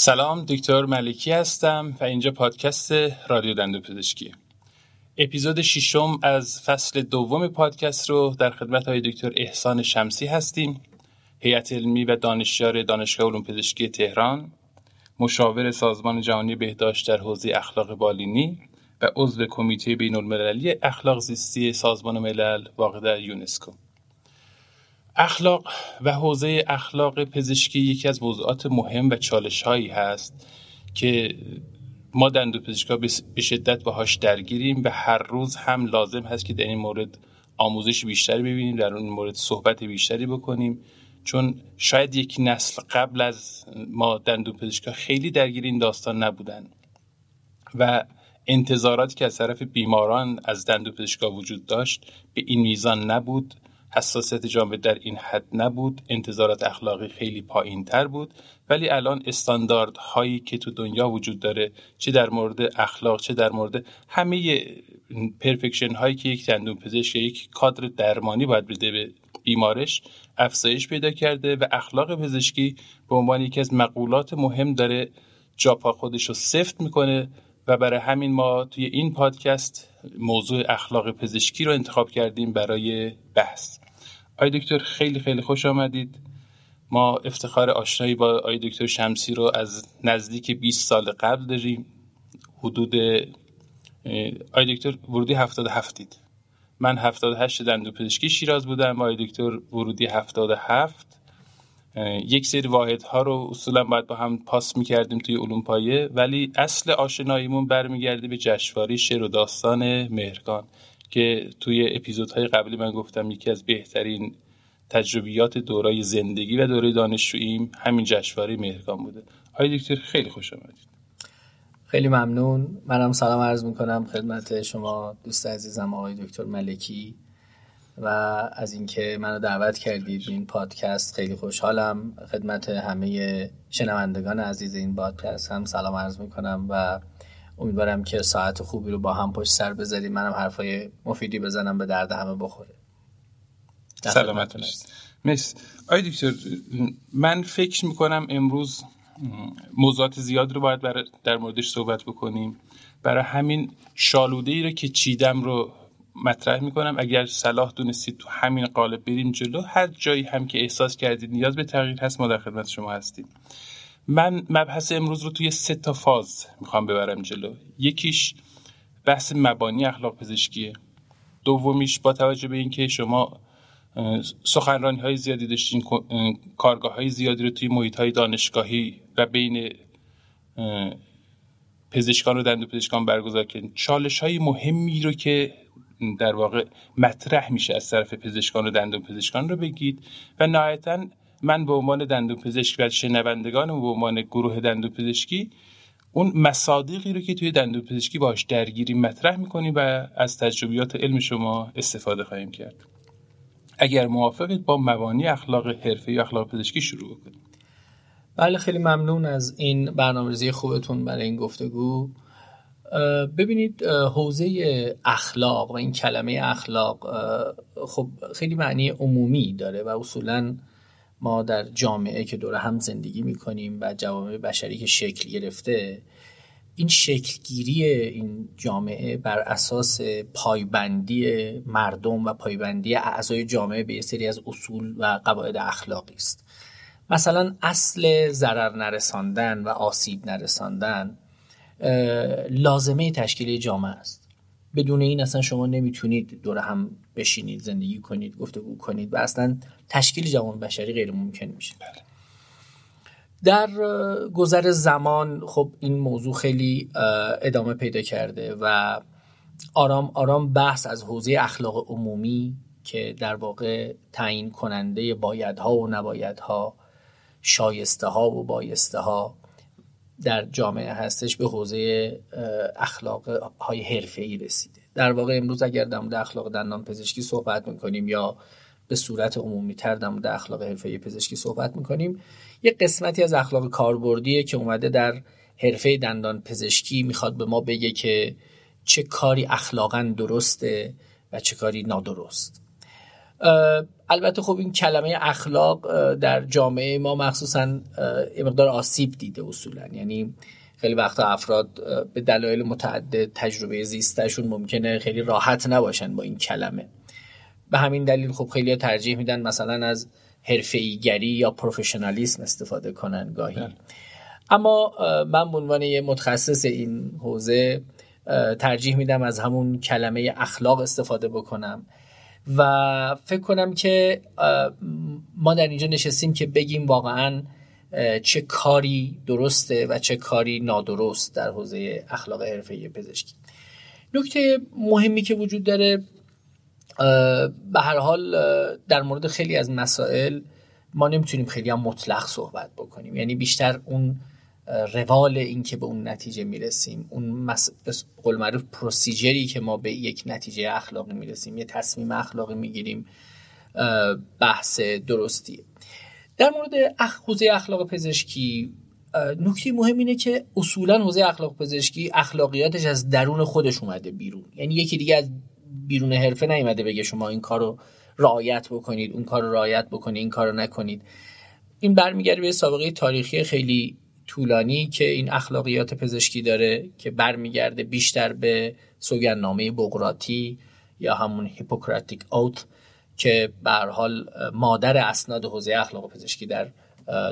سلام دکتر ملکی هستم و اینجا پادکست رادیو دندو پزشکی. اپیزود ششم از فصل دوم پادکست رو در خدمت های دکتر احسان شمسی هستیم. هیئت علمی و دانشیار دانشگاه علوم پزشکی تهران مشاور سازمان جهانی بهداشت در حوزه اخلاق بالینی و عضو کمیته بین المللی اخلاق زیستی سازمان ملل واقع در یونسکو. اخلاق و حوزه اخلاق پزشکی یکی از موضوعات مهم و چالش هایی هست که ما دندو پزشکا به شدت باهاش درگیریم و هر روز هم لازم هست که در این مورد آموزش بیشتری ببینیم در اون مورد صحبت بیشتری بکنیم. چون شاید یک نسل قبل از ما دندو پزشکا خیلی درگیر این داستان نبودن و انتظاراتی که از طرف بیماران از دندو پزشکا وجود داشت به این میزان نبود. حساسیت جامعه در این حد نبود انتظارات اخلاقی خیلی پایین تر بود. ولی الان استاندارد هایی که تو دنیا وجود داره چه در مورد اخلاق چه در مورد همه پرفکشن هایی که یک دندون پزشک یک کادر درمانی باید بده به بیمارش افزایش پیدا کرده و اخلاق پزشکی به عنوان یکی از مقولات مهم داره جاپا خودش رو سفت می‌کنه و برای همین ما توی این پادکست موضوع اخلاق پزشکی رو انتخاب کردیم برای بحث. آقای دکتر خیلی خیلی خوش آمدید. ما افتخار آشنایی با آقای دکتر شمسی رو از نزدیک 20 سال قبل داریم. حدود آقای دکتر ورودی 77 بودید من 78 دندون پزشکی شیراز بودم. آقای دکتر ورودی 77 یک سری واحد ها رو اصولا باید با هم پاس می‌کردیم توی علوم پایه ولی اصل آشناییمون برمیگرده به جشنواره شعر و داستان مهرگان. که توی اپیزودهای قبلی من گفتم یکی از بهترین تجربیات دورای زندگی و دوره دانشجوییم همین جشنواره مهرگان بوده. آقای دکتر خیلی خوش آمدید. خیلی ممنون. منم سلام عرض می‌کنم خدمت شما دوست عزیزم آقای دکتر ملکی و از اینکه منو دعوت کردید این پادکست خیلی خوشحالم. خدمت همه شنوندگان عزیز این پادکست هم سلام عرض می‌کنم و امیدوارم که ساعت خوبی رو با هم پشت سر بذاریم. منم حرفای مفیدی بزنم به درد همه بخوره. سلامت مرسی. آی دکتر من فکر می‌کنم امروز موضوعات زیاد رو باید در موردش صحبت بکنیم. برای همین شالوده ای رو که چیدم رو مطرح می‌کنم. اگر صلاح دونستید تو همین قالب بریم جلو. هر جایی هم که احساس کردید نیاز به تغییر هست ما در خدمت شما هستیم. من مبحث امروز رو توی سه تا فاز می‌خوام ببرم جلو. یکیش بحث مبانی اخلاق پزشکیه. دومیش با توجه به اینکه شما سخنرانی های زیادی داشتین کارگاه های زیادی رو توی محیط های دانشگاهی و بین پزشکان و دندو پزشکان برگزار کردین. چالش های مهمی رو که در واقع مطرح میشه از طرف پزشکان و دندون پزشکان رو بگید و نهایتا من به عنوان دندون پزشک و شنوندگان و به عنوان گروه دندون پزشکی اون مصادیقی رو که توی دندون پزشکی باش درگیری مطرح می‌کنیم و از تجربیات علم شما استفاده خواهیم کرد. اگر موافقید با مبانی اخلاق حرفه یا اخلاق پزشکی شروع کنیم. بله خیلی ممنون از این برنامه‌ریزی خوبتون برای این گفتگو. ببینید حوزه اخلاق و این کلمه اخلاق خب خیلی معنی عمومی داره و اصولا ما در جامعه که دور هم زندگی می‌کنیم و جوامع بشری که شکل گرفته این شکلگیری این جامعه بر اساس پایبندی مردم و پایبندی اعضای جامعه به سری از اصول و قواعد اخلاقی است. مثلا اصل ضرر نرساندن و آسیب نرساندن لازمه تشکیل جامعه است. بدون این اصلا شما نمی‌تونید دور هم بشینید زندگی کنید گفتگو کنید و اصلا تشکیل جوان بشری غیر ممکن میشه بله. در گذر زمان خب این موضوع خیلی ادامه پیدا کرده و آرام آرام بحث از حوزه اخلاق عمومی که در واقع تعیین کننده بایدها و نبایدها شایسته ها و بایسته ها در جامعه هستش به حوزه اخلاق های حرفه ای رسیده در واقع امروز اگر در مورد اخلاق دندان پزشکی صحبت می‌کنیم یا به صورت عمومی تر در مورد اخلاق حرفه پزشکی صحبت می‌کنیم یه قسمتی از اخلاق کاربردیه که اومده در حرفه دندان پزشکی می‌خواد به ما بگه که چه کاری اخلاقا درسته و چه کاری نادرست. البته خب این کلمه اخلاق در جامعه ما مخصوصا مقدار آسیب دیده اصولا. یعنی خیلی وقتا افراد به دلایل متعدد تجربه زیستشون ممکنه خیلی راحت نباشن با این کلمه. به همین دلیل خب خیلی ترجیح میدن مثلا از حرفه‌ایگری یا پروفشنالیسم استفاده کنن گاهی. بله. اما من به عنوان یه متخصص این حوزه ترجیح میدم از همون کلمه اخلاق استفاده بکنم. و فکر کنم که ما در اینجا نشستیم که بگیم واقعا چه کاری درسته و چه کاری نادرست در حوزه اخلاق حرفه پزشکی. نکته مهمی که وجود داره به هر حال در مورد خیلی از مسائل ما نمی‌تونیم خیلی هم مطلق صحبت بکنیم. یعنی بیشتر اون روال این که به اون نتیجه می‌رسیم اون مس... قول معروف پروسیجری که ما به یک نتیجه اخلاقی می‌رسیم یه تصمیم اخلاقی می‌گیریم بحث درستیه در مورد حوزه اخلاق پزشکی نکته مهم اینه که اصولا حوزه اخلاق پزشکی اخلاقیاتش از درون خودش اومده بیرون. یعنی یکی دیگه از بیرون حرفه نیومده بگه شما این کارو رعایت بکنید اون کار رو رعایت بکنید این کار رو نکنید. این برمیگرده به سابقه تاریخی خیلی طولانی که این اخلاقیات پزشکی داره که برمیگرده بیشتر به سوگندنامه بغراتی یا همون هیپوکراتیک اوت که به حال مادر اسناد حوزه اخلاق پزشکی در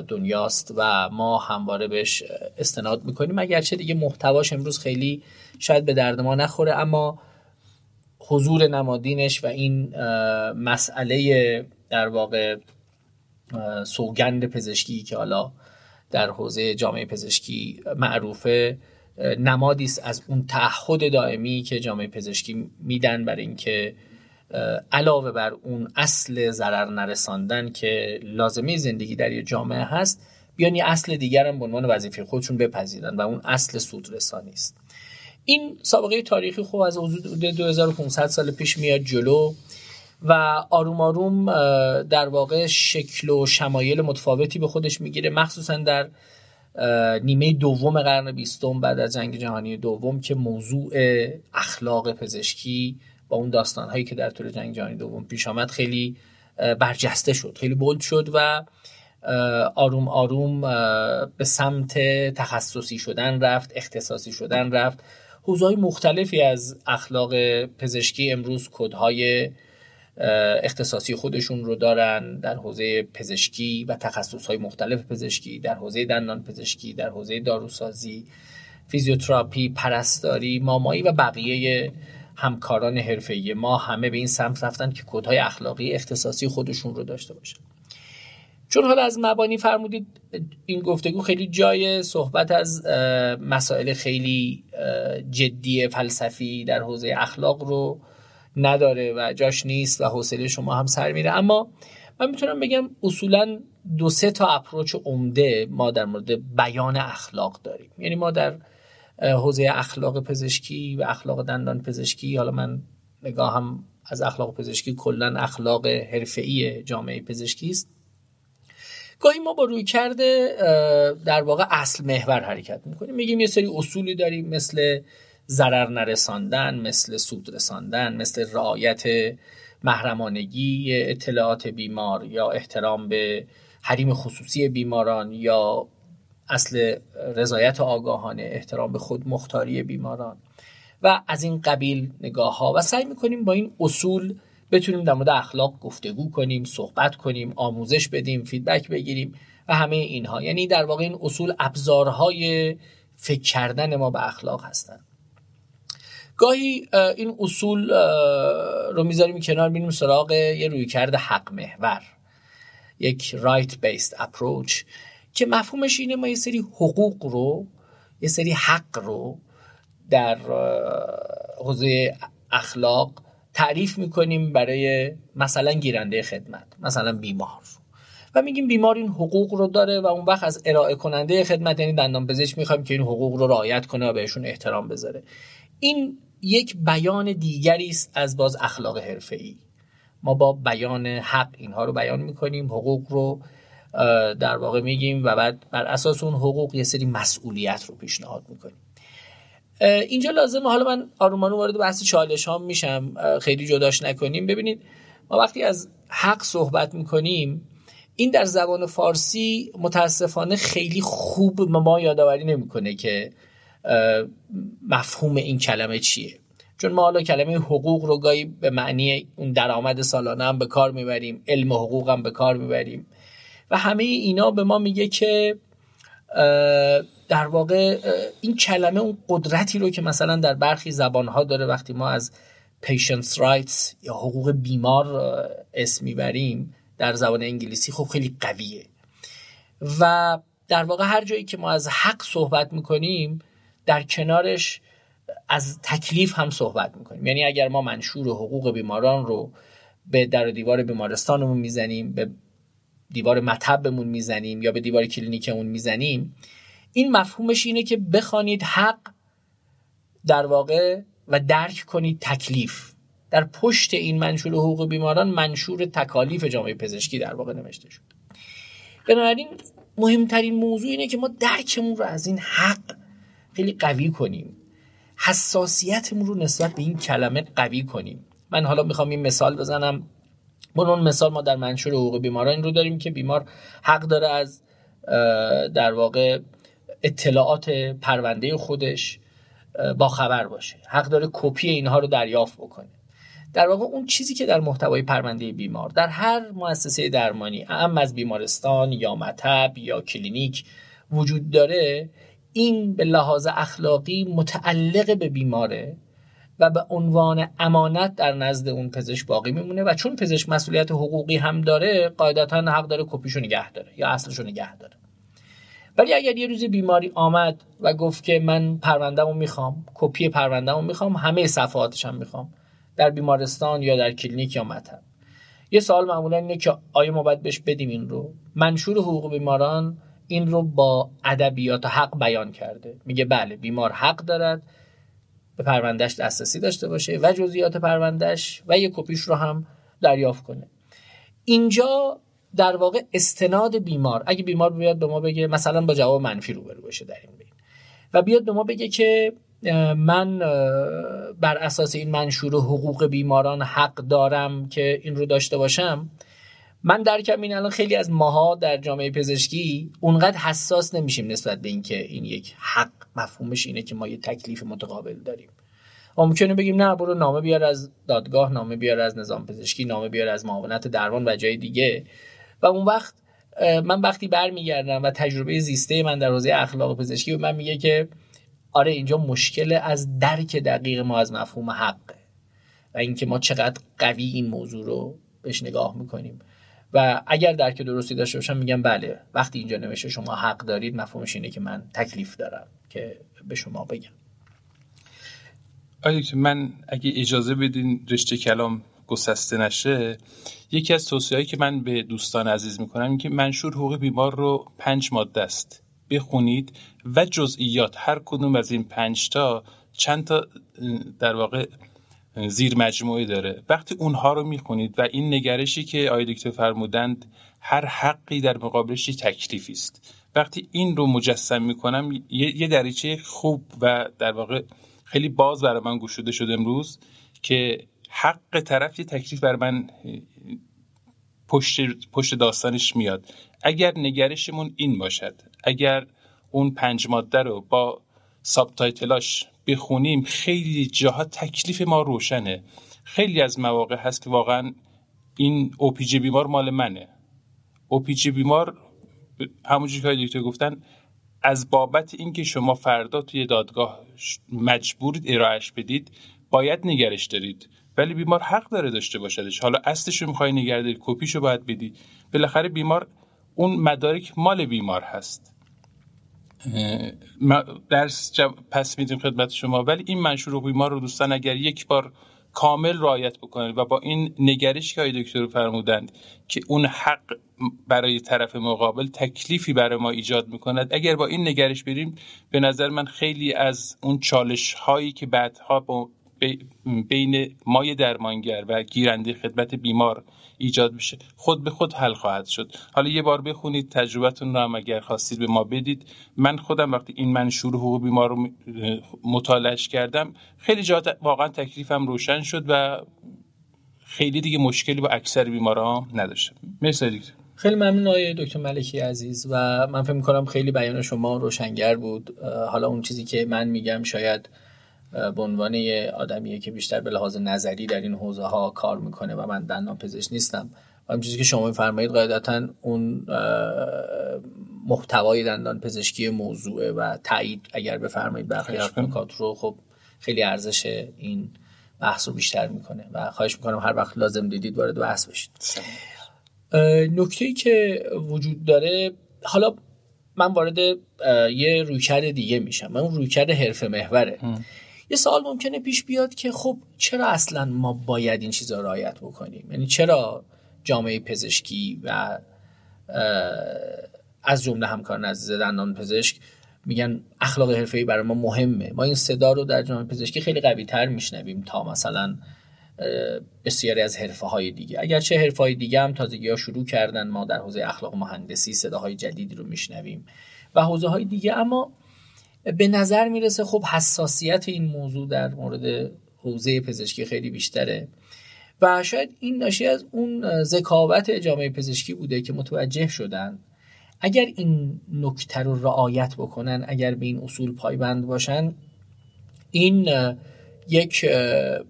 دنیاست و ما همواره بهش استناد می‌کنیم. اگرچه دیگه محتواش امروز خیلی شاید به درد ما نخوره اما حضور نمادینش و این مسئله در واقع سوگند پزشکی که حالا در حوزه جامعه پزشکی معروفه نمادی است از اون تعهد دائمی که جامعه پزشکی میدن برای اینکه علاوه بر اون اصل ضرر نرساندن که لازمه زندگی در یه جامعه هست بیان یه اصل دیگر هم به عنوان وظیفه خودشون بپذیرن و اون اصل سودرسانی است. این سابقه تاریخی خوب از حدود 2500 سال پیش میاد جلو و آروم آروم در واقع شکل و شمایل متفاوتی به خودش می‌گیره مخصوصا در نیمه دوم قرن بیستم بعد از جنگ جهانی دوم که موضوع اخلاق پزشکی با اون داستان هایی که در طول جنگ جهانی دوم پیش آمد خیلی برجسته شد خیلی بولد شد و آروم آروم به سمت تخصصی شدن رفت اختصاصی شدن رفت. حوزه مختلفی از اخلاق پزشکی امروز کدهای اختصاصی خودشون رو دارن در حوزه پزشکی و تخصص های مختلف پزشکی در حوزه دندان پزشکی در حوزه داروسازی فیزیوتراپی پرستاری مامایی و بقیه همکاران حرفه‌ای ما همه به این سمت رفتن که کدهای اخلاقی اختصاصی خودشون رو داشته باشن. چون حالا از مبانی فرمودید این گفتگو خیلی جای صحبت از مسائل خیلی جدی فلسفی در حوزه اخلاق رو نداره و جاش نیست و حوصله شما هم سر میره. اما من می‌تونم بگم اصولا دو سه تا اپروچ عمده ما در مورد بیان اخلاق داریم. یعنی ما در حوزه اخلاق پزشکی و اخلاق دندان پزشکی. حالا من نگاهم از اخلاق پزشکی کلا اخلاق حرفه‌ای جامعه پزشکی است. گاهی ما با روی کرده در واقع اصل محور حرکت می‌کنیم. میگیم یه سری اصولی داریم مثل ضرر نرساندن مثل سود رساندن مثل رعایت محرمانگی اطلاعات بیمار یا احترام به حریم خصوصی بیماران یا اصل رضایت آگاهانه احترام به خود مختاری بیماران. و از این قبیل نگاه ها و سعی می‌کنیم با این اصول بتونیم در مورد اخلاق گفتگو کنیم صحبت کنیم آموزش بدیم فیدبک بگیریم و همه اینها. یعنی در واقع این اصول ابزارهای فکر کردن ما به اخلاق هستند گاهی این اصول رو می‌ذاریم کنار میریم سراغ یه رویکرد حق محور. یک رایت بیست اپروچ که مفهومش اینه ما یه سری حقوق رو یه سری حق رو در حوزه اخلاق تعریف می‌کنیم برای مثلا گیرنده خدمت مثلا بیمار و میگیم بیمار این حقوق رو داره و اون وقت از ارائه کننده خدمت یعنی دندان پزشک می‌خوایم که این حقوق رو رعایت کنه و بهشون احترام بذاره. این یک بیان دیگری است از باز اخلاق حرفه‌ای. ما با بیان حق اینها رو بیان می‌کنیم حقوق رو در واقع میگیم و بعد بر اساس اون حقوق یه سری مسئولیت رو پیشنهاد می‌کنیم. اینجا لازمه حالا من آرومانو وارد بحث چالش ها میشم خیلی جداش نکنیم. ببینید ما وقتی از حق صحبت می‌کنیم این در زبان فارسی متاسفانه خیلی خوب ما یادآوری نمی‌کنه که مفهوم این کلمه چیه. چون ما حالا کلمه حقوق رو گاهی به معنی اون درآمد سالانه هم به کار می‌بریم علم حقوق هم به کار می‌بریم. و همه اینا به ما میگه که در واقع این کلمه اون قدرتی رو که مثلا در برخی زبانها داره وقتی ما از patient's rights یا حقوق بیمار اسم می‌بریم در زبان انگلیسی خب خیلی قویه. و در واقع هر جایی که ما از حق صحبت می‌کنیم در کنارش از تکلیف هم صحبت می‌کنیم. یعنی اگر ما منشور حقوق بیماران رو به در دیوار بیمارستانمون می‌زنیم به دیوار مطبمون می‌زنیم یا به دیوار کلینیکمون می‌زنیم این مفهومش اینه که بخوانید حق در واقع و درک کنید تکلیف. در پشت این منشور حقوق بیماران منشور تکالیف جامعه پزشکی در واقع نوشته شد بنابراین مهمترین موضوع اینه که ما درکمون رو از این حق خیلی قوی کنیم. حساسیتمون رو نسبت به این کلمه قوی کنیم. من حالا می‌خوام این مثال بزنم. اون مثال ما در منشور حقوق بیماران این رو داریم که بیمار حق داره از در واقع اطلاعات پرونده خودش با خبر باشه. حق داره کپی اینها رو دریافت بکنه. در واقع اون چیزی که در محتوای پرونده بیمار در هر مؤسسه درمانی اهم از بیمارستان یا مطب یا کلینیک وجود داره این به لحاظ اخلاقی متعلق به بیماره. و به عنوان امانت در نزد اون پزشک باقی میمونه و چون پزشک مسئولیت حقوقی هم داره قاعدتا حق داره کپیشو نگه داره یا اصلشو نگه داره. ولی اگر یه روزی بیماری آمد و گفت که من پروندهمو می‌خوام کپی پروندهمو می‌خوام همه صفحاتش هم می‌خوام در بیمارستان یا در کلینیک یا مطب. یه سوال معمولا اینه که آیا ما باید بهش بدیم این رو؟ منشور حقوق بیماران این رو با ادبیات حق بیان کرده. میگه بله بیمار حق دارد. به پروندهش دسترسی داشته باشه و جزئیات پروندهش و یه کپیش رو هم دریافت کنه. اینجا در واقع استناد بیمار اگه بیمار بیاد به ما بگه مثلا با جواب منفی روبرو بشه در این بین. و بیاد به ما بگه که من بر اساس این منشور حقوق بیماران حق دارم که این رو داشته باشم من درکم این الان خیلی از ماها در جامعه پزشکی اونقدر حساس نمیشیم نسبت به اینکه این یک حق مفهومش اینه که ما یه تکلیف متقابل داریم. ممکنه بگیم نه برو نامه بیار از دادگاه نامه بیار از نظام پزشکی نامه بیار از معاونت درمان و جای دیگه. و اون وقت من وقتی برمیگردم و تجربه زیسته من در حوزه اخلاق پزشکی و من میگه که آره اینجا مشکل از درک دقیق ما از مفهوم حقه و اینکه ما چقدر قوی این موضوع رو بهش نگاه می‌کنیم. و اگر درک درستی داشته باشم میگم بله وقتی اینجا نوشته شما حق دارید مفهومش اینه که من تکلیف دارم که به شما بگم. آیا من اگه اجازه بدین رشته کلام گسسته نشه یکی از توصیه‌ای که من به دوستان عزیز می‌کنم این که منشور حقوق بیمار رو پنج ماده است. بخونید و جزئیات هر کدوم از این پنج تا چند تا در واقع زیر مجموعه داره. وقتی اونها رو می‌خونید و این نگرشی که آقای دکتر فرمودند هر حقی در مقابلش تکلیفی است. وقتی این رو مجسم می‌کنم یه دریچه خوب و در واقع خیلی باز برای من گشوده شد امروز که حق طرف یه تکلیف بر من پشت, پشت داستانش میاد. اگر نگرشمون این باشد اگر اون پنج ماده رو با سابتایتلاش بخونیم خیلی جاها تکلیف ما روشنه. خیلی از مواقع هست که واقعا این اوپیجی بیمار مال منه. اوپیجی بیمار همونجور که دکتر گفتن از بابت اینکه شما فردا توی دادگاه مجبورید ارائهش بدید باید نگرش دارید. ولی بیمار حق داره داشته باشدش. حالا اصلش رو می‌خوای نگه داری کپیشو باید بدی. بالاخره بیمار اون مدارک مال بیمار هست. درس پس میدیم خدمت شما. ولی این منشور بیمار رو دوستان اگر یک بار کامل رعایت بکنید و با این نگرش که های دکتر فرمودند که اون حق برای طرف مقابل تکلیفی برای ما ایجاد می‌کند اگر با این نگرش بریم به نظر من خیلی از اون چالش هایی که بعدها بین مای درمانگر و گیرنده خدمت بیمار ایجاد میشه. خود به خود حل خواهد شد. حالا یه بار بخونید تجربتون رو هم اگر خواستید به ما بدید. من خودم وقتی این منشور حقوق بیمار رو مطالعش کردم خیلی جات واقعا تکلیفم روشن شد و خیلی دیگه مشکلی با اکثر بیماران نداشته مرسی خیلی ممنون آقای دکتر ملکی عزیز و من فکر می‌کنم خیلی بیان شما روشنگر بود. حالا اون چیزی که من میگم شاید به عنوان آدمیه که بیشتر به لحاظ نظری در این حوزه ها کار می‌کنه و من دندان پزشک نیستم. و چیزی که شما میفرمایید قاعدتا اون محتوای دندان پزشکی موضوعه و تایید اگر بفرمایید برخی نکات رو خب خیلی ارزش این بحث رو بیشتر می‌کنه و خواهش می‌کنم هر وقت لازم دیدید وارد بحث بشید. نکته ای که وجود داره حالا من وارد یه رویکرد دیگه میشم. من اون رویکرد حرفه محوره. یه سوال ممکنه پیش بیاد که خب چرا اصلا ما باید این چیزا رعایت بکنیم؟ یعنی چرا جامعه پزشکی و از جمله همکاران عزیز دندان پزشک میگن اخلاق حرفه‌ای برای ما مهمه. ما این صدا رو در جامعه پزشکی خیلی قوی تر میشنویم تا مثلا بسیاری از حرفه های دیگه. اگرچه حرفه های دیگه هم تازگی ها شروع کردن ما در حوزه اخلاق مهندسی صداهای جدیدی رو میشنویم و حوزه های دیگه اما به نظر می‌رسه خب حساسیت این موضوع در مورد حوزه پزشکی خیلی بیشتره. و شاید این ناشی از اون ذکاوت جامعه پزشکی بوده که متوجه شدن اگر این نکته رو رعایت بکنن اگر به این اصول پایبند باشن این یک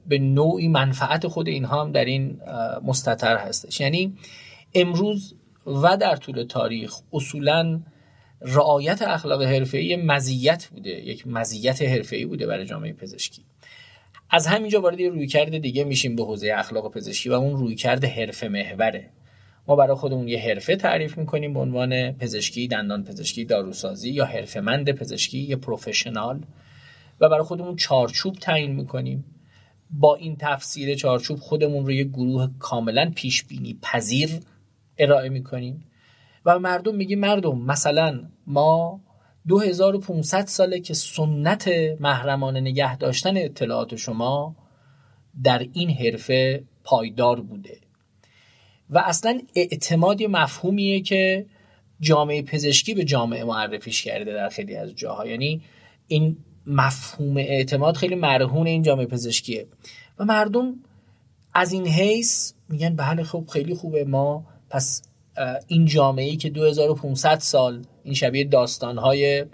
به نوعی منفعت خود اینها هم در این مستطر هستش. یعنی امروز و در طول تاریخ اصولا رعایت اخلاق حرفه‌ای مزیت بوده یک مزیت حرفه‌ای بوده برای جامعه پزشکی. از همینجا وارد یه رویکرد دیگه میشیم به حوزه اخلاق پزشکی و اون رویکرد حرفه محوره. ما برای خودمون یه حرفه تعریف می‌کنیم به عنوان پزشکی دندان پزشکی داروسازی یا حرفه‌مند پزشکی یه پروفشنال. و برای خودمون چارچوب تعیین می‌کنیم. با این تفسیر چارچوب خودمون رو یه گروه کاملا پیش بینی پذیر ارائه می‌کنیم. و مردم میگیم مردم مثلا ما 2500 ساله که سنت محرمانه نگه داشتن اطلاعات شما در این حرفه پایدار بوده. و اصلا اعتماد مفهومیه که جامعه پزشکی به جامعه معرفیش کرده در خیلی از جاها. یعنی این مفهوم اعتماد خیلی مرهون این جامعه پزشکیه. و مردم از این حیث میگن بله خب خیلی خوبه ما پس این جامعه ای که 2500 سال این شبیه داستانهای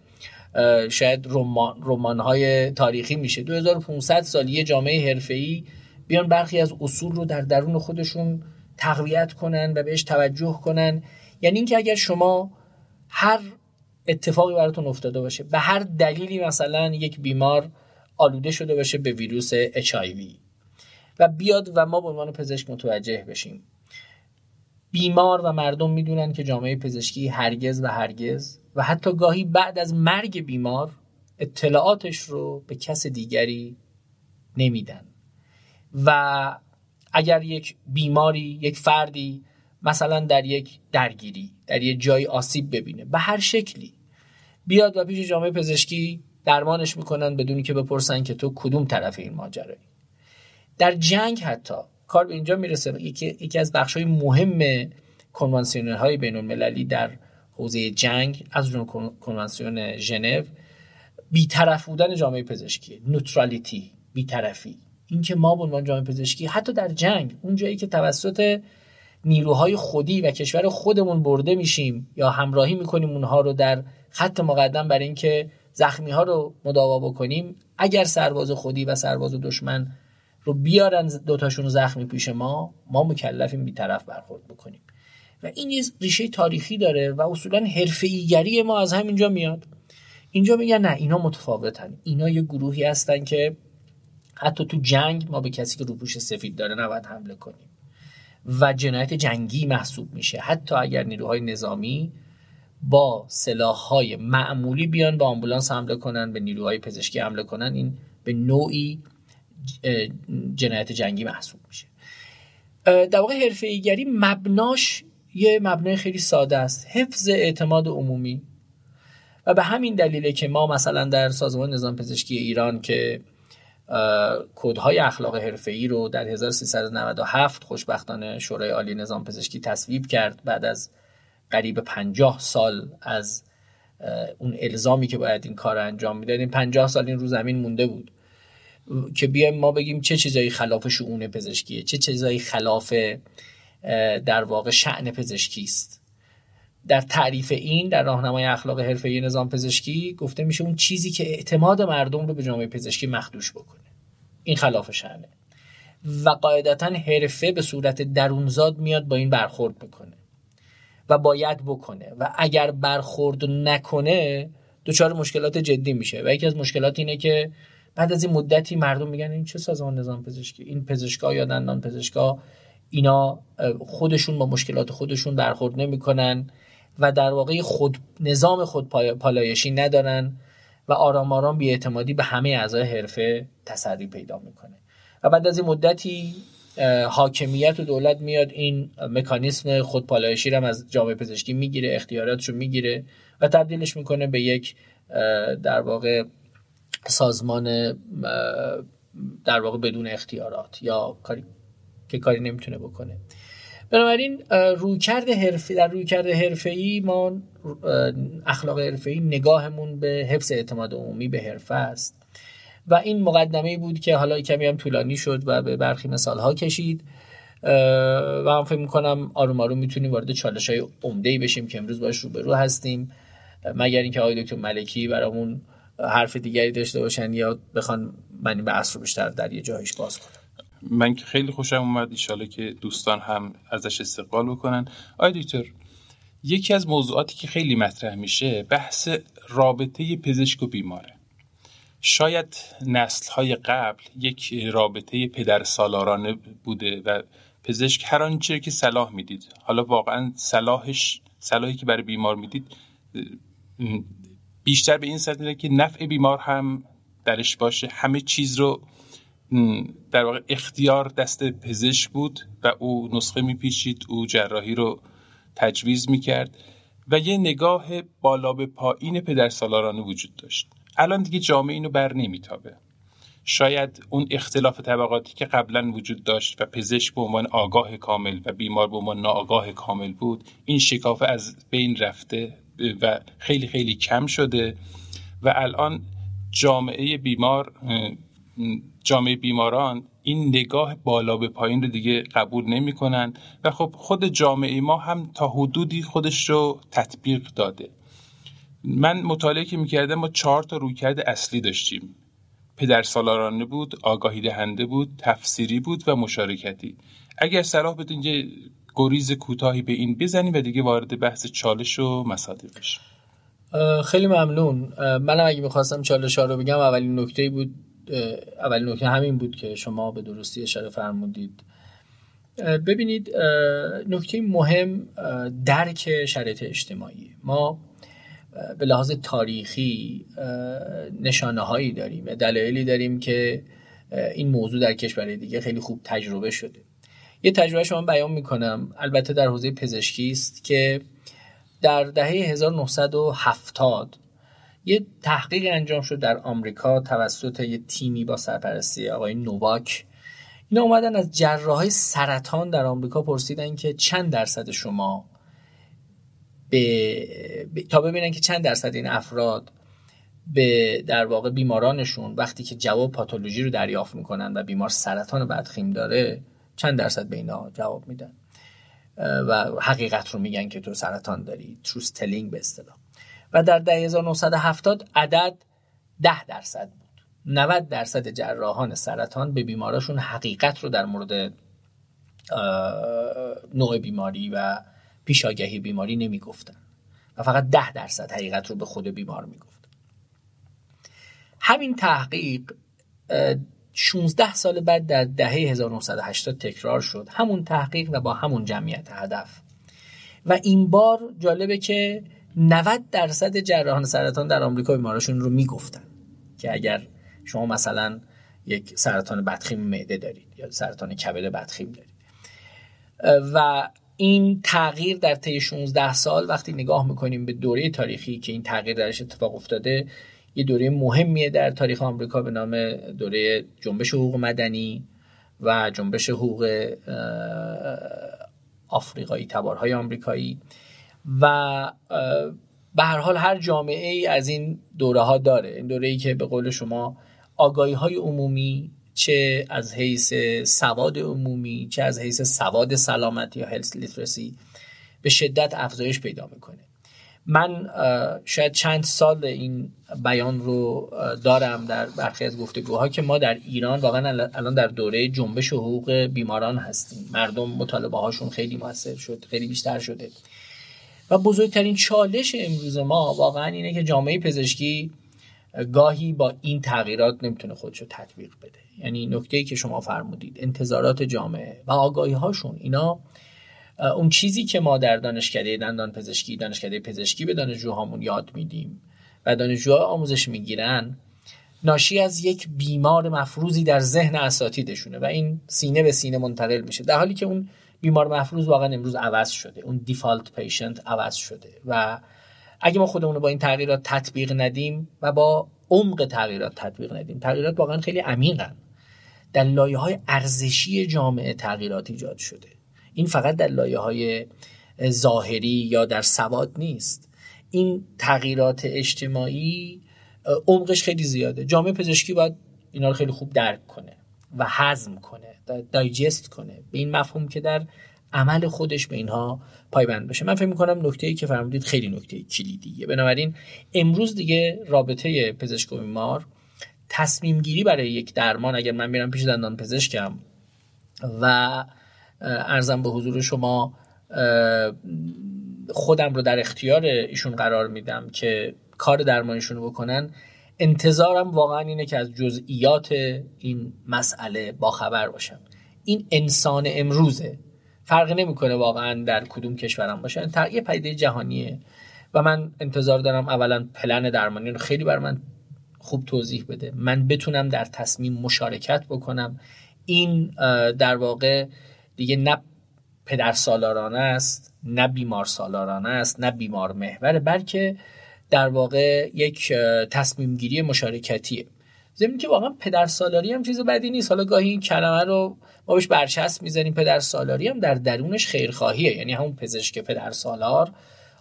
شاید رمان, رمان تاریخی میشه. 2500 سال یه جامعه حرفه‌ای بیان برخی از اصول رو در درون خودشون تقویت کنن و بهش توجه کنن. یعنی اینکه اگر شما هر اتفاقی براتون افتاده باشه به هر دلیلی مثلا یک بیمار آلوده شده باشه به ویروس HIV و بیاد و ما به عنوان پزشک متوجه بشیم. بیمار و مردم می‌دونن که جامعه پزشکی هرگز و هرگز و حتی گاهی بعد از مرگ بیمار اطلاعاتش رو به کس دیگری نمیدن. و اگر یک بیماری یک فردی مثلا در یک درگیری در یک جای آسیب ببینه به هر شکلی بیاد و پیش جامعه پزشکی درمانش می‌کنن بدونی که بپرسن که تو کدوم طرف این ماجرایی. در جنگ حتی کار به اینجا می‌رسه. یکی, از بخش های مهم کنوانسیونل های بین المللی در حوزه جنگ از جمله کنوانسیون ژنو بیطرف بودن جامعه پزشکی نوترالیتی بیطرفی. اینکه ما به عنوان جامعه پزشکی حتی در جنگ اون جایی که توسط نیروهای خودی و کشور خودمون برده میشیم یا همراهی می‌کنیم اونها رو در خط مقدم برای اینکه زخمی ها رو مداوا بکنیم اگر سرباز خودی و سرباز دشمن رو بیارن دوتاشون زخمی پیش ما ما مکلفیم بیطرف برخورد بکنیم. و این یه ریشه تاریخی داره و اصولا حرفه‌ایگری ما از همینجا میاد. اینجا میگن نه اینا متفاوتن. اینا یه گروهی هستن که حتی تو جنگ ما به کسی که روپوش سفید داره نباید حمله کنیم. و جنایت جنگی محسوب میشه. حتی اگر نیروهای نظامی با سلاحهای معمولی بیان با آمبولانس حمله کنن به نیروهای پزشکی حمله کنن این به نوعی جنایت جنگی محسوب میشه. در واقع حرفه ایگری مبناش یه مبنای خیلی ساده است. حفظ اعتماد عمومی. و به همین دلیله که ما مثلا در سازمان نظام پزشکی ایران که کودهای اخلاق حرفه‌ای رو در 1397 خوشبختانه شورای عالی نظام پزشکی تصویب کرد بعد از قریب 50 سال از اون الزامی که باید این کار انجام می‌دادیم 50 سال این رو زمین مونده بود. که بیایم ما بگیم چه چیزایی خلاف شؤون پزشکیه چه چیزایی خلاف در واقع شعن پزشکی است. در تعریف این در راهنمای اخلاق حرفه‌ای نظام پزشکی گفته میشه اون چیزی که اعتماد مردم رو به جامعه پزشکی مخدوش بکنه. این خلاف شأنه و قاعدتا حرفه به صورت درونزاد میاد با این برخورد می‌کنه و باید بکنه. و اگر برخورد نکنه دچار مشکلات جدی میشه. و یکی از مشکلات اینه که بعد از این مدتی مردم میگن این چه سازمان نظام پزشکی؟ این پزشکا یا دندان پزشکا اینا خودشون با مشکلات خودشون برخورد نمی‌کنن و در واقع خود نظام خود پالایشی ندارن و آرام آرام بیاعتمادی به همه اعضای حرفه تسری پیدا می‌کنه. و بعد از این مدتی حاکمیت و دولت میاد این مکانیسم خودپالایشی رو از جامعه پزشکی می‌گیره رو می‌گیره و تبدیلش می‌کنه به یک در واقع سازمان در واقع بدون اختیارات یا کاری که کاری نمی‌تونه بکنه. بنابراین رویکرد حرفی در رویکرد حرفه‌ای ما اخلاق حرفه‌ای نگاهمون به حفظ اعتماد عمومی به حرفه است. و این مقدمه بود که حالا کمی هم طولانی شد و به برخی مثال ها کشید و هم فکر می‌کنم آروم آروم می‌تونیم وارد چالش های عمده ای بشیم که امروز باش روبرو هستیم. مگر اینکه آقای دکتر ملکی برامون حرف دیگری داشته باشن یا بخوان من به اصر بیشتر در یه جایش باز کنم من که خیلی خوشم اومد ایشاله که دوستان هم ازش استقبال بکنن. آقای دکتر یکی از موضوعاتی که خیلی مطرح میشه بحث رابطه پزشک و بیماره. شاید نسل های قبل یک رابطه پدر سالارانه بوده و پزشک هر آنچه که صلاح می‌دید. حالا واقعا صلاحش صلاحی که برای بیمار می‌دید بیشتر به این سطح که نفع بیمار هم درش باشه. همه چیز رو در واقع اختیار دست پزشک بود و او نسخه میپیچید او جراحی رو تجویز می‌کرد و یه نگاه بالا به پایین پدر سالارانه وجود داشت. الان دیگه جامعه اینو بر نمیتابه. شاید اون اختلاف طبقاتی که قبلا وجود داشت و پزشک به عنوان آگاه کامل و بیمار به عنوان ناآگاه کامل بود این شکافه از بین رفته و خیلی خیلی کم شده و الان جامعه بیمار جامعه بیماران این نگاه بالا به پایین رو دیگه قبول نمی‌کنن و خب خود جامعه ما هم تا حدودی خودش رو تطبیق داده. من مطالعه که می‌کردم ما چهار تا رویکرد اصلی داشتیم. پدر سالارانه بود آگاهی دهنده بود تفسیری بود و مشارکتی. اگر صلاح بدین گریز کوتاهی به این بزنیم و دیگه وارد بحث چالش و بشیم خیلی ممنون. منم اگه می‌خواستم چالش ها رو بگم اولین نکته بود اولین نکته همین بود که شما به درستی اشاره فرمودید. ببینید نکته مهم درک شرایط اجتماعی. ما به لحاظ تاریخی نشانه هایی داریم دلایلی داریم که این موضوع در کشور دیگه خیلی خوب تجربه شده. یه تجربه شما بیان می‌کنم. البته در حوزه پزشکی است که در دهه 1970 یه تحقیق انجام شد در آمریکا توسط یه تیمی با سرپرستی آقای نوواک اینا اومدن از جراحای سرطان در آمریکا پرسیدن که چند درصد شما به... تا ببینن که چند درصد این افراد به در واقع بیمارانشون وقتی که جواب پاتولوژی رو دریافت می‌کنن و بیمار سرطان بدخیم داره چند درصد به اینا جواب میدن. و حقیقت رو میگن که تو سرطان داری. تروس تلینگ به اصطلاح. و در 1970 عدد 10 درصد بود. 90 درصد جراحان سرطان به بیماراشون حقیقت رو در مورد نوع بیماری و پیشاگهی بیماری نمی‌گفتن. و فقط 10 درصد حقیقت رو به خود بیمار می‌گفتن همین تحقیق 16 سال بعد در دهه 1980 تکرار شد. همون تحقیق و با همون جمعیت هدف. و این بار جالبه که 90 درصد جراحان سرطان در آمریکا بیماراشون رو می‌گفتن که اگر شما مثلا یک سرطان بدخیم معده دارید یا سرطان کبد بدخیم دارید. و این تغییر در طی 16 سال وقتی نگاه می‌کنیم به دوره تاریخی که این تغییر درش اتفاق افتاده یه دوره مهمیه در تاریخ آمریکا به نام دوره جنبش حقوق مدنی و جنبش حقوق آفریقایی تبارهای آمریکایی. و به هر حال هر جامعه ای از این دوره ها داره. این دوره ای که به قول شما آگاهی های عمومی چه از حیث سواد عمومی چه از حیث سواد سلامتی یا هلس لیترسی به شدت افزایش پیدا می‌کنه. من شاید چند سال این بیان رو دارم در برخی از گفتگوها که ما در ایران واقعا الان در دوره جنبش حقوق بیماران هستیم. مردم مطالبه هاشون خیلی موثر شد خیلی بیشتر شده. و بزرگترین چالش امروز ما واقعا اینه که جامعه پزشکی گاهی با این تغییرات نمی‌تونه خودش رو تطبیق بده. یعنی نکته ای که شما فرمودید انتظارات جامعه و آگاهی هاشون اینا اون چیزی که ما در دانشکده دندان پزشکی دانشکده پزشکی به دانشجوهامون یاد میدیم و دانشجوها آموزش می‌گیرن ناشی از یک بیمار مفروضی در ذهن اساتیدشونه و این سینه به سینه منتقل میشه. در حالی که اون بیمار مفروض واقعا امروز عوض شده اون دیفالت پیشنت عوض شده و اگه ما خودمون رو با این تغییرات تطبیق ندیم و با عمق تغییرات تطبیق ندیم تغییرات واقعا خیلی عمیقن. در لایه های ارزشی جامعه تغییرات ایجاد شده. این فقط در لایه های ظاهری یا در سواد نیست. این تغییرات اجتماعی عمقش خیلی زیاده. جامعه پزشکی باید اینا رو خیلی خوب درک کنه و هضم کنه دایجست کنه به این مفهوم که در عمل خودش به اینها پایبند بشه من فکر می‌کنم نکته ای که فرمودید خیلی نکته کلیدیه. بنابراین امروز دیگه رابطه پزشک و بیمار تصمیم گیری برای یک درمان اگر من میرم پیش دندان پزشکم و ارزم به حضور شما خودم رو در اختیار ایشون قرار میدم که کار درمانیشون رو بکنن. انتظارم واقعا اینه که از جزئیات این مسئله باخبر باشم. این انسان امروزه. فرقی نمی‌کنه واقعا در کدوم کشورم باشن یه پدیده جهانیه. و من انتظار دارم اولا پلن درمانی رو خیلی بر من خوب توضیح بده. من بتونم در تصمیم مشارکت بکنم. این در واقع دیگه نه پدر سالارانه است نه بیمار سالارانه است نه بیمار محوره بلکه در واقع یک تصمیم گیری مشارکتیه. زمین که واقعا پدر سالاری هم چیز بدی نیست. حالا گاهی این کلمه رو ما بهش برچسب می‌زنیم پدر سالاری هم در درونش خیرخواهیه. یعنی همون پزشک پدر سالار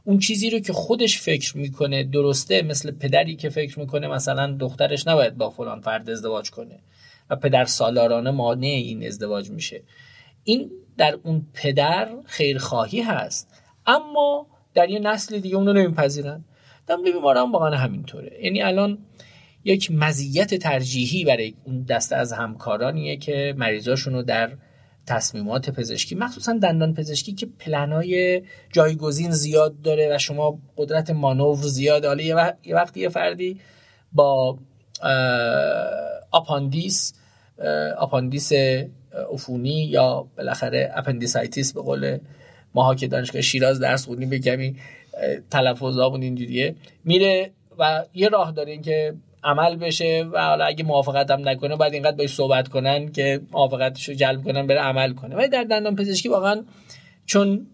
اون چیزی رو که خودش فکر می‌کنه درسته مثل پدری که فکر می‌کنه مثلا دخترش نباید با فلان فرد ازدواج کنه و پدر سالارانه مانع این ازدواج میشه. این در اون پدر خیرخواهی هست. اما در یه نسل دیگه اون رو نمیپذیرن و بیماران واقعا همینطوره. یعنی الان یک مزیت ترجیحی برای اون دسته از همکارانیه که مریضاشون رو در تصمیمات پزشکی مخصوصا دندان پزشکی که پلنای جایگزین زیاد داره و شما قدرت مانور زیاد حالا یه وقتی یه فردی با آپاندیس آپاندیس عفونی یا بالاخره appendicitis به قول ماها که دانشگاه شیراز درس خوندیم یه کمی تلفظامون اینجوریه. میره و یه راه داره که عمل بشه و حالا اگه موافقت هم نکنه باید اینقدر باش صحبت کنن که موافقتش رو جلب کنن بره عمل کنه. ولی در دندان پزشکی واقعا چون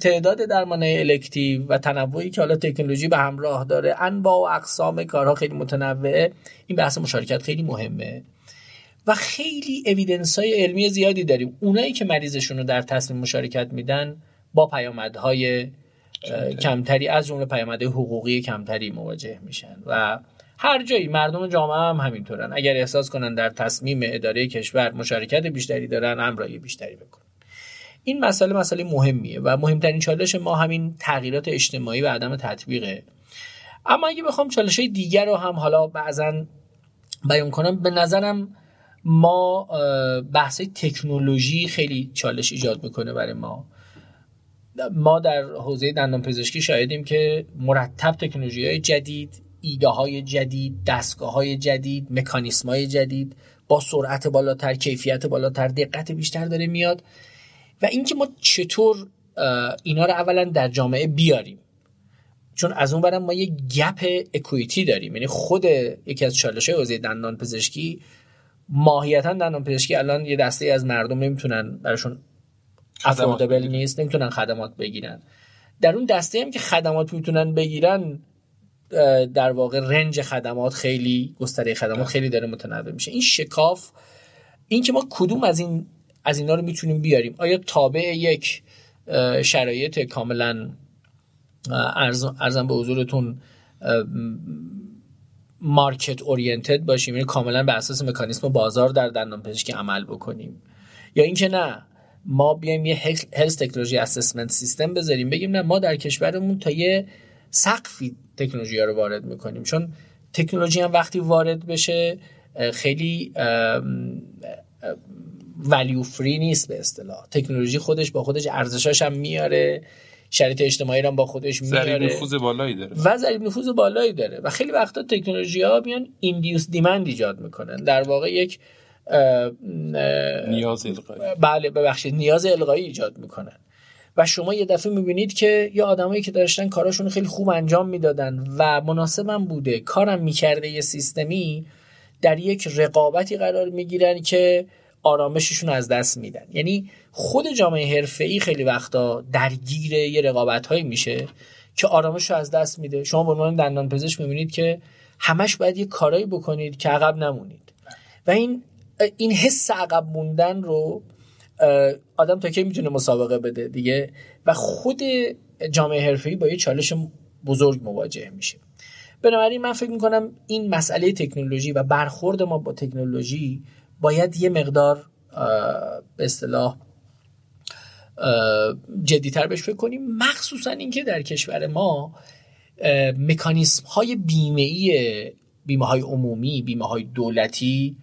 تعداد درمان elective و تنوعی که حالا تکنولوژی به همراه داره انواع و اقسام کارها خیلی متنوعه این بحث مشارکت خیلی مهمه. و خیلی اویدنس های علمی زیادی داریم. اونایی که مریضشون رو در تصمیم مشارکت میدن با پیامدهای کمتری از جمله پیامدهای حقوقی کمتری مواجه میشن و هر جایی مردم جامعه هم همینطورن. اگر احساس کنن در تصمیم اداره کشور مشارکت بیشتری دارن همراهی بیشتری بکنن این مسئله مسئله مهمیه و مهمترین چالش ما همین تغییرات اجتماعی و عدم تطبیقه. اما اگه بخوام چالش های دیگر رو هم حالا بعضا بیان کنم به نظرم ما بحث تکنولوژی خیلی چالش ایجاد می‌کنه برای ما. ما در حوزه دندان پزشکی شاهدیم که مرتب تکنولوژی های جدید ایده های جدید دستگاه های جدید مکانیسم های جدید با سرعت بالاتر کیفیت بالاتر دقت بیشتر داره میاد. و اینکه ما چطور اینا رو اولا در جامعه بیاریم. چون از اون برم ما یه گپ اکویتی داریم. یعنی خود یکی از چالش های حوزه دندان پزشکی ماهیتا دندان پزشکی الان یه دسته از مردم نمی‌تونن براشون افوردبل نیست نمی‌تونن خدمات بگیرن. در اون دسته هم که خدمات می‌تونن بگیرن در واقع رنج خدمات خیلی گستره خدمات خیلی داره متنوع میشه. این شکاف این که ما کدوم از این از اینا رو می‌تونیم بیاریم؟ آیا تابع یک شرایط کاملا ارزم به حضورتون مارکت اورینتد باشیم. یعنی کاملا بر اساس مکانیسم بازار در دندان پزشکی عمل بکنیم. یا اینکه نه ما بیایم یه هلس تکنولوژی اسسمنت سیستم بذاریم. بگیم نه ما در کشورمون تا یه سقفی تکنولوژی ها رو وارد می‌کنیم. چون تکنولوژی هم وقتی وارد بشه خیلی ولیو فری نیست به اصطلاح. تکنولوژی خودش با خودش ارزشاش هم میاره. شرایط اجتماعی رو با خودش میاره نفوذ بالایی داره. و ضریب نفوذ بالایی داره. و خیلی وقتا تکنولوژی ها میان ایندیوس دیمند ایجاد می‌کنن. در واقع یک نیاز القایی. بله ببخشید نیاز القایی ایجاد می‌کنن. و شما یه دفعه می‌بینید که یه آدمایی که داشتن کاراشون خیلی خوب انجام می‌دادن و مناسبم بوده. کارم می‌کرده یه سیستمی در یک رقابتی قرار می‌گیرن که آرامششون از دست میدن. یعنی خود جامعه ای خیلی وقتا درگیر یه رقابت هایی میشه که آرامش رو از دست میده. شما به عنوان دندان پزشک می‌بینید که همش باید یه کارایی بکنید که عقب نمونید. و این این حس عقب موندن رو آدم تا کی می‌تونه مسابقه بده دیگه؟ و خود جامعه ای با یه چالش بزرگ مواجه میشه. بنابراین من فکر می‌کنم این مسئله تکنولوژی و برخورد ما با تکنولوژی باید یه مقدار به اصطلاح جدیتر بهش فکر کنیم. مخصوصا اینکه در کشور ما مکانیسم های بیمه ای بیمه های عمومی بیمه های دولتی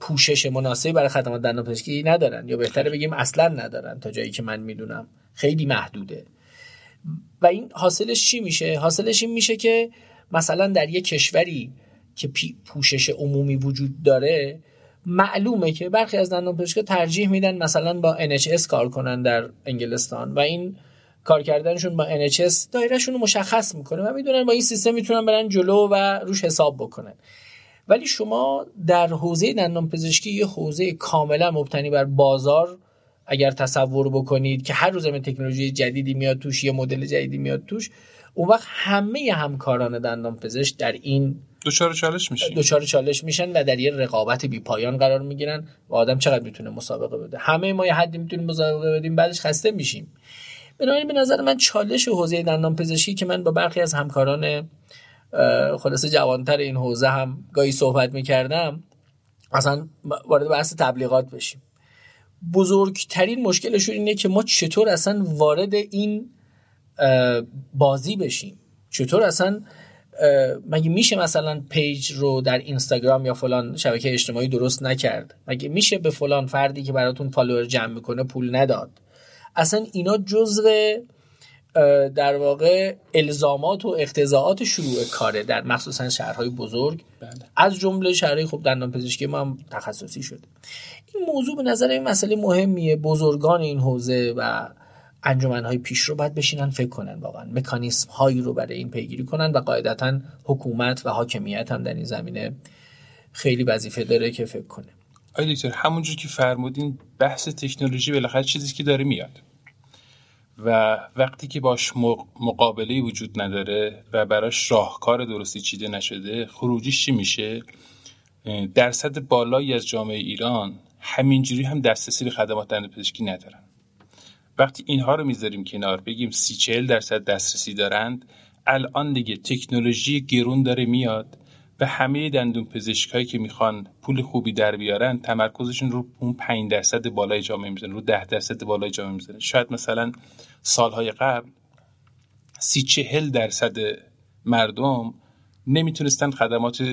پوشش مناسبی برای خدمات دندانپزشکی ندارن یا بهتره بگیم اصلا ندارن تا جایی که من می‌دونم. خیلی محدوده. و این حاصلش چی میشه؟ حاصلش این میشه که مثلا در یک کشوری که پوشش عمومی وجود داره معلومه که برخی از دندان پزشکا ترجیح میدن مثلا با NHS کار کنن در انگلستان و این کار کردنشون با NHS دایرهشون رو مشخص می‌کنه و می‌دونن با این سیستم می‌تونن برن جلو و روش حساب بکنن. ولی شما در حوزه دندان پزشکی یه حوزه کاملا مبتنی بر بازار اگر تصور بکنید که هر روز تکنولوژی جدیدی میاد توش یه مدل جدیدی میاد توش اون وقت همه همکاران دندان پزشک در این دچار چالش میشن دچار چالش میشن و در یه رقابت بی پایان قرار می‌گیرن و آدم چقدر می‌تونه مسابقه بده. همه ما یه حدی می‌تونیم مسابقه بدیم بعدش خسته میشیم. بنابراین به نظر من چالش حوزه دندان پزشکی که من با برخی از همکاران خلاصه جوانتر این حوزه هم گاهی صحبت می‌کردم اصلا وارد بحث تبلیغات بشیم. بزرگترین مشکلشون اینه که ما چطور اصلا وارد این بازی بشیم. چطور اصلا مگه میشه مثلا page رو در اینستاگرام یا فلان شبکه اجتماعی درست نکرد؟ مگه میشه به فلان فردی که براتون follower جمع می‌کنه پول نداد؟ اصلا اینا جزء در واقع الزامات و اقتضائات شروع کاره در مخصوصا شهرهای بزرگ. بله. از جمله شهرهای خوب دندان پزشکی ما هم تخصصی شده. این موضوع به نظر این مسئله مهمیه. بزرگان این حوزه و انجمنهای پیش رو باید بشینن فکر کنن واقعا. مکانیسم هایی رو برای این پیگیری کنن و قاعدتا حکومت و حاکمیت هم در این زمینه خیلی وظیفه داره که فکر کنه. آقای دکتر همونجور که فرمودین بحث تکنولوژی بالاخره چیزی که داره میاد و وقتی که باش مقابله وجود نداره و براش راهکار درستی چیده نشده خروجیش چی میشه؟ درصد بالایی از جامعه ایران همینجوری هم دسترسی به خدمات پزشکی ندارن. وقتی اینها رو می‌ذاریم کنار بگیم سی چهل درصد دسترسی دارند الان دیگه تکنولوژی گرون داره میاد و همه دندون پزشکایی که می‌خوان پول خوبی در بیارن تمرکزشون رو اون 5 درصد بالای جامعه می‌زنن رو 10 درصد بالای جامعه می‌زنن شاید مثلا سالهای قبل سی چهل درصد مردم نمی‌تونستن خدمات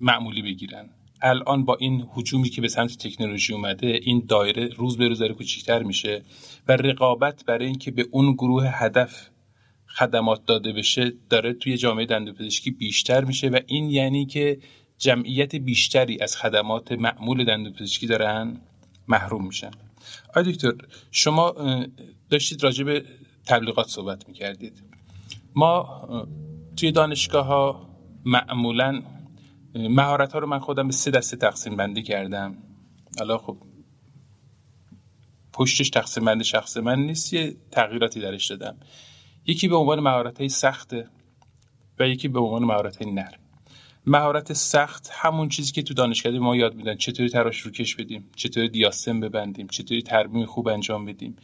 معمولی بگیرن. الان با این حجومی که به سمت تکنولوژی اومده این دایره روز به روز داره میشه و رقابت برای اینکه به اون گروه هدف خدمات داده بشه داره توی جامعه دندوپزشکی بیشتر میشه و این یعنی که جمعیت بیشتری از خدمات معمول دندوپزشکی دارن محروم میشن. آقای دکتر شما داشتید راجع به تبلیغات صحبت می‌کردید. ما توی دانشگاه ها معمولا مهارت ها رو من خودم به سه دسته تقسیم بندی کردم. حالا خب پشتش تقسیم بندی شخص من نیست یه تغییراتی درش دادم. یکی به عنوان مهارت های سخته و یکی به عنوان مهارت های نرم مهارت سخت همون چیزی که تو دانشگاه ما یاد میدن. چطوری تراش رو کش بدیم چطوری دیاستم ببندیم چطوری ترمیم خوب انجام بدیم.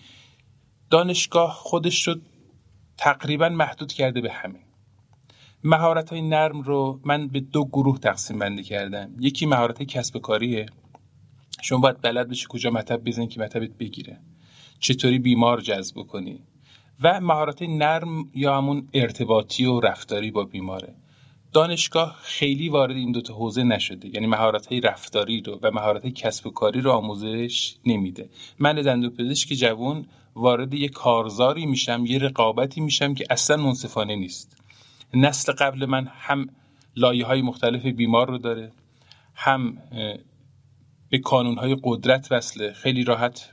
دانشگاه خودش رو تقریبا محدود کرده به همین. مهارت های نرم رو من به دو گروه تقسیم بندی کردم. یکی مهارت کسب کاریه. شما باید بلد بشی کجا مطب بزنی که مطبت بگیره. چطوری بیمار جذب کنی و مهارت نرم یا همون ارتباطی و رفتاری با بیماره. دانشگاه خیلی وارد این دوتا حوزه نشده. یعنی مهارت های رفتاری رو و مهارت کسب و کاری رو آموزش نمیده. من دندون پزشک جوان وارد یه کارزاری میشم یه رقابتی میشم که اصلا منصفانه نیست. نسل قبل من هم لایه های مختلف بیمار رو داره هم به کانون های قدرت وصله. خیلی راحت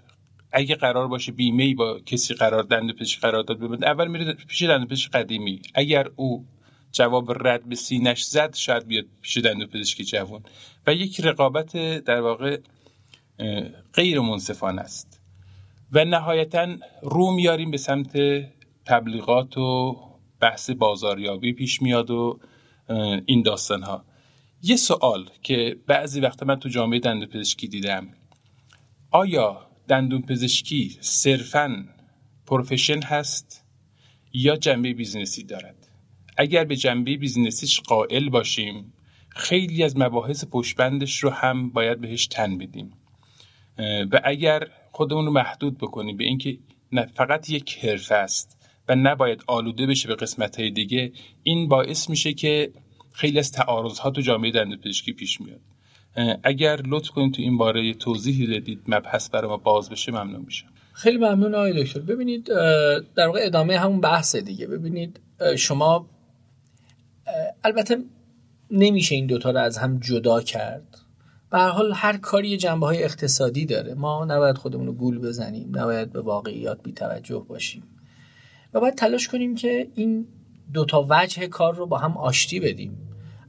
اگه قرار باشه بیمه با کسی قرار دنده پزشک قرار داد ببند اول میره پیش دنده پزشک قدیمی. اگر او جواب رد به سینش زد شاید بیاد پیش دنده پزشکی جوان. و یک رقابت در واقع غیر منصفانه است. و نهایتا رو میاریم به سمت تبلیغات و بحث بازاریابی پیش میاد و این داستان ها یه سوال که بعضی وقتا من تو جامعه دندون پزشکی دیدم. آیا دندون پزشکی صرفا profession هست یا جنبه business ی دارد؟ اگر به جنبه business یش قائل باشیم خیلی از مباحث پشت‌بندش رو هم باید بهش تن بدیم. و اگر خودمون رو محدود بکنیم به اینکه نه فقط یک حرفه است و نباید آلوده بشه به قسمت های دیگه این باعث میشه که خیلی از تعارض ها تو جامعه دندون پزشکی پیش میاد. اگر لطف کنید تو این باره توضیحی بدید مبحث برای ما باز بشه ممنون میشم. خیلی ممنون آقای دکتر. ببینید در واقع ادامه همون بحث دیگه. ببینید شما البته نمیشه این دوتا رو از هم جدا کرد. به هر حال هر کاری جنبه های اقتصادی داره. ما نباید خودمون رو گول بزنیم نباید به واقعیات بی توجه باشیم. و باید تلاش کنیم که این دوتا وجه کار رو با هم آشتی بدیم.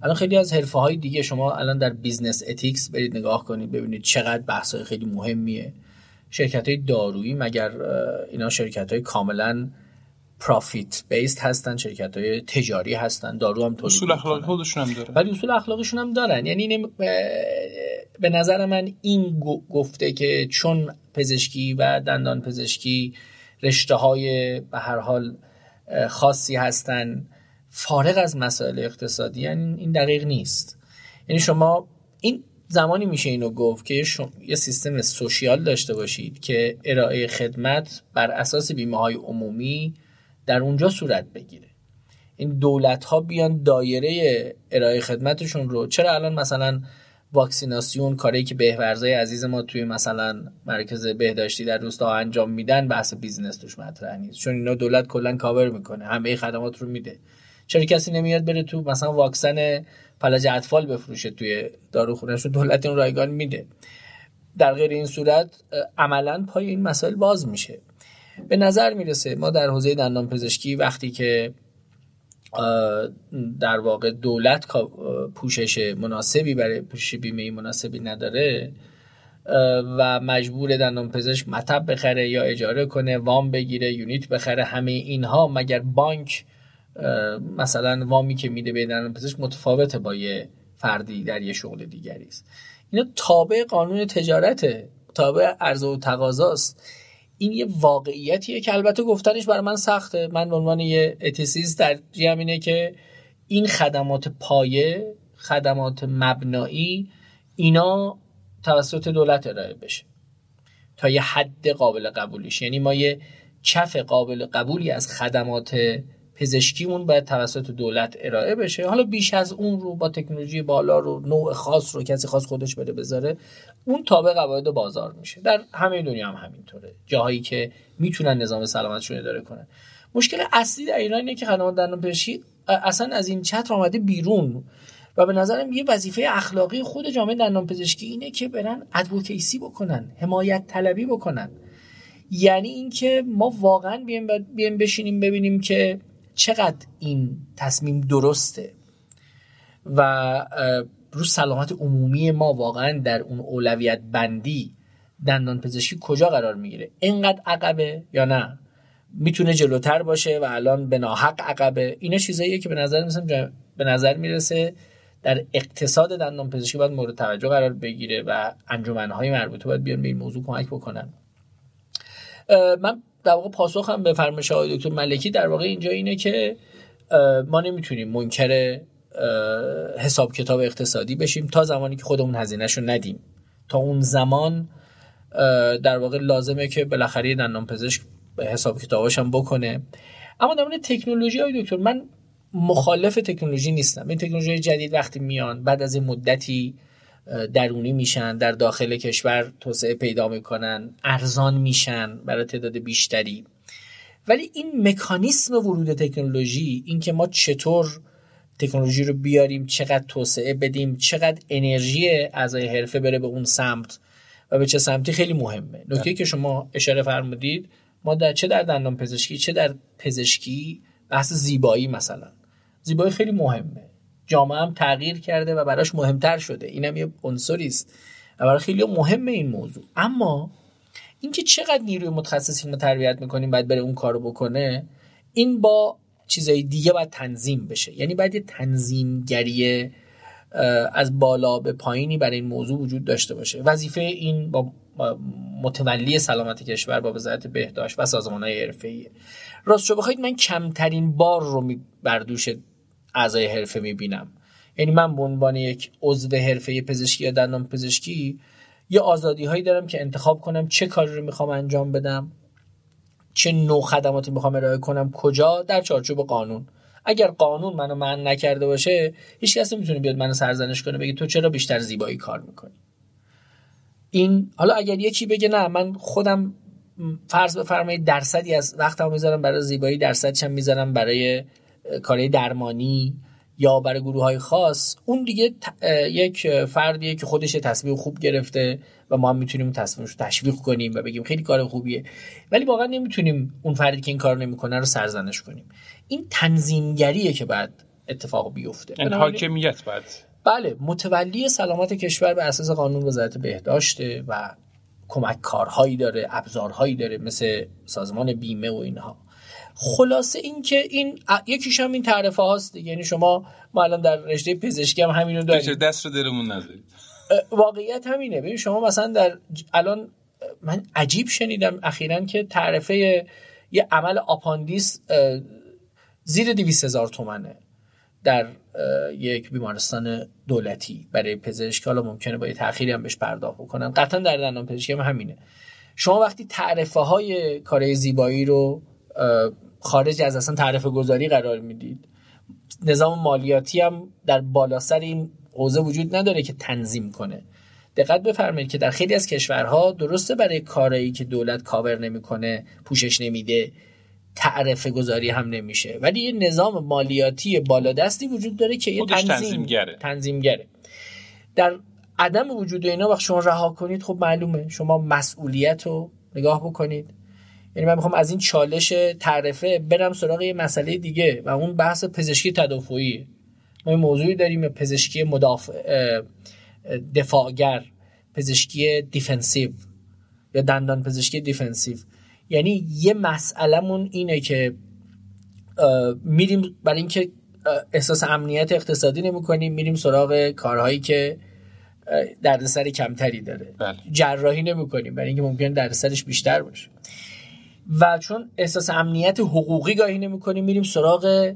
الان خیلی از حرفه های دیگه شما الان در business ethics برید نگاه کنید ببینید چقدر بحث های خیلی مهمیه. شرکت های دارویی مگر اینا شرکت های کاملا پرافیت بیست هستن شرکت های تجاری هستن دارو هم تولید اصول اخلاقی خودشون هم دارن ولی اصول اخلاقیشون هم دارن. یعنی به نظر من این گفته که چون پزشکی و دندان پزشکی رشته های به هر حال خاصی هستن. فارغ از مسائل اقتصادی یعنی این دقیق نیست. یعنی شما این زمانی میشه اینو گفت که یه سیستم social داشته باشید که ارائه خدمت بر اساس بیمه های عمومی در اونجا صورت بگیره. این دولت ها بیان دایره ارائه خدمتشون رو. چرا الان مثلا واکسیناسیون کاری که بهورزای عزیز ما توی مثلا مرکز بهداشتی در روستا انجام میدن بحث business توش مطرح نیست. چون اینا دولت کلا کاور می‌کنه. همه خدمات رو میده. چرا کسی نمیاد بره تو مثلا واکسن فلج اطفال بفروشه توی داروخونهش دولت اون رایگان میده. در غیر این صورت عملا پای این مسائل باز میشه. به نظر می‌رسه ما در حوزه دندان پزشکی وقتی که در واقع دولت پوشش مناسبی برای پوشش بیمه مناسبی نداره و مجبور دندان پزشک مطب بخره یا اجاره کنه وام بگیره یونیت بخره همه اینها. مگر بانک مثلا وامی که میده به دندان پزشک متفاوته با یه فردی در یه شغل دیگری است. اینا تابع قانون تجارته. تابع عرضه و تقاضاست. این یه واقعیتیه که البته گفتنش برای من سخته. من به عنوان یه اتیسیز در اینه که این خدمات پایه خدمات مبنایی اینا توسط دولت ارائه بشه تا یه حد قابل قبولیش. یعنی ما یه چف قابل قبولی از خدمات پزشکیمون باید توسط دولت ارائه بشه. حالا بیش از اون رو با تکنولوژی بالا رو نوع خاص رو کسی خاص خودش بده بذاره اون تابع قواعد بازار میشه. در همه دنیا هم همینطوره. جاهایی که می‌تونن نظام سلامتشون اداره کنن. مشکل اصلی در ایران اینه که خدمات دندان پزشکی اصلا از این چتر آمده بیرون. و به نظرم یه وظیفه اخلاقی خود جامعه دندان پزشکی اینه که برن ادوکیسی بکنن حمایت طلبی بکنن. یعنی اینکه ما واقعا بیایم بشینیم ببینیم که چقدر این تصمیم درسته و رو سلامت عمومی ما واقعا در اون اولویت بندی دندان پزشکی کجا قرار می‌گیره؟ اینقدر عقبه یا نه؟ می‌تونه جلوتر باشه و الان به ناحق عقبه؟ اینا چیزاییه که به نظر مثلا به نظر می‌رسه در اقتصاد دندان پزشکی باید مورد توجه قرار بگیره و انجمنهای مربوطه باید بیان به این موضوع کمک بکنن. من در واقع پاسخم به فرمایش آقای دکتر ملکی در واقع اینجا اینه که ما نمی‌تونیم منکر حساب کتاب اقتصادی بشیم تا زمانی که خودمون هزینهش رو ندیم. تا اون زمان در واقع لازمه که بالاخره دندان پزشک حساب کتاباش هم بکنه. اما در مورد تکنولوژی های دکتر من مخالف تکنولوژی نیستم. این تکنولوژی جدید وقتی میان بعد از این مدتی درونی میشن در داخل کشور توسعه پیدا می‌کنن ارزان میشن برای تعداد بیشتری. ولی این مکانیسم ورود تکنولوژی اینکه ما چطور تکنولوژی رو بیاریم چقدر توسعه بدیم چقدر انرژی اعضای حرفه بره به اون سمت و به چه سمتی خیلی مهمه. نکته بله. که شما اشاره فرمودید ما در چه در دندان پزشکی چه در پزشکی بحث زیبایی مثلا. زیبایی خیلی مهمه. جامعه هم تغییر کرده و براش مهمتر شده. اینم یه عنصری است. و برای خیلی مهمه این موضوع. اما اینکه چقدر نیروی متخصصین رو تربیت می‌کنیم باید بره اون کارو بکنه این با چیزای دیگه باید تنظیم بشه. یعنی باید یه تنظیمگری از بالا به پایینی برای این موضوع وجود داشته باشه. وظیفه این با متولی سلامت کشور با وزارت بهداشت و سازمان های حرفه‌ای راست شو بخواید من کمترین بار رو بر اعضای حرفه می‌بینم. یعنی من به عنوان یک عضو حرفه پزشکی یا دندان پزشکی یه آزادی هایی دارم که انتخاب کنم چه کاری رو می‌خوام انجام بدم چه نوع خدماتی می‌خوام ارائه کنم کجا در چارچوب قانون. اگر قانون منو من نکرده باشه هیچ کسی نمی‌تونه بیاد منو سرزنش کنه بگه تو چرا بیشتر زیبایی کار می‌کنی؟ این حالا اگر یکی بگه نه من خودم فرض بفرمایید درصدی از وقتمو می‌ذارم برای زیبایی درصدش هم می‌ذارم برای کارهای درمانی یا برای گروه های خاص اون دیگه یک فردیه که خودش تصمیم خوب گرفته و ما هم می‌تونیم تصمیمش رو تشویق کنیم و بگیم خیلی کار خوبیه. ولی واقعا نمی‌تونیم اون فردی که این کار نمی‌کنه رو سرزنش کنیم. این تنظیمگریه که بعد اتفاق بیفته. این حاکمیت بعد. بله متولی سلامت کشور به اساس قانون وزارت بهداشته و کمک کارهایی داره ابزارهایی داره مثل سازمان بیمه و اینها. خلاصه این که این یکیش هم این تعرفه هاست یعنی شما ما الان در رشته پزشکی هم همینو داریم. دست رو درمون ندارید واقعیت همینه. ببین شما مثلا در الان من عجیب شنیدم اخیرا که تعرفه یه عمل آپاندیس زیر دیویس هزار تومنه در یک بیمارستان دولتی برای پزشک. حالا ممکنه با یه تأخیری هم بهش پرداخت بکنن قطعا در دندان پزشکی هم همینه. شما وقتی تعرفه های کار زیبایی رو خارج از اصلا تعرفه گذاری قرار می‌دید. نظام مالیاتی هم در بالا سر این حوزه وجود نداره که تنظیم کنه. دقت بفرمایید که در خیلی از کشورها درسته برای کارایی که دولت کاور نمی‌کنه پوشش نمیده تعرفه گذاری هم نمیشه. ولی یه نظام مالیاتی بالادستی وجود داره که یه تنظیم تنظیمگره. تنظیمگره. در عدم وجود اینا وقت شما رها کنید خب معلومه. شما مسئولیت رو نگاه بکنید. یعنی من می‌خوام از این چالش تعرفه برم سراغ یه مسئله دیگه و اون بحث پزشکی تدافعی. ما این موضوعی داریم پزشکی مدافع دفاعگر پزشکی defensive یا دندان پزشکی defensive. یعنی یه مسئلهمون اینه که میریم برای اینکه احساس امنیت اقتصادی نمی کنیم میریم سراغ کارهایی که دردسر کمتری داره. بله. جراحی نمی کنیم برای اینکه ممکنه دردسرش بیشتر باشه. و چون احساس امنیت حقوقی گاهی نمی کنیم میریم سراغ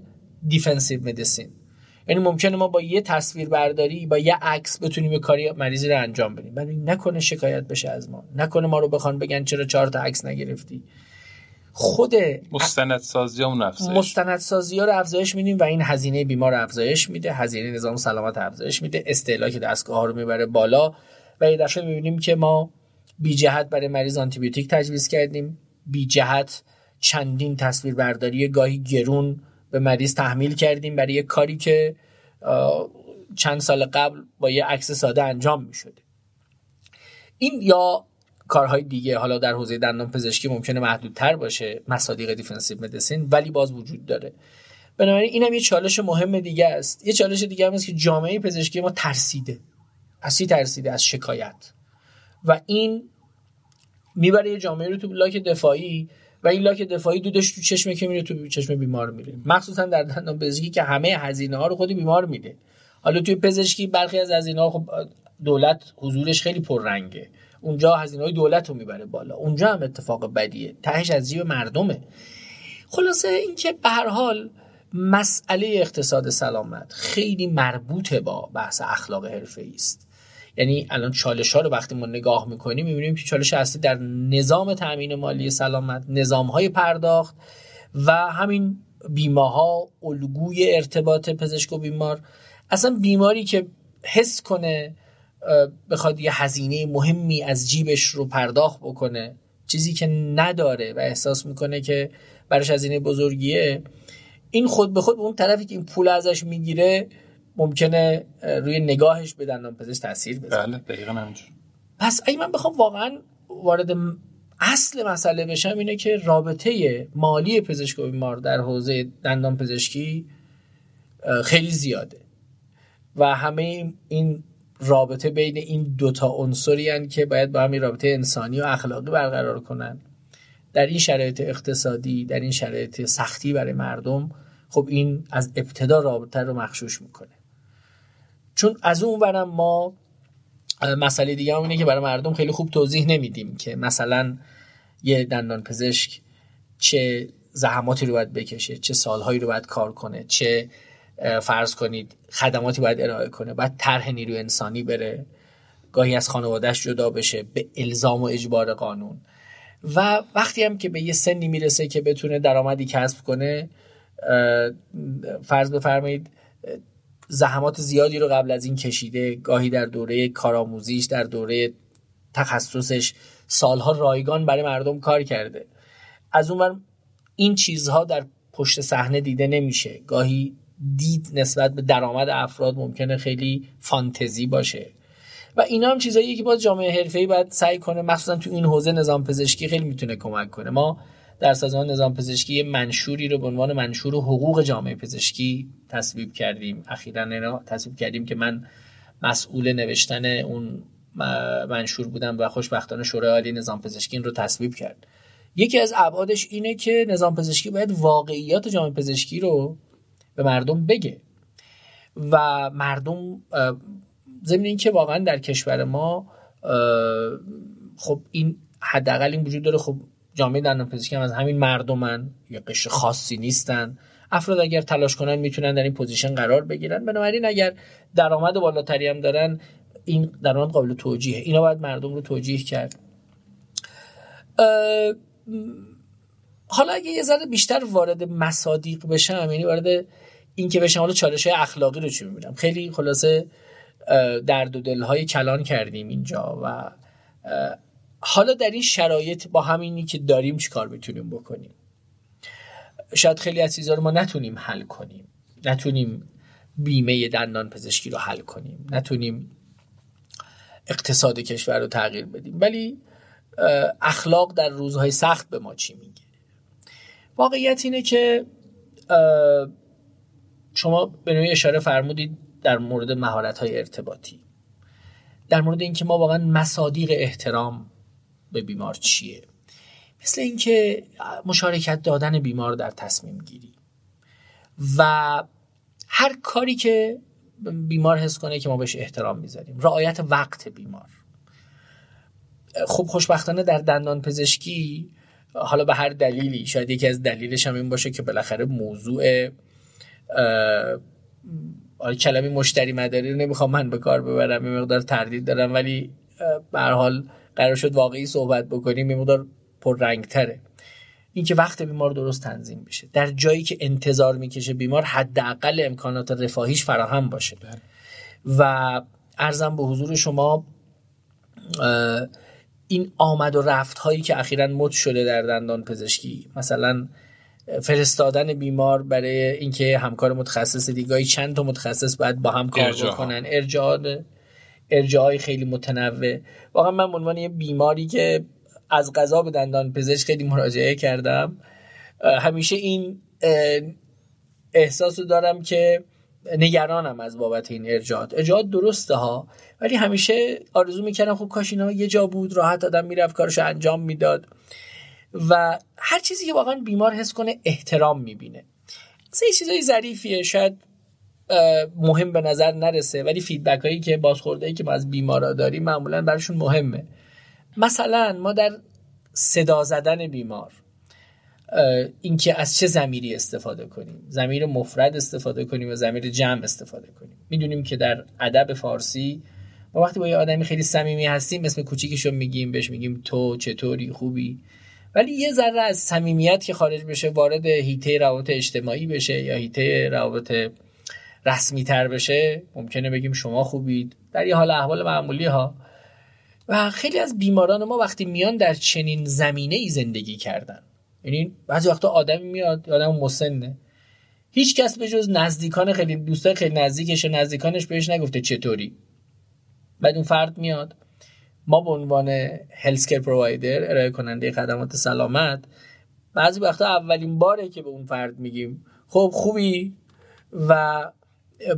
defensive medicine. یعنی ممکنه ما با یه تصویر برداری با یه عکس بتونیم یه کاری مریضی رو انجام بدیم. ولی نکنه شکایت بشه از ما. نکنه ما رو بخوان بگن چرا چهار تا عکس نگرفتی. خود مستندسازی اون افزایش. مستندسازی ها رو افزایش میدیم و این هزینه بیمار افزایش میده. هزینه نظام سلامت افزایش میده. استهلاک دستگاه ها رو می‌بره بالا. و یه دفعه می‌بینیم که ما بی جهت برای مریض آنتیبیوتیک تجویز کردیم. بی جهت چندین تصویر برداری گاهی گرون به مریض تحمیل کردیم برای یه کاری که چند سال قبل با یه عکس ساده انجام می شده این یا کارهای دیگه حالا در حوزه دندان پزشکی ممکنه محدودتر باشه مصادیق defensive medicine ولی باز وجود داره. بنابراین این هم یه چالش مهم دیگه است. یه چالش دیگه هم است که جامعه پزشکی ما ترسیده. اصلی ترسیده؟ از شکایت. و این می‌بره یه جامعه رو تو بلاک دفاعی و این لاک دفاعی دودش تو چشمه که میره تو چشم بیمار میره. مخصوصا در دندان پزشکی که همه هزینه ها رو خود بیمار میده. حالا توی پزشکی برخی از هزینه ها خب دولت حضورش خیلی پررنگه. اونجا هزینه های دولت رو می‌بره بالا. اونجا هم اتفاق بدیه. تهش از جیب مردمه. خلاصه اینکه به هر حال مسئله اقتصاد سلامت خیلی مربوط با بحث اخلاق حرفه است یعنی الان چالش ها رو وقتی ما نگاه می‌کنیم می‌بینیم که چالش اصلی در نظام تامین مالی سلامت نظام های پرداخت و همین بیمه ها الگوی ارتباط پزشک و بیمار. اصلا بیماری که حس کنه بخواد یه هزینه مهمی از جیبش رو پرداخت بکنه چیزی که نداره و احساس می‌کنه که براش هزینه بزرگیه این خود به خود اون طرفی که این پول ازش می‌گیره ممکنه روی نگاهش به دندان پزشک تاثیر بزنه بله دقیقا همینجور. پس اگه من بخوام واقعا وارد اصل مسئله بشم اینه که رابطه مالی پزشک و بیمار در حوزه دندان پزشکی خیلی زیاده. و همه این رابطه بین این دوتا عنصری که باید با همین رابطه انسانی و اخلاقی برقرار کنن. در این شرایط اقتصادی در این شرایط سختی برای مردم خب این از ابتدا رابطه رو مخشوش می‌کنه. چون از اون برم ما مسئله دیگه اینه که برای مردم خیلی خوب توضیح نمیدیم که مثلا یه دندان پزشک چه زحماتی رو باید بکشه چه سالهایی رو باید کار کنه چه فرض کنید خدماتی باید ارائه کنه باید طرح نیروی انسانی بره گاهی از خانوادهش جدا بشه به الزام و اجبار قانون. و وقتی هم که به یه سنی می‌رسه که بتونه درآمدی کسب کنه فرض بفرمایید زحمات زیادی رو قبل از این کشیده گاهی در دوره کارآموزیش در دوره تخصصش سالها رایگان برای مردم کار کرده. از اون این چیزها در پشت صحنه دیده نمیشه. گاهی دید نسبت به درآمد افراد ممکنه خیلی فانتزی باشه. و اینا هم چیزایی که باز جامعه حرفه‌ای باید سعی کنه مخصوصا تو این حوزه نظام پزشکی خیلی می‌تونه کمک کنه. ما در سازمان نظام پزشکی منشوری رو به عنوان منشور حقوق جامعه پزشکی تصویب کردیم. اخیرا تصویب کردیم که من مسئول نوشتن اون منشور بودم و خوشبختانه شورای عالی نظام پزشکی این رو تصویب کرد. یکی از ابعادش اینه که نظام پزشکی باید واقعیات جامعه پزشکی رو به مردم بگه و مردم ضمن اینکه واقعا در کشور ما خب این حداقل این وجود داره. خب جامعه دندان پزشکی هم از همین مردمن یا قشر خاصی نیستن. افراد اگر تلاش کنن می‌تونن در این پوزیشن قرار بگیرن. بنابراین اگر درآمد بالاتری هم دارن این درآمد قابل توجیه اینا باید مردم رو توجیه کرد. حالا اگه یه ذره بیشتر وارد مصادیق بشم یعنی وارد این که بشم حالا چالش های اخلاقی رو چی می‌بینم؟ خیلی خلاصه درد و دلهای کلان کردیم اینجا و حالا در این شرایط با همینی که داریم چیکار می‌تونیم بکنیم؟ شاید خیلی از چیزها رو ما نتونیم حل کنیم. نتونیم بیمه دندان پزشکی رو حل کنیم. نتونیم اقتصاد کشور رو تغییر بدیم. ولی اخلاق در روزهای سخت به ما چی میگه؟ واقعیت اینه که شما به نوعی اشاره فرمودید در مورد مهارت های ارتباطی. در مورد اینکه ما واقعا مصادیق احترام به بیمار چیه؟ مثل اینکه مشارکت دادن بیمار در تصمیم گیری. و هر کاری که بیمار حس کنه که ما بهش احترام می‌ذاریم. رعایت وقت بیمار. خب خوشبختانه در دندان پزشکی حالا به هر دلیلی شاید یکی از دلیلش هم این باشه که بالاخره موضوع کلمه مشتری مداری رو نمی‌خوام من به کار ببرم یه مقدار تردید دارم ولی به حال قرار شد واقعی صحبت بکنیم یه مقدار پررنگتره. اینکه وقت بیمار درست تنظیم بشه. در جایی که انتظار می‌کشه بیمار حداقل امکانات رفاهیش فراهم باشه. بله. و ارزم به حضور شما این آمد و رفت هایی که اخیرا مد شده در دندان پزشکی مثلا فرستادن بیمار برای اینکه همکار متخصص دیگه چند تا متخصص باید با هم کار بکنن. ارجاع ارجاعی خیلی متنوع. واقعا من عنوان یه بیماری که از غذا به دندان پزشک خیلی مراجعه کردم همیشه این احساس رو دارم که نگرانم از بابت این ارجاعات. ارجاعات درسته ها ولی همیشه آرزو می‌کردم خب کاش اینا یه جا بود راحت آدم می‌رفت کارشو انجام می‌داد. و هر چیزی که واقعا بیمار حس کنه احترام می‌بینه. یه چیزای ظریفیه شاید مهم به نظر نرسه ولی فیدبک هایی که بازخورده که ما از بیمارا داریم معمولا براشون مهمه. مثلا ما در صدا زدن بیمار اینکه از چه زمیری استفاده کنیم؟ زمیر مفرد استفاده کنیم و زمیر جمع استفاده کنیم؟ می‌دونیم که در ادب فارسی ما وقتی با یه آدمی خیلی صمیمی هستیم اسم کوچیکشو میگیم بهش میگیم تو چطوری خوبی. ولی یه ذره از صمیمیت که خارج بشه وارد هیته روابط اجتماعی بشه یا هیته روابط رسمی تر بشه ممکنه بگیم شما خوبید. در یه حال احوال معمولی ها و خیلی از بیماران ما وقتی میان در چنین زمینه ای زندگی کردن. یعنی بعضی وقتا آدمی میاد آدم مسنه. هیچ کس به جز نزدیکان خیلی دوستای خیلی نزدیکش و نزدیکانش بهش نگفته چطوری. بعد اون فرد میاد. ما به عنوان هلسکر پرووایدر ارائه کننده خدمات سلامت بعضی وقتا اولین باره که به اون فرد میگیم. خب خوبی؟ و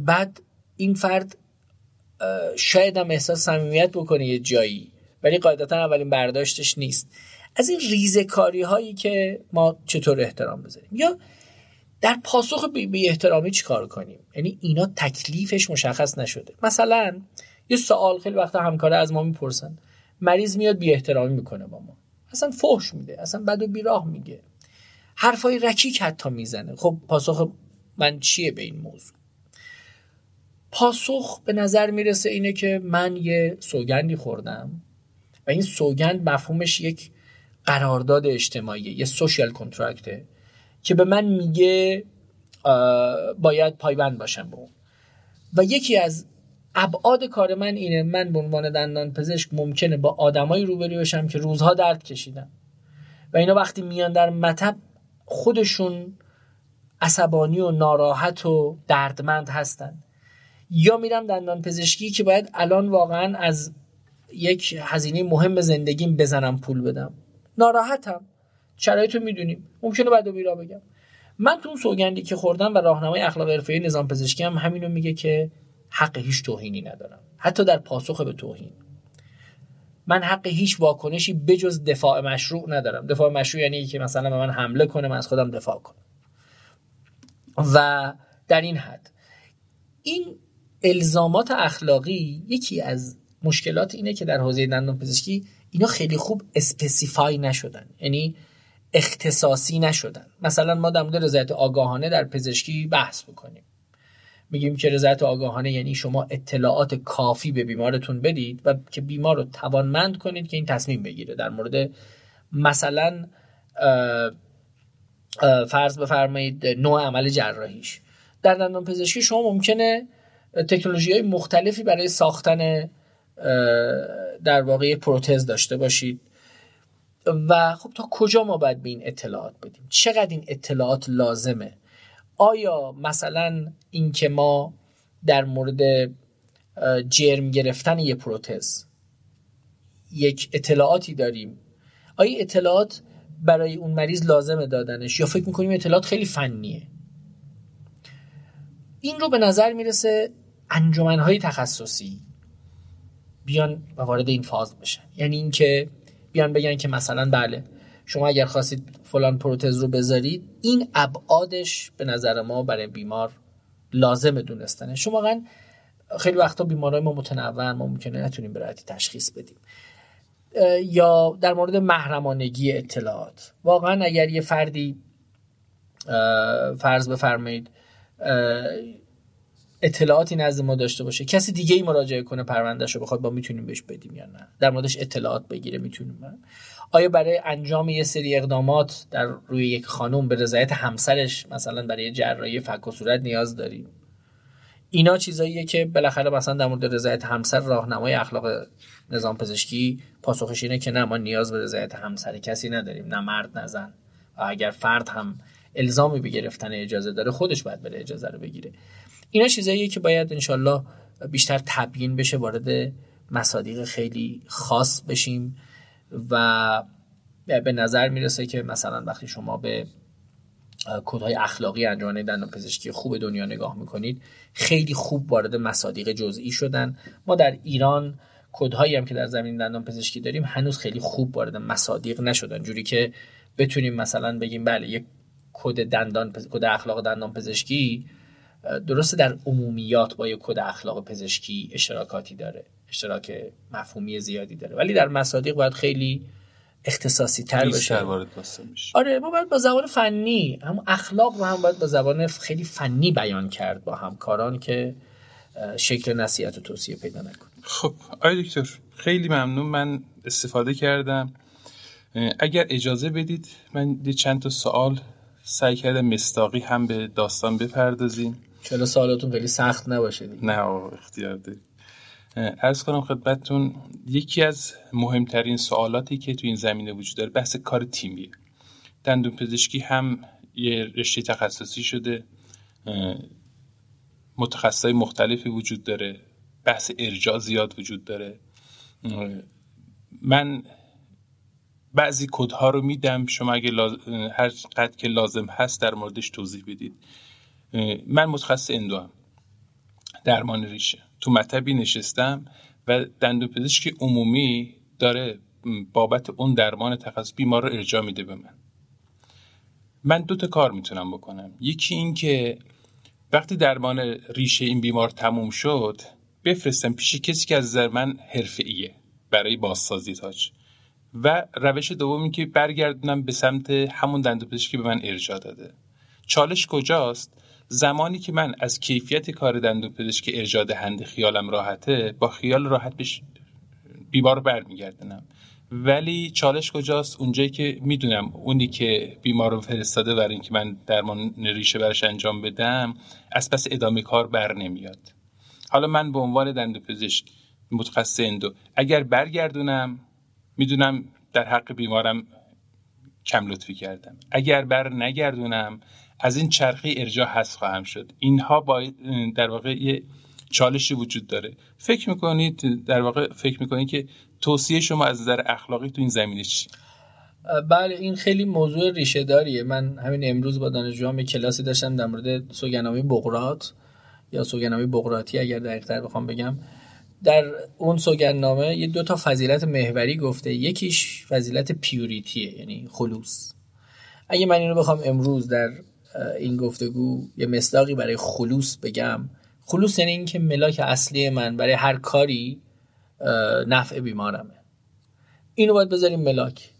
بعد این فرد شاید هم احساس صمیمیت بکنه یه جایی ولی قاعدتا اولین برداشتش نیست. از این ریزه کاری هایی که ما چطور احترام بذاریم؟ یا در پاسخ به احترامی چیکار کنیم؟ یعنی اینا تکلیفش مشخص نشده. مثلا یه سوال خیلی وقتا همکاره از ما می‌پرسن. مریض میاد بی احترامی می‌کنه با ما. اصلا فحش میده. اصلا بد و بیراه میگه. حرفای رکیک حتی می‌زنه. خب پاسخ من چیه به این موضوع؟ پاسخ به نظر می‌رسه اینه که من یه سوگندی خوردم و این سوگند مفهومش یک قرارداد اجتماعی یه سوشیال کنترکته که به من میگه باید پایبند باشم به اون. و یکی از ابعاد کار من اینه من به عنوان دندان پزشک ممکنه با آدمایی روبرو بشم که روزها درد کشیدن و اینا وقتی میان در مطب خودشون عصبانی و ناراحت و دردمند هستن. یا میرم دندان پزشکی که باید الان واقعا از یک هزینه مهم زندگیم بزنم پول بدم. ناراحتم. شرایطو می‌دونیم. ممکنه بعد بیرا بگم. من تو اون سوگندی که خوردم و راهنمای اخلاق حرفه‌ای نظام پزشکی هم همینو میگه که حق هیچ توهینی ندارم. حتی در پاسخ به توهین. من حق هیچ واکنشی بجز دفاع مشروع ندارم. دفاع مشروع یعنی که مثلا من حمله کنه من از خودم دفاع کنم. و در این حد. این الزامات اخلاقی یکی از مشکلات اینه که در حوزه دندان پزشکی اینا خیلی خوب specify نشدن. یعنی اختصاصی نشدن. مثلا ما در مورد رضایت آگاهانه در پزشکی بحث بکنیم. میگیم که رضایت آگاهانه یعنی شما اطلاعات کافی به بیمارتون بدید و که بیمار رو توانمند کنید که این تصمیم بگیره. در مورد مثلا فرض بفرمایید نوع عمل جراحیش. در دندان پزشکی شما ممکنه تکنولوژی های مختلفی برای ساختن در واقع پروتز داشته باشید. و خب تا کجا ما باید به این اطلاعات بدیم؟ چقدر این اطلاعات لازمه؟ آیا مثلا اینکه ما در مورد جرم گرفتن یه پروتز یک اطلاعاتی داریم؟ آیا اطلاعات برای اون مریض لازمه دادنش؟ یا فکر می‌کنیم اطلاعات خیلی فنیه؟ این رو به نظر می‌رسه انجمنهای تخصصی بیان و وارد این فاز بشن. یعنی اینکه بیان بگن که مثلا بله شما اگر خواستید فلان پروتز رو بذارید این ابعادش به نظر ما برای بیمار لازم دونستنه. شما واقعا خیلی وقتا بیمارای ما متنوع ما ممکنه نتونیم به راحتی تشخیص بدیم. یا در مورد محرمانگی اطلاعات. واقعا اگر یه فردی فرض بفرمایید اطلاعاتی نزد ما داشته باشه. کسی دیگه ای مراجعه کنه پروندهشو بخواد با می‌تونیم بهش بدیم یا نه؟ در موردش اطلاعات بگیره می‌تونیم. آیا برای انجام یه سری اقدامات در روی یک خانم به رضایت همسرش مثلا برای جراحی فک و صورت نیاز داریم اینا چیزاییه که بالاخره مثلا در مورد رضایت همسر راهنمای اخلاق نظام پزشکی پاسخش اینه که نه ما نیاز به رضایت همسر کسی نداریم نه مرد نه زن. و اگر فرد هم الزامی به گرفتن اجازه داره خودش باید بره اجازه رو بگیره. اینا چیزاییه که باید انشالله بیشتر تبیین بشه وارد مصادیق خیلی خاص بشیم و به نظر می‌رسه که مثلا وقتی شما به کودهای اخلاقی انجمن دندان پزشکی خوب دنیا نگاه می‌کنید خیلی خوب وارد مصادیق جزئی شدن. ما در ایران کودهایی هم که در زمین دندان پزشکی داریم هنوز خیلی خوب وارد مصادیق نشدن. جوری که بتونیم مثلا بگیم بله یک کد دندان کد اخلاق دندان پزشکی درسته در عمومیات با یک کد اخلاق پزشکی اشتراکاتی داره اشتراک مفهومی زیادی داره. ولی در مصادیق باید خیلی اختصاصی تر بشه آره ما باید با زبان فنی هم اخلاق رو هم باید با زبان خیلی فنی بیان کرد با همکاران که شکل نصیحت و توصیه پیدا نکنه. خب آقای دکتر خیلی ممنون. من استفاده کردم. اگر اجازه بدید من چند تا سوال سعی کردم مستاقی هم به داستان بپردازیم. چرا سوالاتون خیلی سخت نباشه نه اختیار دارید ارز کنم خدمتتون یکی از مهمترین سوالاتی که تو این زمینه وجود داره بحث کار تیمیه. دندون پزشکی هم یه رشته تخصصی شده متخصصای مختلفی وجود داره بحث ارجاع زیاد وجود داره. من بعضی کدها رو میدم شما اگه هر قد که لازم هست در موردش توضیح بدید. من متخصص اندو هم درمان ریشه. تو مطبی نشستم و دندون پزشک عمومی داره بابت اون درمان تخصص بیمار رو ارجاع میده به من. من دو تا کار می‌تونم بکنم. یکی این که وقتی درمان ریشه این بیمار تموم شد بفرستم پیش کسی که از نظر من حرفه‌ایه برای بازسازی تاج. و روش دومی که برگردونم به سمت همون دندوپزشکی به من ارجاع داده. چالش کجاست؟ زمانی که من از کیفیت کار دندوپزشکی ارجاع دهنده خیالم راحته با خیال راحت بش بیمار برمیگردنم. ولی چالش کجاست؟ اونجایی که می‌دونم اونی که بیمار رو فرستاده برای اینکه من درمان ریشه برش انجام بدم از پس ادامه کار بر نمیاد. حالا من به عنوان دندوپزشک متخصص اندو اگر برگردونم می‌دونم در حق بیمارم کم لطفی کردم. اگر بر نگردونم از این چرخی ارجاع هست خواهم شد. اینها با در واقع یه چالشی وجود داره. فکر می‌کنید در واقع فکر می‌کنید که توصیه شما از نظر اخلاقی تو این زمینه چی؟ بله این خیلی موضوع ریشه داریه. من همین امروز با دانشجوام کلاسی داشتم در مورد سوگنامه بغرات یا سوگنامه بغراتی اگر دقیقتر بخوام بگم. در اون سوگندنامه یه دو تا فضیلت محوری گفته. یکیش فضیلت پیوریتیه یعنی خلوص. اگه من اینو بخوام امروز در این گفتگو یه مصداقی برای خلوص بگم. خلوص یعنی اینکه ملاک اصلی من برای هر کاری نفع بیمارمه. اینو باید بذاریم ملاک.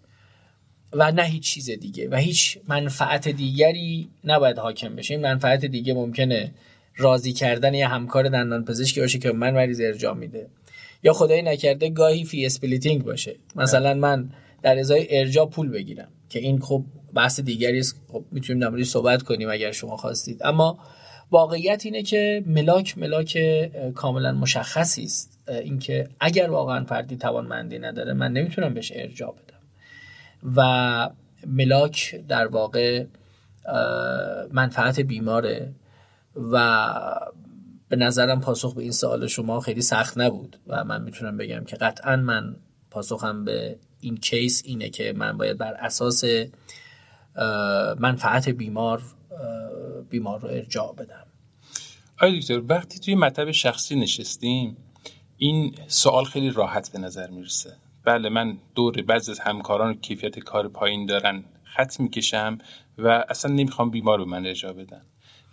و نه هیچ چیز دیگه و هیچ منفعت دیگری نباید حاکم بشه. این منفعت دیگه ممکنه راضی کردن یه همکار دندان پزشکی باشه که به من مریض ارجاع میده. یا خدایی نکرده گاهی fee splitting باشه. مثلا من در ازای ارجاع پول بگیرم. که این خب بحث دیگری است. خب می‌تونیم در صحبت کنیم اگر شما خواستید. اما واقعیت اینه که ملاک ملاک کاملا مشخصی است اینکه اگر واقعا فردی توانمندی نداره من نمی‌تونم بهش ارجاع بدم. و ملاک در واقع منفعت بیماره و به نظرم پاسخ به این سوال شما خیلی سخت نبود. و من می‌تونم بگم که قطعا من پاسخم به این کیس اینه که من باید بر اساس منفعت بیمار بیمار رو ارجاع بدم. آی دکتر وقتی توی مطب شخصی نشستیم این سوال خیلی راحت به نظر می‌رسه. بله من دور بعضی از همکاران کیفیت کار پایین دارن خط می‌کشم و اصلا نمی‌خوام بیمار به من ارجاع بدن.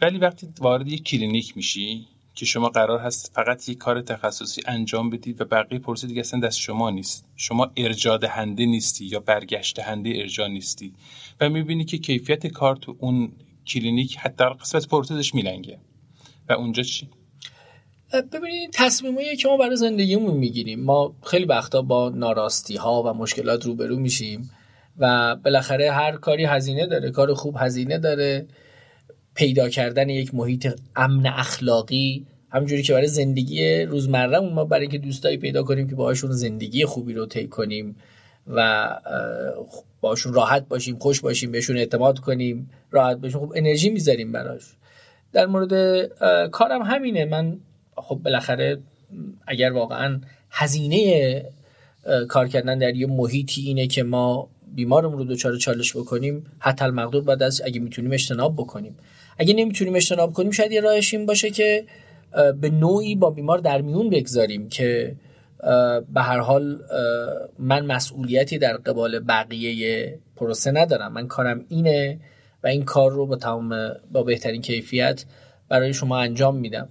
ولی وقتی وارد یک کلینیک میشی که شما قرار هست فقط یک کار تخصصی انجام بدید و بقیه پروسه دیگه اصلا دست شما نیست. شما ارجاع دهنده نیستی یا برگشت دهنده ارجاع نیستی و می‌بینی که کیفیت کار تو اون کلینیک حتی قسمت پرسیدش میلنگه. و اونجا چی؟ ببینید تصمیمایی که ما برای زندگیمون می‌گیریم. ما خیلی وقتا با ناراستی ها و مشکلات روبرو میشیم و بالاخره هر کاری هزینه داره کار خوب هزینه داره. پیدا کردن یک محیط امن اخلاقی همونجوری که برای زندگی روزمره ما برای اینکه دوستایی پیدا کنیم که باهاشون زندگی خوبی رو طی کنیم و باشون راحت باشیم خوش باشیم بهشون اعتماد کنیم راحت باشیم خب انرژی می‌ذاریم براش. در مورد کارم همینه. من خب بالاخره اگر واقعا هزینه کار کردن در یه محیطی اینه که ما بیمارمون رو دوچار چالش بکنیم حتی المقدور بعد از اگه می‌تونیم اجتناب بکنیم. اگه نمی‌تونیم اجتناب کنیم شاید یه راهش این باشه که به نوعی با بیمار در میون بگذاریم که به هر حال من مسئولیتی در قبال بقیه پروسه ندارم. من کارم اینه و این کار رو با تمام با بهترین کیفیت برای شما انجام میدم.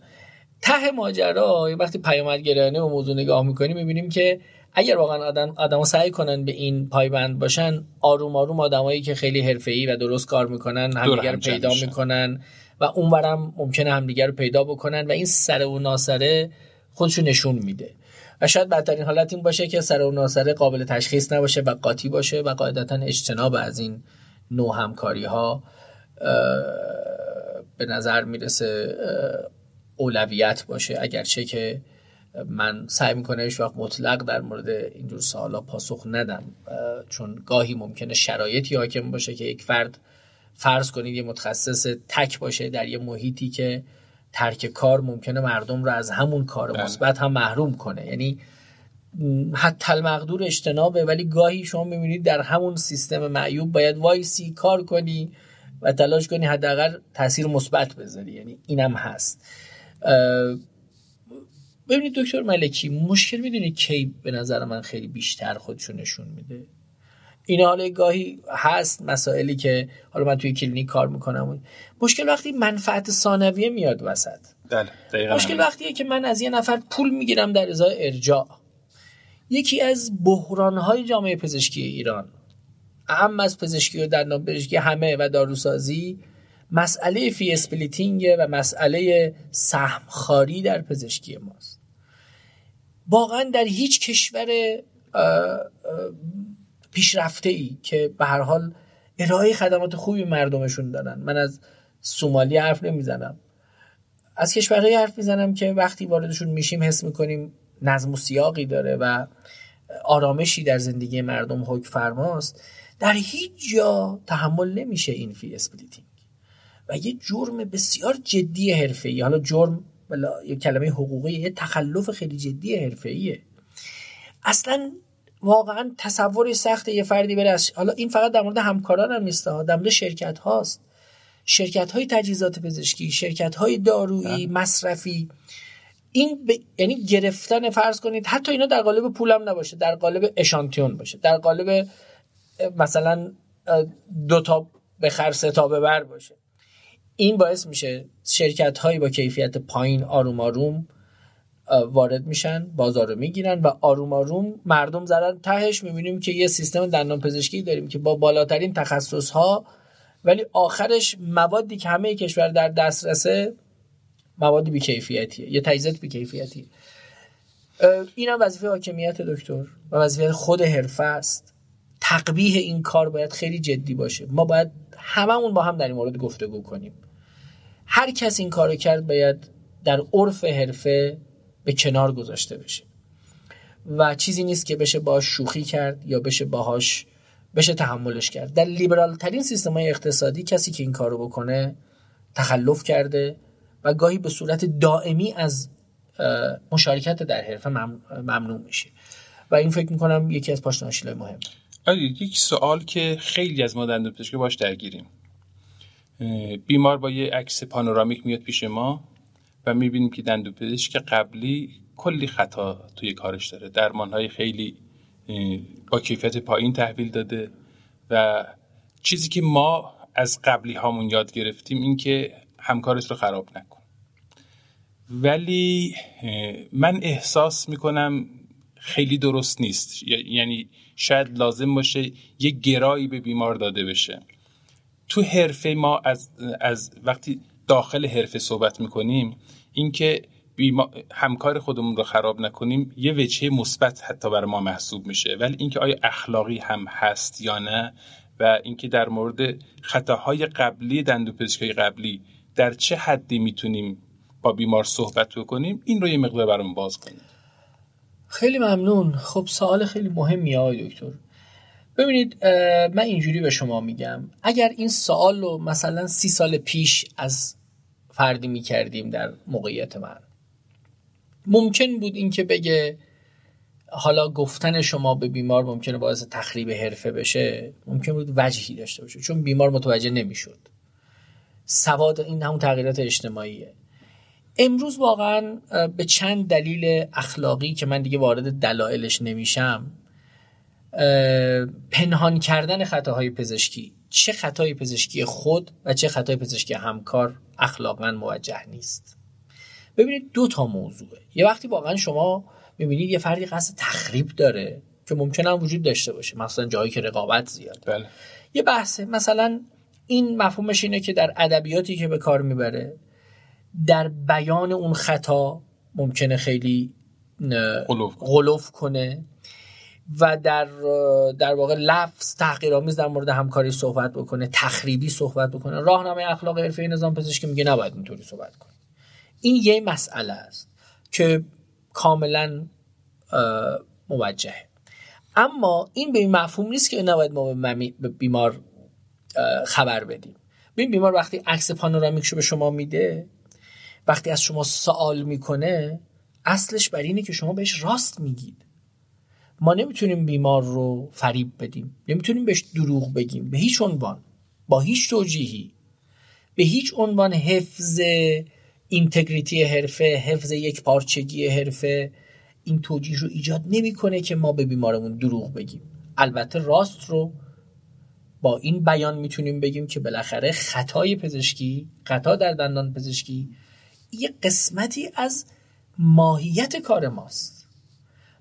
ته ماجرا وقتی پیامدگرایانه و موضوع نگاه می‌کنیم می‌بینیم که اگر واقعا آدم آدما سعی کنن به این پایبند باشن آروم آروم آدمایی که خیلی حرفه‌ای و درست کار می‌کنن همدیگر رو پیدا می‌کنن و اونورم ممکنه همدیگر رو پیدا بکنن و این سر و ناسره خودشو نشون میده. و شاید بدترین حالت این باشه که سر و ناسره قابل تشخیص نباشه و قاطی باشه و قاعدتا اجتناب از این نوع همکاری ها به نظر می‌رسه اولویت باشه. اگرچه که من سعی می‌کنم هیچ وقت مطلق در مورد اینجور سوالا پاسخ ندم. چون گاهی ممکنه شرایطی حاکم باشه که یک فرد فرض کنید یه متخصص تک باشه در یه محیطی که ترک کار ممکنه مردم رو از همون کار بله. مثبت هم محروم کنه. یعنی حتی المقدور اجتنابه ولی گاهی شما می‌بینید در همون سیستم معیوب باید وایسی کار کنی و تلاش کنی حداقل تاثیر مثبت بذاری. یعنی اینم هست. ببینید دکتر ملکی مشکل می‌دونید کی به نظر من خیلی بیشتر خودشون نشون میده. این حالا گاهی هست مسائلی که حالا من توی کلینیک کار می‌کنم. مشکل وقتی منفعت ثانویه میاد وسط. بله مشکل وقتیه که من از یه نفر پول می‌گیرم در ازای ارجاع. یکی از بحرانهای جامعه پزشکی ایران اعم از پزشکی و دندان پزشکی همه و داروسازی مسئله fee splitting و مسئله سهم‌خواری در پزشکی ماست. واقعا در هیچ کشور پیشرفته ای که به هر حال ارائه خدمات خوبی مردمشون دارن. من از سومالی حرف نمی‌زنم. از کشورهایی حرف می‌زنم که وقتی واردشون میشیم حس می‌کنیم نظم و سیاقی داره و آرامشی در زندگی مردم حکم فرماست. در هیچ جا تحمل نمیشه این fee splitting و یه جرم بسیار جدی حرفه‌ای. حالا جرم بلا یه کلمه حقوقی یه تخلف خیلی جدی حرفه‌ایه. اصلا واقعا تصور سخت یه فردی بره حالا این فقط در مورد همکاران هم نیست در مورد شرکت هاست. شرکت های تجهیزات پزشکی شرکت های دارویی بله. مصرفی. این ب... یعنی گرفتن فرض کنید حتی اینا در قالب پولم نباشه در قالب اشانتیون باشه. در قالب مثلا دو تا بخر سه تا ببر باشه. این باعث میشه شرکت هایی با کیفیت پایین آروم آروم وارد میشن بازار رو می‌گیرن و آروم آروم مردم زدن تهش. می‌بینیم که یه سیستم دندان پزشکی داریم که با بالاترین تخصص ها ولی آخرش موادی که همه کشور در دسترسه مواد بیکیفیتیه یه تجهیزات بیکیفیتیه. این هم وظیفه حاکمیت دکتر و وظیفه خود حرفه است. تقبیه این کار باید خیلی جدی باشه. ما باید هممون با هم در این مورد گفتگو کنیم. هر کس این کارو کرد باید در عرف حرفه به کنار گذاشته بشه. و چیزی نیست که بشه باش شوخی کرد یا بشه باهاش بشه تحملش کرد. در لیبرال ترین سیستم های اقتصادی کسی که این کارو بکنه تخلف کرده و گاهی به صورت دائمی از مشارکت در حرفه ممنوع میشه. و این فکر می‌کنم یکی از پاشناشیلای مهم. آره یک سوال که خیلی از ما دندون پزشکی باش درگیریم. بیمار با یه عکس پانورامیک میاد پیش ما و می‌بینیم که دندون پزشک قبلی کلی خطا توی کارش داره. درمان های خیلی با کیفیت پایین تحویل داده و چیزی که ما از قبلی هامون یاد گرفتیم این که همکارت رو خراب نکن. ولی من احساس می‌کنم خیلی درست نیست. یعنی شاید لازم باشه یه گرایی به بیمار داده بشه. تو حرفه ما از, از وقتی داخل حرفه صحبت می‌کنیم اینکه همکار خودمون رو خراب نکنیم یه وجهه مثبت حتی برای ما محسوب میشه. ولی اینکه آیا اخلاقی هم هست یا نه و اینکه در مورد خطاهای قبلی دندوپزشکی قبلی در چه حدی می‌تونیم با بیمار صحبت بکنیم این رو یه مقدار برام باز کنیم خیلی ممنون. خب سوال خیلی مهمی آقای دکتر. ببینید من اینجوری به شما میگم. اگر این سوال رو مثلا سی سال پیش از فردی می‌کردیم در موقعیت من ممکن بود اینکه بگه حالا گفتن شما به بیمار ممکنه باعث تخریب حرفه بشه ممکن بود وجهی داشته باشه چون بیمار متوجه نمی‌شد. سواد این همون تغییرات اجتماعیه. امروز واقعا به چند دلیل اخلاقی که من دیگه وارد دلایلش نمیشم پنهان کردن خطاهای پزشکی. چه خطای پزشکی خود و چه خطای پزشکی همکار اخلاقا موجه نیست. ببینید دو تا موضوعه. یه وقتی واقعا شما می‌بینید یه فردی قصد تخریب داره که ممکنه هم وجود داشته باشه مثلا جایی که رقابت زیاد بله. یه بحثه مثلا این مفهومش اینه که در ادبیاتی که به کار می‌بره در بیان اون خطا ممکنه خیلی غلوف کنه. و در در واقع لفظ تحقیرآمیز در مورد همکاری صحبت بکنه تخریبی صحبت بکنه. راهنمای اخلاق حرفه نظام پزشکی میگه نباید اینطوری صحبت کنه. این یه مسئله است که کاملا موجهه. اما این به این مفهوم نیست که نباید ما به بیمار خبر بدیم. ببین بیمار وقتی عکس پانورامیکشو به شما میده وقتی از شما سوال می‌کنه اصلش بر اینه که شما بهش راست میگید. ما نمی‌تونیم بیمار رو فریب بدیم. نمی‌تونیم بهش دروغ بگیم. به هیچ عنوان. با هیچ توجیهی. به هیچ عنوان حفظ اینتگریتی حرفه حفظ یک پارچگی حرفه. این توجیه رو ایجاد نمی‌کنه که ما به بیمارمون دروغ بگیم. البته راست رو با این بیان می‌تونیم بگیم که بالاخره خطای پزشکی خطا در دندان پزشکی یه قسمتی از ماهیت کار ماست.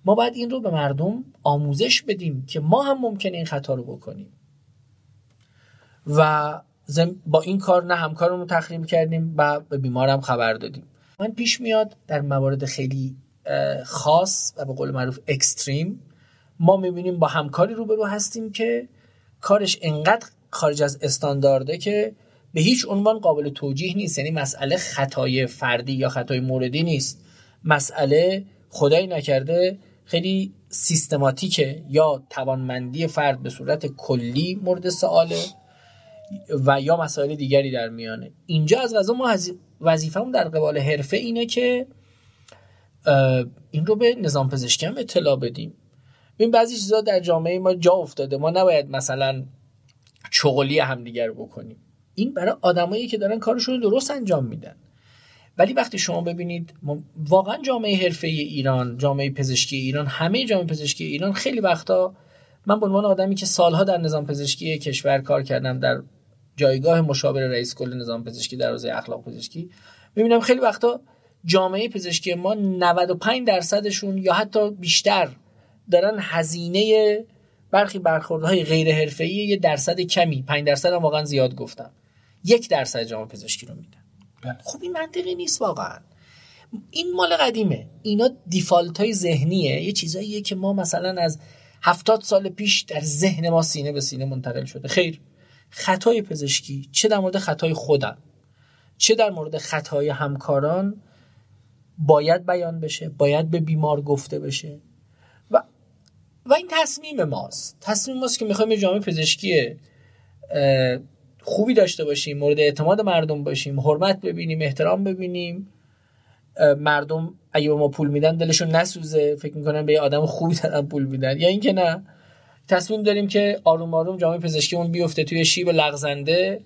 ما باید این رو به مردم آموزش بدیم که ما هم ممکنه این خطا رو بکنیم. و با این کار نه همکارمون تخریب کردیم و به بیمارم خبر دادیم. من پیش میاد در موارد خیلی خاص و به قول معروف اکستریم ما می‌بینیم با همکاری روبرو هستیم که کارش انقدر خارج از استاندارده که به هیچ عنوان قابل توجیه نیست. یعنی مسئله خطای فردی یا خطای موردی نیست. مسئله خدایی نکرده خیلی سیستماتیکه یا توانمندی فرد به صورت کلی مورد سواله و یا مسائل دیگری در میانه. اینجا از غذا ما وظیفمون در قبال حرفه اینه که این رو به نظام پزشکی هم اطلاع بدیم. این بعضی چیزا در جامعه ما جا افتاده. ما نباید مثلا چغلی همدیگر بکنیم. این برای آدمایی که دارن کارشون رو درست انجام میدن. ولی وقتی شما ببینید واقعا جامعه حرفه ایران جامعه پزشکی ایران همه جامعه پزشکی ایران خیلی وقتا من به عنوان آدمی که سالها در نظام پزشکی کشور کار کردم در جایگاه مشاور رئیس کل نظام پزشکی در حوزه اخلاق پزشکی می‌بینم خیلی وقتا جامعه پزشکی ما 95 درصدشون یا حتی بیشتر دارن هزینه برخی برخوردهای غیر حرفه‌ای یه درصد کمی 5 درصد هم واقعا زیاد گفتم یک درصد جامعه پزشکی رو میدن. خب این منطقی نیست واقعا. این مال قدیمه. اینا دیفالت های ذهنیه. یه چیزاییه که ما مثلا از هفتاد سال پیش در ذهن ما سینه به سینه منتقل شده. خیر. خطای پزشکی چه در مورد خطای خودم؟ چه در مورد خطای همکاران باید بیان بشه باید به بیمار گفته بشه؟ و و این تصمیم ماست. تصمیم ماست که می‌خوایم جامعه پزشکی خوبی داشته باشیم مورد اعتماد مردم باشیم حرمت ببینیم احترام ببینیم. مردم اگه به ما پول میدن دلشون نسوزه. فکر می‌کنن به یه آدم خوبی دارن پول میدن. یا اینکه نه. تصمیم داریم که آروم آروم جامعه پزشکی اون بیفته توی شیب لغزنده.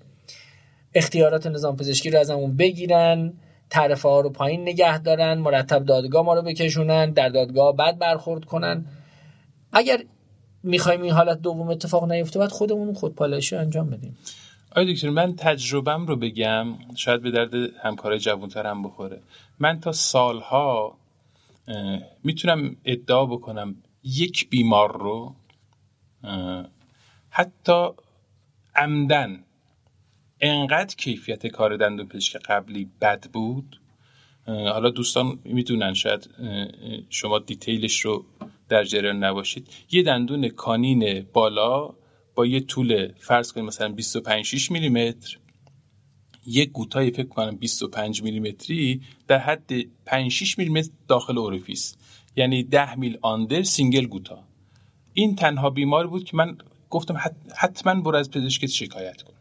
اختیارات نظام پزشکی رو از همون بگیرن. تعرفه ها رو پایین نگه دارن. مرتب دادگاه ما رو بکشونن. در دادگاه بعد برخورد کنن. اگر می‌خوایم این حالت دوم اتفاق نیفته باید خودمون خودپالایشی انجام بدیم. آقای دکتر من تجربم رو بگم شاید به درد همکارای جوانتر هم بخوره. من تا سالها می‌تونم ادعا بکنم یک بیمار رو حتی عمدن انقدر کیفیت کار دندون پزشک قبلی بد بود. حالا دوستان می‌دونن شاید شما دیتیلش رو در جریان نباشید. یه دندون کانین بالا با یه طول فرض کنیم مثلا 25 6 میلیمتر یک گوتای فکر کنم 25 میلیمتری در حد 5 6 میلیمتر داخل اوریفیس یعنی 10 میل آندر سینگل گوتا. این تنها بیمار بود که من گفتم حتما برو از پزشکت شکایت کن.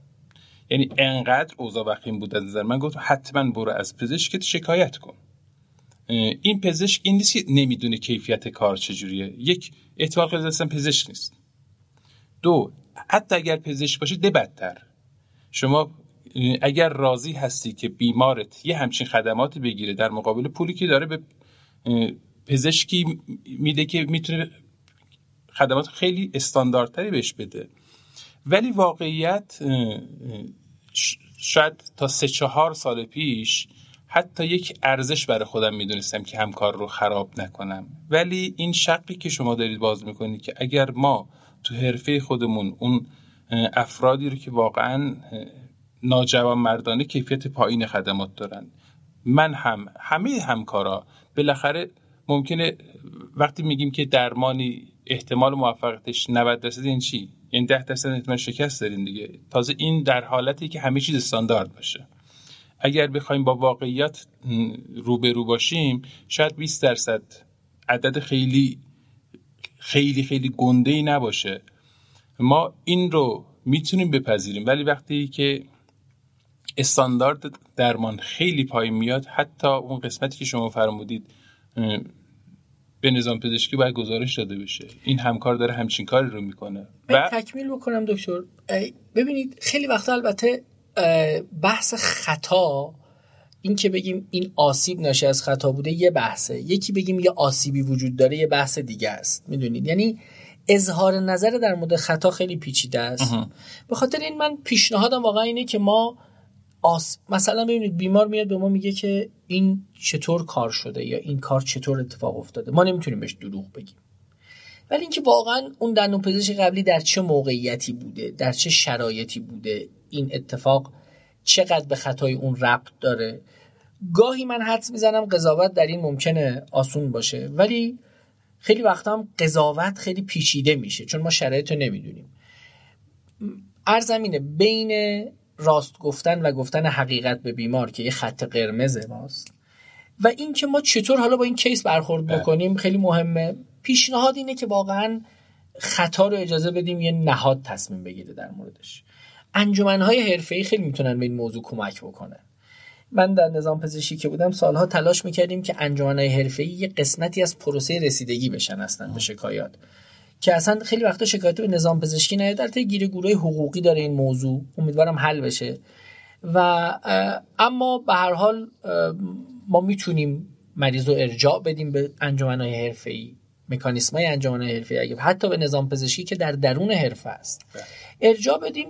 یعنی انقدر اوضاع وخیم بود از نظر من گفتم حتما برو از پزشکت شکایت کن. این پزشک این نیست که نمی‌دونه کیفیت کار چجوریه. یک احتمال خیلی پزشک نیست. دو حتی اگر پزشک باشه ده بدتر. شما اگر راضی هستی که بیمارت یه همچین خدماتی بگیره در مقابل پولی که داره به پزشکی میده که می‌تونه خدمات خیلی استانداردتری بهش بده. ولی واقعیت شاید تا سه چهار سال پیش حتی یک ارزش برای خودم می‌دونستم که همکار رو خراب نکنم. ولی این شقی که شما دارید باز می‌کنید که اگر ما تو حرفه خودمون اون افرادی رو که واقعا ناجوان مردانه کیفیت پایین خدمات دارن. من هم همه همکارا بالاخره ممکنه وقتی میگیم که درمانی احتمال موفقیتش 90 درصد این چی؟ این 10 درصد احتمال شکست داریم دیگه. تازه این در حالتی که همه چیز استاندارد باشه. اگر بخوایم با واقعیت روبرو باشیم شاید 20 درصد عدد خیلی خیلی خیلی گنده ای نباشه. ما این رو می‌تونیم بپذیریم ولی وقتی که استاندارد درمان خیلی پایین میاد حتی اون قسمتی که شما فرمودید به نظام پزشکی باید گزارش داده بشه. این همکار داره همچین کاری رو می‌کنه. و تکمیل بکنم دکتر. ببینید خیلی وقتا البته بحث خطا این که بگیم این آسیب ناشی از خطا بوده یه بحثه. یکی بگیم یه آسیبی وجود داره یه بحث دیگه است. می‌دونید؟ یعنی اظهار نظر در مورد خطا خیلی پیچیده است. به خاطر این من پیشنهادم واقعا اینه که ما آس... مثلا ببینید بیمار میاد به ما میگه که این چطور کار شده یا این کار چطور اتفاق افتاده. ما نمی‌تونیم بهش دروغ بگیم. ولی اینکه واقعا اون دندون پزشک قبلی در چه موقعیتی بوده در چه شرایطی بوده این اتفاق چقدر به خطای اون ربط داره. گاهی من حدس می‌زنم قضاوت در این ممکنه آسون باشه ولی خیلی وقتا هم قضاوت خیلی پیچیده میشه چون ما شرایط رو نمی‌دونیم. ارزمینه بین راست گفتن و گفتن حقیقت به بیمار که یه خط قرمز ماست و اینکه ما چطور حالا با این کیس برخورد. بکنیم خیلی مهمه. پیشنهاد اینه که واقعا خطا رو اجازه بدیم یه نهاد تصمیم بگیره در موردش. انجمنهای حرفه‌ای خیلی می‌تونن به این موضوع کمک بکنه. من در نظام پزشکی که بودم سالها تلاش می‌کردیم که انجمنهای حرفه‌ای یه قسمتی از پروسه رسیدگی بشن هستن به شکایات. که اصلا خیلی وقتا شکایت به نظام پزشکی نیاد در گیره حقوقی داره این موضوع. امیدوارم حل بشه. و اما به هر حال ما می‌تونیم مریض رو ارجاع بدیم به انجمنهای حرفه‌ای مکانیسم های انجمنهای حرفه‌ای. اگه حتی به نظام پزشکی که در درون حرفه است. بله. ارجاع بدیم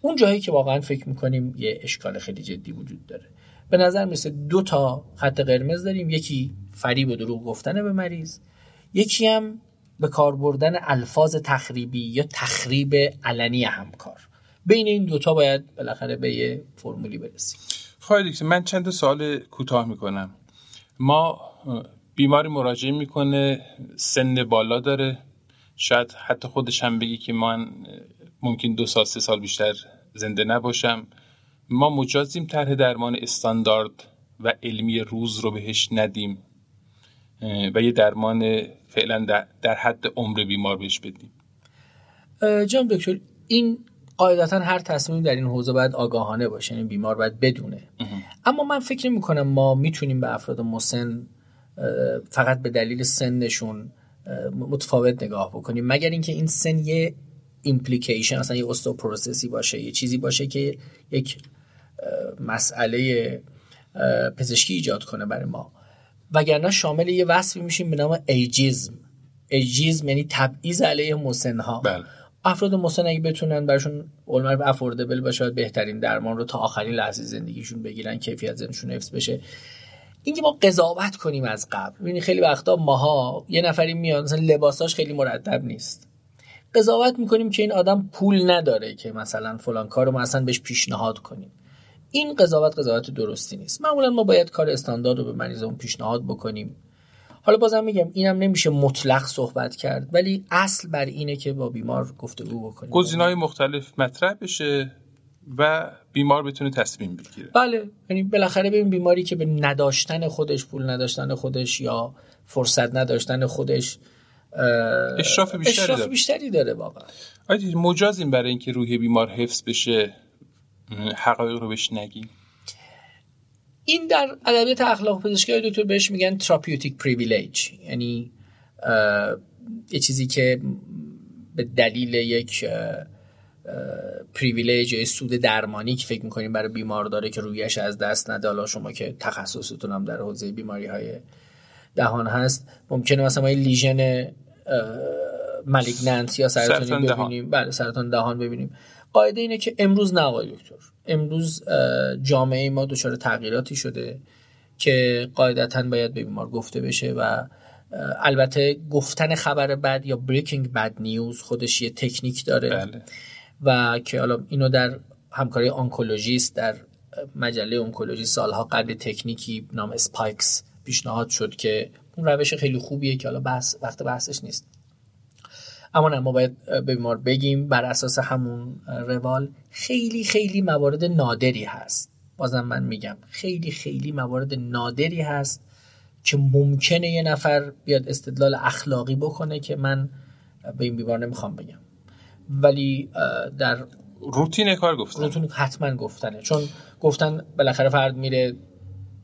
اون جایی که واقعا فکر می‌کنیم یه اشکال خیلی جدی وجود داره. به نظر می‌رسه دو تا خط قرمز داریم. یکی فریب و دروغ گفتن به مریض. یکی هم به کار بردن الفاظ تخریبی یا تخریب علنی همکار. بین این دوتا باید بالاخره به یه فرمولی برسیم. خواهی من چند سال کوتاه می‌کنم. ما بیماری مراجعه می‌کنه سن بالا داره. شاید حتی خودش هم بگی که من ممکن دو سال سه سال بیشتر زنده نباشم. ما مجازیم طرح درمان استاندارد و علمی روز رو بهش ندیم. و یه درمان فعلا در, حد عمر بیمار بهش بدیم. جان دکتر این قاعدتا هر تصمیم در این حوزه باید آگاهانه باشه یعنی بیمار باید بدونه. اما من فکر نمی کنم ما می‌تونیم به افراد مسن فقط به دلیل سنشون متفاوت نگاه بکنیم. مگر اینکه این سن یه implication اصلا یه process ی باشه یه چیزی باشه که یک مسئله پزشکی ایجاد کنه برای ما. وگرنه شامل یه وصفی میشیم به نام ageism ageism یعنی تبعیض علیه مسنها. بله. افراد مسن اگه بتونن براشون اون عمل affordable باشه بهترین درمان رو تا آخرین لحظه زندگیشون بگیرن کیفیت زندگیشون حفظ بشه. اینکه ما قضاوت کنیم از قبل. ببینید خیلی وقتا ماها یه نفری میاد مثلا لباساش خیلی مرتب نیست. قضاوت می‌کنیم که این آدم پول نداره که مثلا فلان کارو ما اصلا بهش پیشنهاد کنیم. این قضاوت قضاوت درستی نیست. معمولا ما باید کار استاندارد رو به مریضمون پیشنهاد بکنیم. حالا بازم میگم اینم نمیشه مطلق صحبت کرد ولی اصل بر اینه که با بیمار گفتگو بکنیم. گزینه‌های مختلف مطرح بشه و بیمار بتونه تصمیم بگیره. بله یعنی بالاخره ببین بیماری که به نداشتن خودش پول نداشتن خودش یا فرصت نداشتن خودش اشراف بیشتری, اشراف داره. بیشتری داره واقعا. مجازیم برای اینکه روح بیمار حفظ بشه حقایق رو بهش نگیم. این در ادبیات اخلاق پزشکی دکتر بهش میگن تراپیوتیک پریویلیج یعنی یه چیزی که به دلیل یک پریویلیج یا سود درمانی که فکر می‌کنیم برای بیمار داره که رویش از دست نده. حالا شما که تخصصتون هم در حوزه بیماری های دهان هست. ممکنه مثلا ما لیژن ملیگننت یا سرطانی ببینیم. بله سرطان دهان ببینیم. قاعده اینه که امروز نه آقای دکتر. امروز جامعه ما دچار تغییراتی شده که قاعدتا باید به بیمار گفته بشه و البته گفتن خبر بد یا breaking bad news خودش یه تکنیک داره. بله. و که حالا اینو در همکارای آنکولوژیست در مجله اونکولوژی سالها قبل تکنیکی نام SPIKES پیشنهاد شد که اون روش خیلی خوبیه که حالا بحث وقت بحثش نیست. اما نه ما باید به بیمار بگیم بر اساس همون روال خیلی خیلی موارد نادری هست. بازم من میگم خیلی خیلی موارد نادری هست که ممکنه یه نفر بیاد استدلال اخلاقی بکنه که من به این بیمار نمی‌خوام بگم. ولی در روتین کار گفتن. روتین حتما گفتنه. چون گفتن بالاخره فرد میره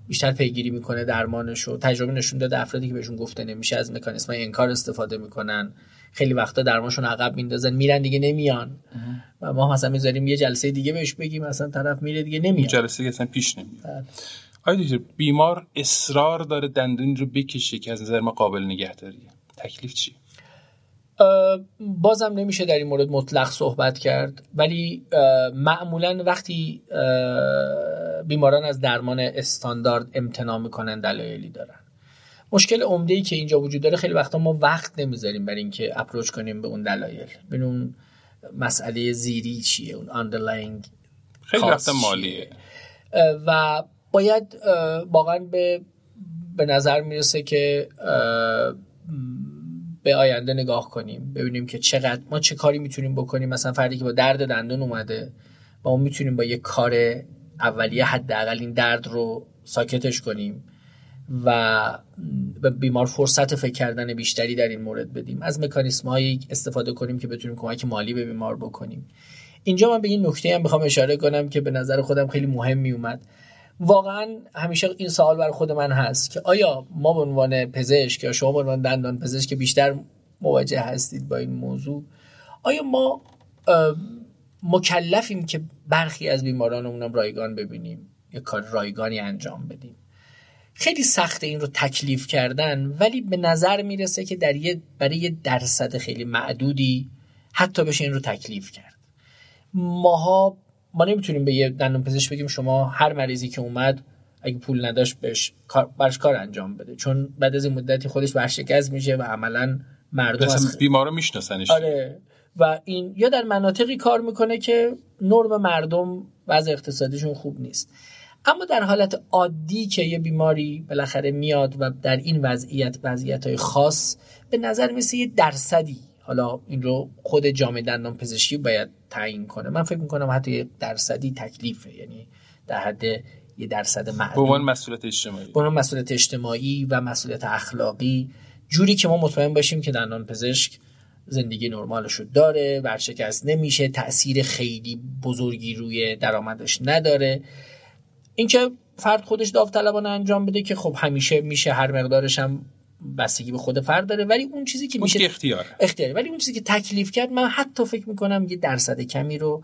بیشتر پیگیری می‌کنه درمانش رو تجربه نشون داده افرادی که بهشون گفته نمیشه از مکانیزم انکار استفاده می‌کنن. خیلی وقتا درمانشون عقب میندازن میرن دیگه نمیان. و ما مثلا می‌ذاریم یه جلسه دیگه بهش بگیم مثلا طرف میره دیگه نمیاد. جلسه دیگه اصلا پیش نمیاد. آیا بیمار اصرار داره دندون رو بکشه که از نظر ما قابل نگهداریه. تکلیف چی بازم نمیشه در این مورد مطلق صحبت کرد ولی معمولا وقتی بیماران از درمان استاندارد امتناع می‌کنن دلایلی دارن. مشکل عمده ای که اینجا وجود داره خیلی وقتا ما وقت نمی‌ذاریم برای اینکه اپروچ کنیم به اون دلایل. ببین اون مسئله زیری چیه؟ اون underlying خیلی وقتا مالیه. و باید واقعا به به نظر می‌رسه که به آینده نگاه کنیم. ببینیم که چقدر ما چه کاری می‌تونیم بکنیم. مثلا فردی که با درد دندون اومده ما می‌تونیم با یه کار اولیه حداقل این درد رو ساکتش کنیم و به بیمار فرصت فکر کردن بیشتری در این مورد بدیم. از مکانیسم هایی استفاده کنیم که بتونیم کمک مالی به بیمار بکنیم. اینجا من به این نکته هم بخوام اشاره کنم که به نظر خودم خیلی مهم می اومد واقعا همیشه این سوال بر خود من هست که آیا ما به عنوان پزشک یا شما به عنوان دندان پزشک که بیشتر مواجه هستید با این موضوع آیا ما مکلفیم که برخی از بیمارانمون رایگان ببینیم یا کار رایگانی انجام بدیم؟ خیلی سخت این رو تکلیف کردن ولی به نظر می‌رسه که در یه برای یه درصد خیلی معدودی حتی بشه این رو تکلیف کرد. ماها ما نمی‌تونیم به یه دندون پزشک بگیم شما هر مریضی که اومد اگه پول نداشت بهش کار برش کار انجام بده. چون بعد از این مدتی خودش ورشکست میشه و عملا مردم از بیمارا میشناسنش. آره. و این یا در مناطقی کار می‌کنه که نرم مردم وضع اقتصادیشون خوب نیست. اما در حالت عادی که یه بیماری بالاخره میاد و در این وضعیت وضعیت های خاص به نظر میسه یه درصدی حالا این رو خود جامعه دندان پزشکی باید تعیین کنه. من فکر می‌کنم حتی یه درصدی تکلیفه یعنی در حد یه درصد معلوم. به مسئولیت اجتماعی. به مسئولیت اجتماعی و مسئولیت اخلاقی جوری که ما مطمئن باشیم که دندان پزشک زندگی نرمالش رو داره ورشکست نمیشه تاثیر خیلی بزرگی روی درآمدش نداره. اینکه فرد خودش داوطلبانه انجام بده که خب همیشه میشه هر مقدارش هم بستگی به خود فرد داره. ولی اون چیزی که میشه اختیار اختیار ولی اون چیزی که تکلیف کرد من حتی فکر می‌کنم یه درصد کمی رو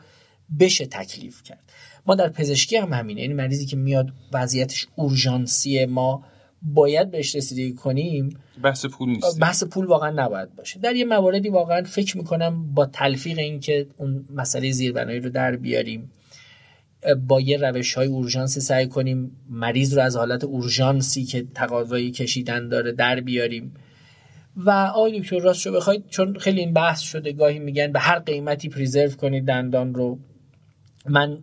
بشه تکلیف کرد. ما در پزشکی هم همینه. این یعنی مریضی که میاد وضعیتش اورژانسی ما باید بهش رسیدگی کنیم بحث پول نیست. بحث پول واقعا نباید باشه. در یه مواردی واقعا فکر می‌کنم با تلفیق این که اون مسئله زیربنایی رو در بیاریم. با یه روش های اورژانسی سعی کنیم مریض رو از حالت اورژانسی که تقاضایی کشیدن داره در بیاریم. و آقای دکتر راست شو بخواید چون خیلی این بحث شده گاهی میگن به هر قیمتی پریزرو کنید دندان رو. من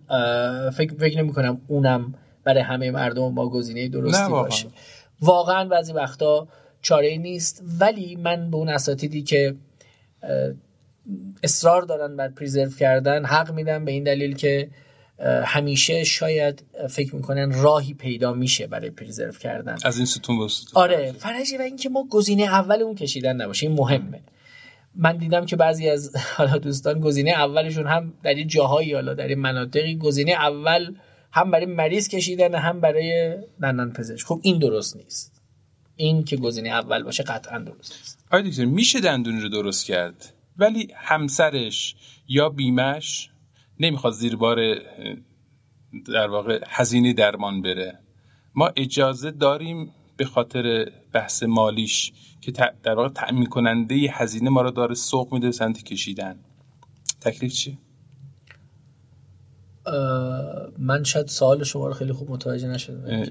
فکر, فکر نمی کنم اونم برای همه مردم با گزینه درستی باشه. واقعا بعضی وقتا چاره نیست ولی من به اون اساتیدی که اصرار دارن بر پریزرو کردن حق میدم به این دلیل که همیشه شاید فکر می‌کنن راهی پیدا میشه برای پریزرو کردن. از این ستون آره فرجی و اینکه ما گزینه اول اون کشیدن نباشه این مهمه. من دیدم که بعضی از حالا دوستان گزینه اولشون هم در این جاهایی حالا در این مناطقی گزینه اول هم برای مریض کشیدن هم برای دندان پزشک. خب این درست نیست. این که گزینه اول باشه قطعا درست نیست. آره میشه دندون رو درست کرد؟ ولی همسرش یا بیمش نمی‌خواد زیر بار در واقع هزینه درمان بره. ما اجازه داریم به خاطر بحث مالیش که در واقع تأمین کننده هزینه ما رو داره سوق میده سمت کشیدن. تکلیف چی؟ من شاید سوال شما رو خیلی خوب متوجه نشدم.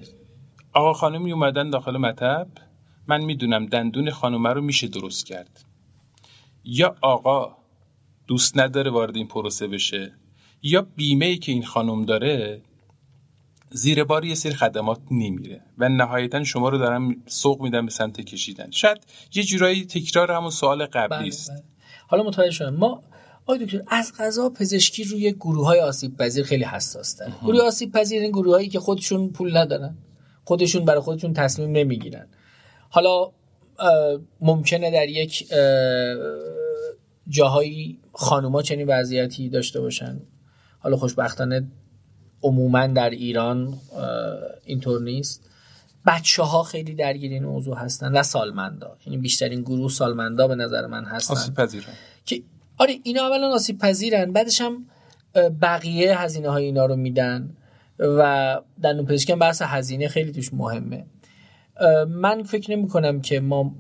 آقا خانمی اومدن داخل مطب. من می‌دونم دندون خانومه رو میشه درست کرد. یا آقا دوست نداره وارد این پروسه بشه. یا بیمه ای که این خانم داره زیر بار یه سری خدمات نمیره و نهایتا شما رو دارم سوق میدن به سمت کشیدن. شاید یه جورایی تکرار همون سوال قبلی بله، است. بله. حالا متوجه شدم. ما آقای دکتر از غذا پزشکی روی گروه های آسیب پذیر خیلی حساس داره گروه آسیب پذیر این گروه هایی که خودشون پول ندارن. خودشون برای خودشون تصمیم نمی‌گیرن. حالا ممکنه در یک اه، جاهایی خانوما چنین وضعیتی داشته باشن. حالا خوشبختانه عموما در ایران اینطور نیست. بچه ها خیلی درگیر این موضوع هستن و سالمندا. یعنی بیشترین گروه سالمندا به نظر من هستن. آسیب پذیرن که آره اینا اولا آسیب پذیرن بعدش هم بقیه هزینه های اینا رو میدن و دندون پزشکی هم بحث هزینه خیلی توش مهمه. من فکر نمی کنم که ما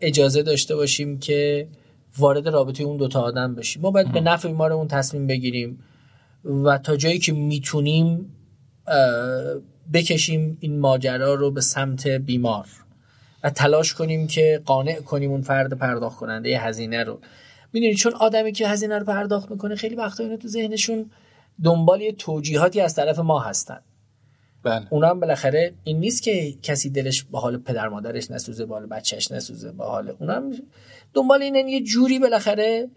اجازه داشته باشیم که وارد رابطه اون دوتا آدم بشیم. ما باید به نفع بیمارمون تصمیم بگیریم. و تا جایی که می‌تونیم بکشیم این ماجرا رو به سمت بیمار و تلاش کنیم که قانع کنیم اون فرد پرداخت کننده هزینه رو. می‌دونید چون آدمی که هزینه رو پرداخت می‌کنه خیلی وقتا اینو تو ذهنشون دنبال یه توجیهاتی از طرف ما هستن. بله. اونا هم بالاخره این نیست که کسی دلش به حال پدر مادرش نسوزه به حال بچهش نسوزه به حال اونا هم دنبال اینن یه جوری بالاخره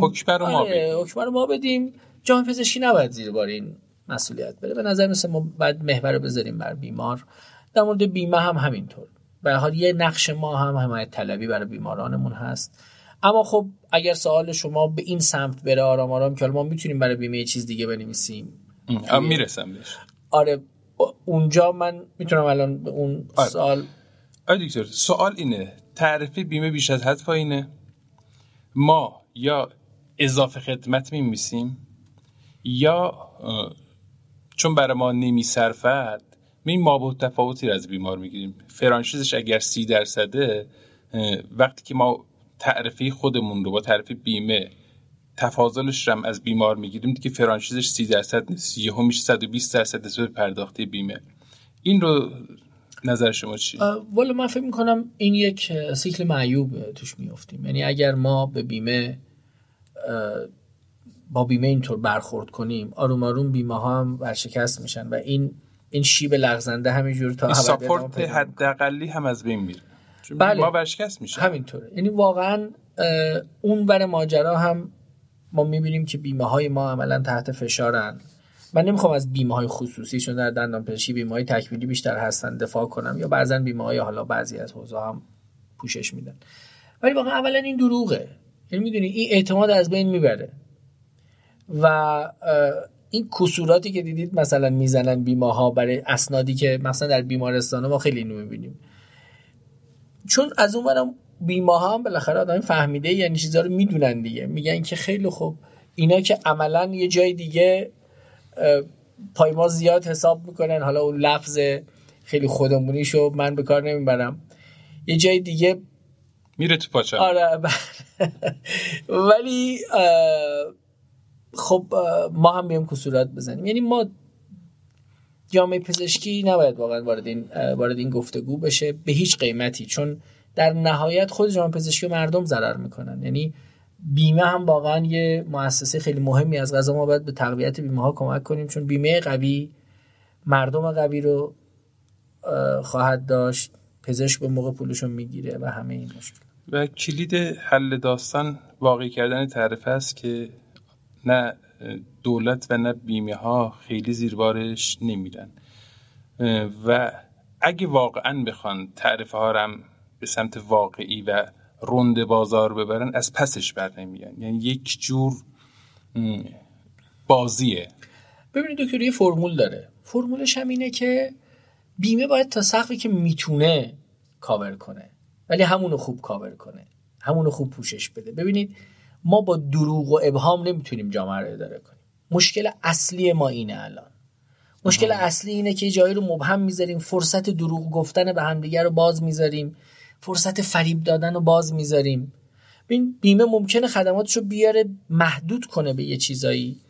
حکمه رو ما آره، بدیم. جامعه پزشکی نباید زیر بار این مسئولیت بره. به نظر مثل ما باید محور بذاریم بر بیمار. در مورد بیمه هم همینطور. به هر حال یه نقش ما هم حمایت طلبی برای بیمارانمون هست. اما خب اگر سوال شما به این سمت بره آرام آرام که ما می‌تونیم برای بیمه چیز دیگه بنویسیم. آه، می‌رسم بهش. آره اونجا من می‌تونم الان به اون آره. سوال آی دکتر سوال اینه. تعرفه بیمه بیش از حد پایینه. ما یا اضافه خدمت میمیسیم یا چون برای ما نمیصرفد می ما با تفاوتی از بیمار می‌گیریم. فرانشیزش اگر سی درصده وقتی که ما تعرفه خودمون رو با تعرفه بیمه تفاضلش رو از بیمار می‌گیریم دیگه فرانشیزش سی درصد نیست یهو میشه 120 درصد نسبت پرداخته بیمه. این رو نظر شما؟ اه، والا من فکر می‌کنم این یک سیکل معیوب توش میفتیم یعنی اگر ما به بیمه با بیمه اینطور برخورد کنیم آروم آروم بیمه ها هم ورشکست میشن و این این شیب لغزنده همینجور تا این ساپورت. حداقلی هم از بین میره. چون بله. ما ورشکست میشه. همینطوره. یعنی واقعا اون ور ماجرا هم ما می‌بینیم که بیمه های ما عملا تحت فشارن. من نمی‌خوام از بیمه های خصوصی چون در دندان پزشکی بیمه های تکمیلی بیشتر هستن دفاع کنم یا بعضا بیمه های حالا بعضی از حوزه هم پوشش میدن. ولی واقعا اولا این دروغه. یعنی می‌دونی این اعتماد از بین می‌بره. و این کسوراتی که دیدید مثلا می‌زنن بیمه ها برای اسنادی که مثلا در بیمارستان ما خیلی اینو می‌بینیم. چون از اون برم بیمه ها هم بالاخره آدم فهمیده یعنی چیزا رو می‌دونن دیگه. میگن که خیلی خوب اینا که عملا یه جای دیگه پای ما زیاد حساب می‌کنن. حالا اون لفظ خیلی خودمونیشو من به کار نمی‌برم. یه جای دیگه میره تو پاچه. آره. ولی خب ما هم بیام کسورات بزنیم. یعنی ما جامعه پزشکی نباید واقعا وارد این وارد این گفتگو بشه به هیچ قیمتی چون در نهایت خود جامعه پزشکی و مردم ضرر می‌کنن. یعنی بیمه هم واقعا یه مؤسسه خیلی مهمی از غذا ما باید به تقویت بیمه ها کمک کنیم چون بیمه قوی مردم قوی رو اه، خواهد داشت. پزشک به موقع پولشون می‌گیره و همه این مشکل و کلید حل داستان واقعی کردن تعرفه است که نه دولت و نه بیمه ها خیلی زیر بارش نمیرن و اگه واقعا بخوان تعرفه ها هم به سمت واقعی و رند بازار ببرن از پسش بر نمیان یعنی یک جور بازیه. ببینید دکتر یه فرمول داره. فرمولش هم اینه که بیمه باید تا سقفی که می‌تونه کاور کنه ولی همونو خوب کاور کنه. همونو خوب پوشش بده. ببینید ما با دروغ و ابهام نمی‌تونیم جامعه رو اداره کنیم. مشکل اصلی ما اینه الان. مشکل اصلی اینه که جایی رو مبهم می‌ذاریم فرصت دروغ گفتن به همدیگه رو باز می‌ذاریم فرصت فریب دادن رو باز می‌ذاریم. ببین بیمه ممکنه خدماتشو بیاره محدود کنه به یه چیزایی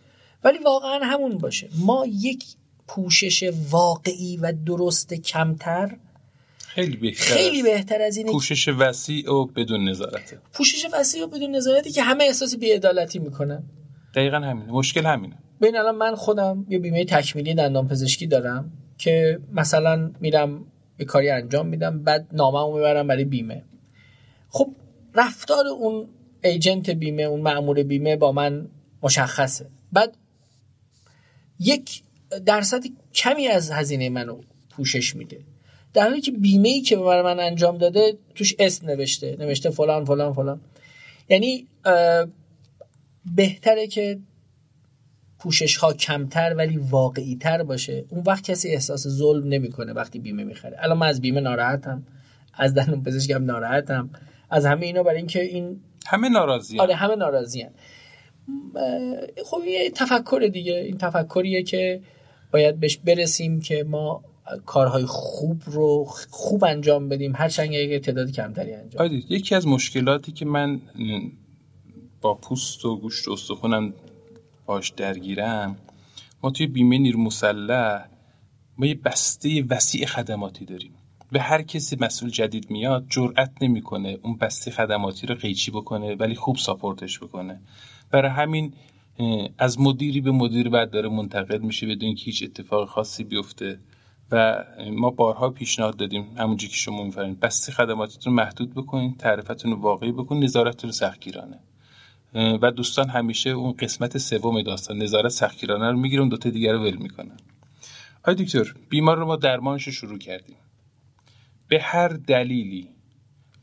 ولی واقعا همون باشه. ما یک پوشش واقعی و درست کمتر خیلی بهتر خیلی بهتر از اینه پوشش وسیع و بدون نظارت پوشش وسیع و بدون نظارتی که همه احساس بی‌عدالتی می‌کنن. دقیقا همینه. مشکل همینه. ببین الان من خودم یه بیمه تکمیلی دندان پزشکی دارم که مثلا میرم یه کاری انجام میدم بعد ناممو می‌برم برای بیمه. خب رفتار اون ایجنت بیمه اون مأمور بیمه با من مشخصه. بعد یک درصد کمی از هزینه منو پوشش میده. در حالی که بیمه ای که برای من انجام داده توش اسم نوشته نوشته فلان فلان فلان. یعنی بهتره که پوشش ها کمتر ولی واقعی تر باشه. اون وقت کسی احساس ظلم نمی‌کنه وقتی بیمه می‌خره. الان من از بیمه ناراحتم. از دندون پزشکم ناراحتم. از همه اینا برای اینکه این همه ناراضی آره همه ناراضی خب یه تفکر دیگه. این تفکریه که باید بهش برسیم که ما کارهای خوب رو خوب انجام بدیم هر چند یه تعداد کمتری انجام. آره یکی از مشکلاتی که من با پوست و گوشت و استخونم باش درگیرم ما توی بیمه نیر مسلح ما یه بسته وسیع خدماتی داریم. به هر کسی مسئول جدید میاد جرأت نمی‌کنه اون بسته خدماتی رو قیچی بکنه ولی خوب ساپورتش بکنه. برای همین از مدیری به مدیر بعد داره منتقل میشه بدون که هیچ اتفاق خاصی بیفته. و ما بارها پیشنهاد دادیم همونجوری که شما میفرمایید. بسته خدماتتون محدود بکنید تعرفتون رو واقعی بکنید نظارت رو سختگیرانه. و دوستان همیشه اون قسمت سوم داستان نظارت سختگیرانه رو می‌گیرن دوتا دیگر رو ول می‌کنن. آی دکتر بیمار رو ما درمانش رو شروع کردیم. به هر دلیلی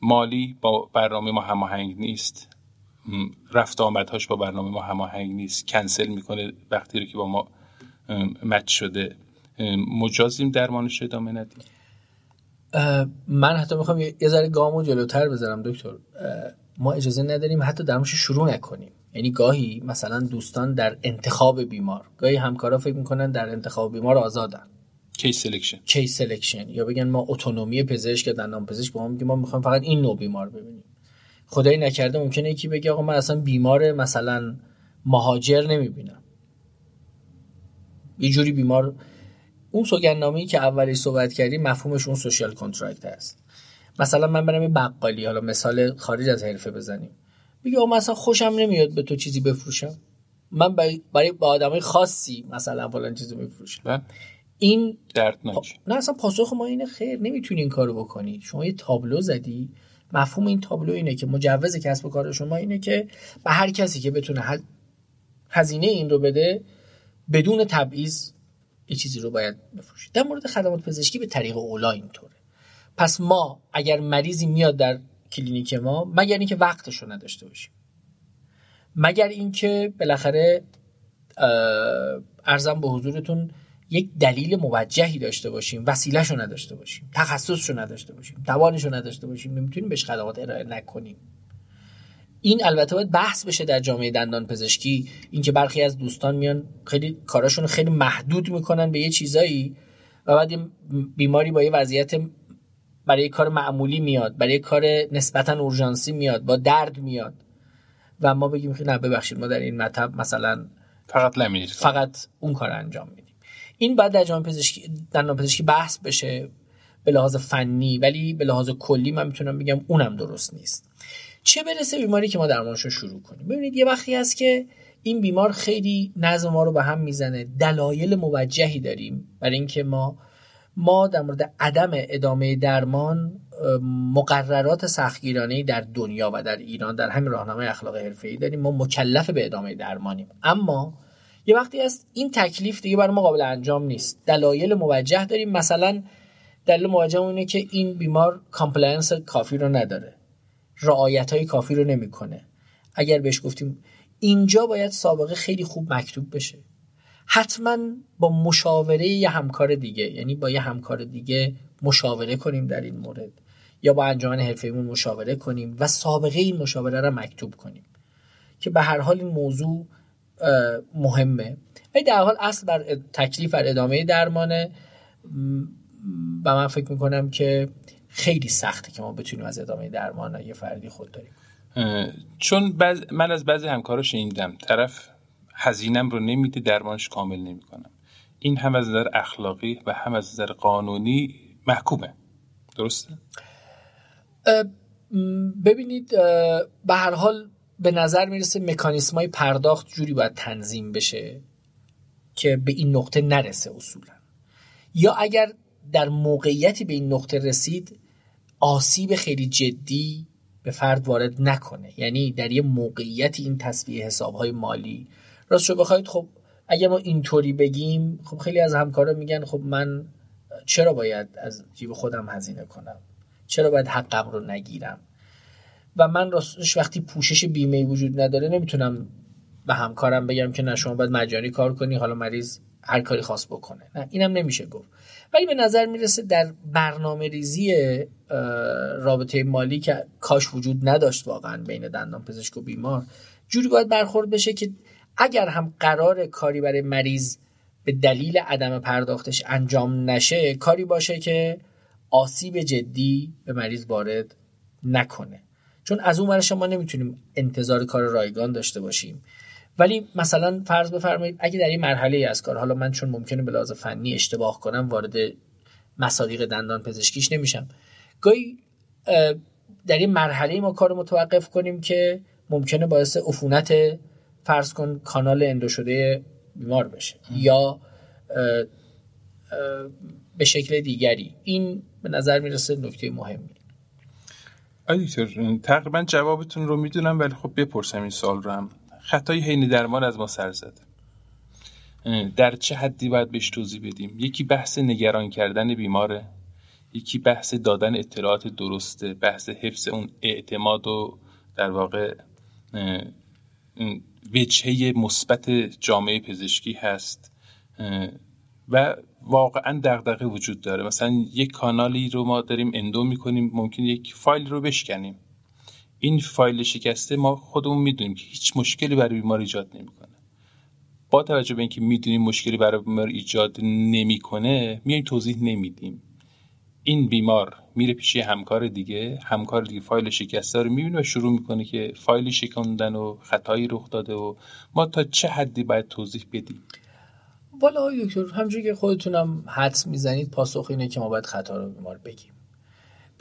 مالی با برنامه ما هماهنگ نیست. رفت آمدهاش با برنامه ما هماهنگ نیست. کنسل می‌کنه وقتی رو که با ما مچ شده. مجازیم درمانش ادامه ندیم؟ من حتی می‌خوام یه ذره گامو جلوتر بذارم دکتر. ما اجازه نداریم حتی درمانش شروع نکنیم. یعنی گاهی مثلا دوستان در انتخاب بیمار گاهی همکارا فکر می‌کنن در انتخاب بیمار آزادن. case selection case selection یا بگن ما autonomy پزشک دندان پزشک با ما میگه ما می‌خوایم فقط این نوع بیمار ببینیم. خدایی نکرده ممکنه یکی بگه آقا من اصلا بیمار مثلا مهاجر نمی‌بینم. یه جوری بیمار اون سوگندنامه‌ای که اولی صحبت کردیم مفهومش اون social contract است. مثلا من برم بقالی حالا مثال خارج از حرفه بزنیم. بگه او مثلا خوشم نمیاد به تو چیزی بفروشم. من برای با آدمای خاصی مثلا فلان چیزی میفروشم. این دردناک. نه اصلا پاسخ ما اینه خیر نمی‌تونی این کارو بکنی. شما یه تابلو زدی. مفهوم این تابلو اینه که مجوز کسب و کار شما اینه که به هر کسی که بتونه هزینه این رو بده بدون تبعیض یه چیزی رو باید بفروشید. در مورد خدمات پزشکی به طریق اولا اینطوره. پس ما اگر مریضی میاد در کلینیک ما مگر اینکه وقتش رو نداشته باشیم. مگر اینکه بالاخره ارزم به حضورتون یک دلیل موجهی داشته باشیم وسیلهش رو نداشته باشیم تخصصش رو نداشته باشیم توانش رو نداشته باشیم. نمی‌تونیم بهش خدمات ارائه نکنیم. این البته باید بحث بشه در جامعه دندان پزشکی اینکه برخی از دوستان میان خیلی کاراشون خیلی محدود می‌کنن به یه چیزایی و بعد بیماری با یه وضعیت برای کار معمولی میاد برای کار نسبتا اورژانسی میاد با درد میاد. و ما بگیم که نه ببخشید ما در این مطب مثلا فقط لمینیت فقط اون کار انجام میدیم. این بعد در جامعه پزشکی دندان پزشکی بحث بشه به لحاظ فنی ولی به لحاظ کلی من می‌تونم بگم اونم درست نیست. چه برسه بیماری که ما درمانش رو شروع کنیم؟ ببینید یه وقتی هست که این بیمار خیلی نظم ما رو به هم می‌زنه دلایل موجهی داریم. برای اینکه ما ما در مورد عدم ادامه درمان مقررات سختگیرانه در دنیا و در ایران در همین راهنمای اخلاق حرفه‌ای داریم. ما مکلف به ادامه درمانیم. اما یه وقتی است این تکلیف دیگه برای ما قابل انجام نیست. دلایل موجه داریم. مثلا دلیل موجه اینه که این بیمار compliance کافی رو نداره. رعایت های کافی رو نمی‌کنه. اگر بهش گفتیم اینجا باید سابقه خیلی خوب مکتوب بشه. حتما با مشاوره یه همکار دیگه یعنی با یه همکار دیگه مشاوره کنیم در این مورد. یا با انجمن حرفه‌ایمون مشاوره کنیم و سابقه این مشاوره رو مکتوب کنیم. که به هر حال این موضوع مهمه. ولی در حال اصل بر تکلیف بر ادامه درمانه. و من فکر می‌کنم که خیلی سخته که ما بتونیم از ادامه درمان یه فردی خود داریم. چون من از بعضی همکارا شنیدم طرف هزینم رو نمیده درمانش کامل نمی‌کنم. این هم از نظر اخلاقی و هم از نظر قانونی محکومه. درسته؟ ببینید به هر حال به نظر می‌رسه مکانیسم های پرداخت جوری باید تنظیم بشه که به این نقطه نرسه اصولا. یا اگر در موقعیتی به این نقطه رسید آسیب خیلی جدی به فرد وارد نکنه. یعنی در یه موقعیتی این تصویه حسابهای مالی. راست شو بخواید خب اگه ما اینطوری بگیم خب خیلی از همکارا میگن خب من چرا باید از جیب خودم هزینه کنم؟ چرا باید حقم رو نگیرم؟ و من راستش وقتی پوشش بیمه وجود نداره نمی‌تونم به همکارم بگم که نه شما باید مجانی کار کنی حالا مریض هر کاری خاص بکنه. نه اینم نمیشه گفت. ولی به نظر می‌رسه در برنامه ریزی رابطه مالی که کاش وجود نداشت واقعا بین دندان پزشک و بیمار جوری باید برخورد بشه که اگر هم قرار کاری برای مریض به دلیل عدم پرداختش انجام نشه کاری باشه که آسیب جدی به مریض وارد نکنه. چون از اون ورش ما نمی‌تونیم انتظار کار رایگان داشته باشیم. ولی مثلا فرض بفرمایید اگه در این مرحله از کار حالا من چون ممکنه به لحاظ فنی اشتباه کنم وارد مصادیق دندان پزشکیش نمیشم. گاهی در این مرحله ما کار متوقف کنیم که ممکنه باعث عفونت فرض کن کانال اندو شده بیمار بشه. یا به شکل دیگری. این به نظر می‌رسه نکته مهمی. آی تقریبا جوابتون رو می‌دونم ولی خب بپرسم این سال رو هم. خطای حین درمان از ما سر زده در چه حدی باید بهش توضیح بدیم؟ یکی بحث نگران کردن بیماره یکی بحث دادن اطلاعات درسته بحث حفظ اون اعتماد و در واقع وجهه مثبت جامعه پزشکی هست و واقعا دغدغه وجود داره. مثلا یک کانالی رو ما داریم اندو می‌کنیم ممکن یک فایل رو بشکنیم. این فایل شکسته ما خودمون می‌دونیم که هیچ مشکلی برای بیمار ایجاد نمی‌کنه. با توجه به اینکه می‌دونیم مشکلی برای بیمار ایجاد نمی‌کنه میایم توضیح نمیدیم. این بیمار میره پیش همکار دیگه همکار دیگه فایل شکسته رو می‌بینه و شروع می‌کنه که فایل شکندن و خطایی رخ داده و ما تا چه حدی باید توضیح بدیم؟ والا دکتر همجوری که خودتونم حدس می‌زنید پاسخ اینه که ما باید خطا رو بیمار بگیم.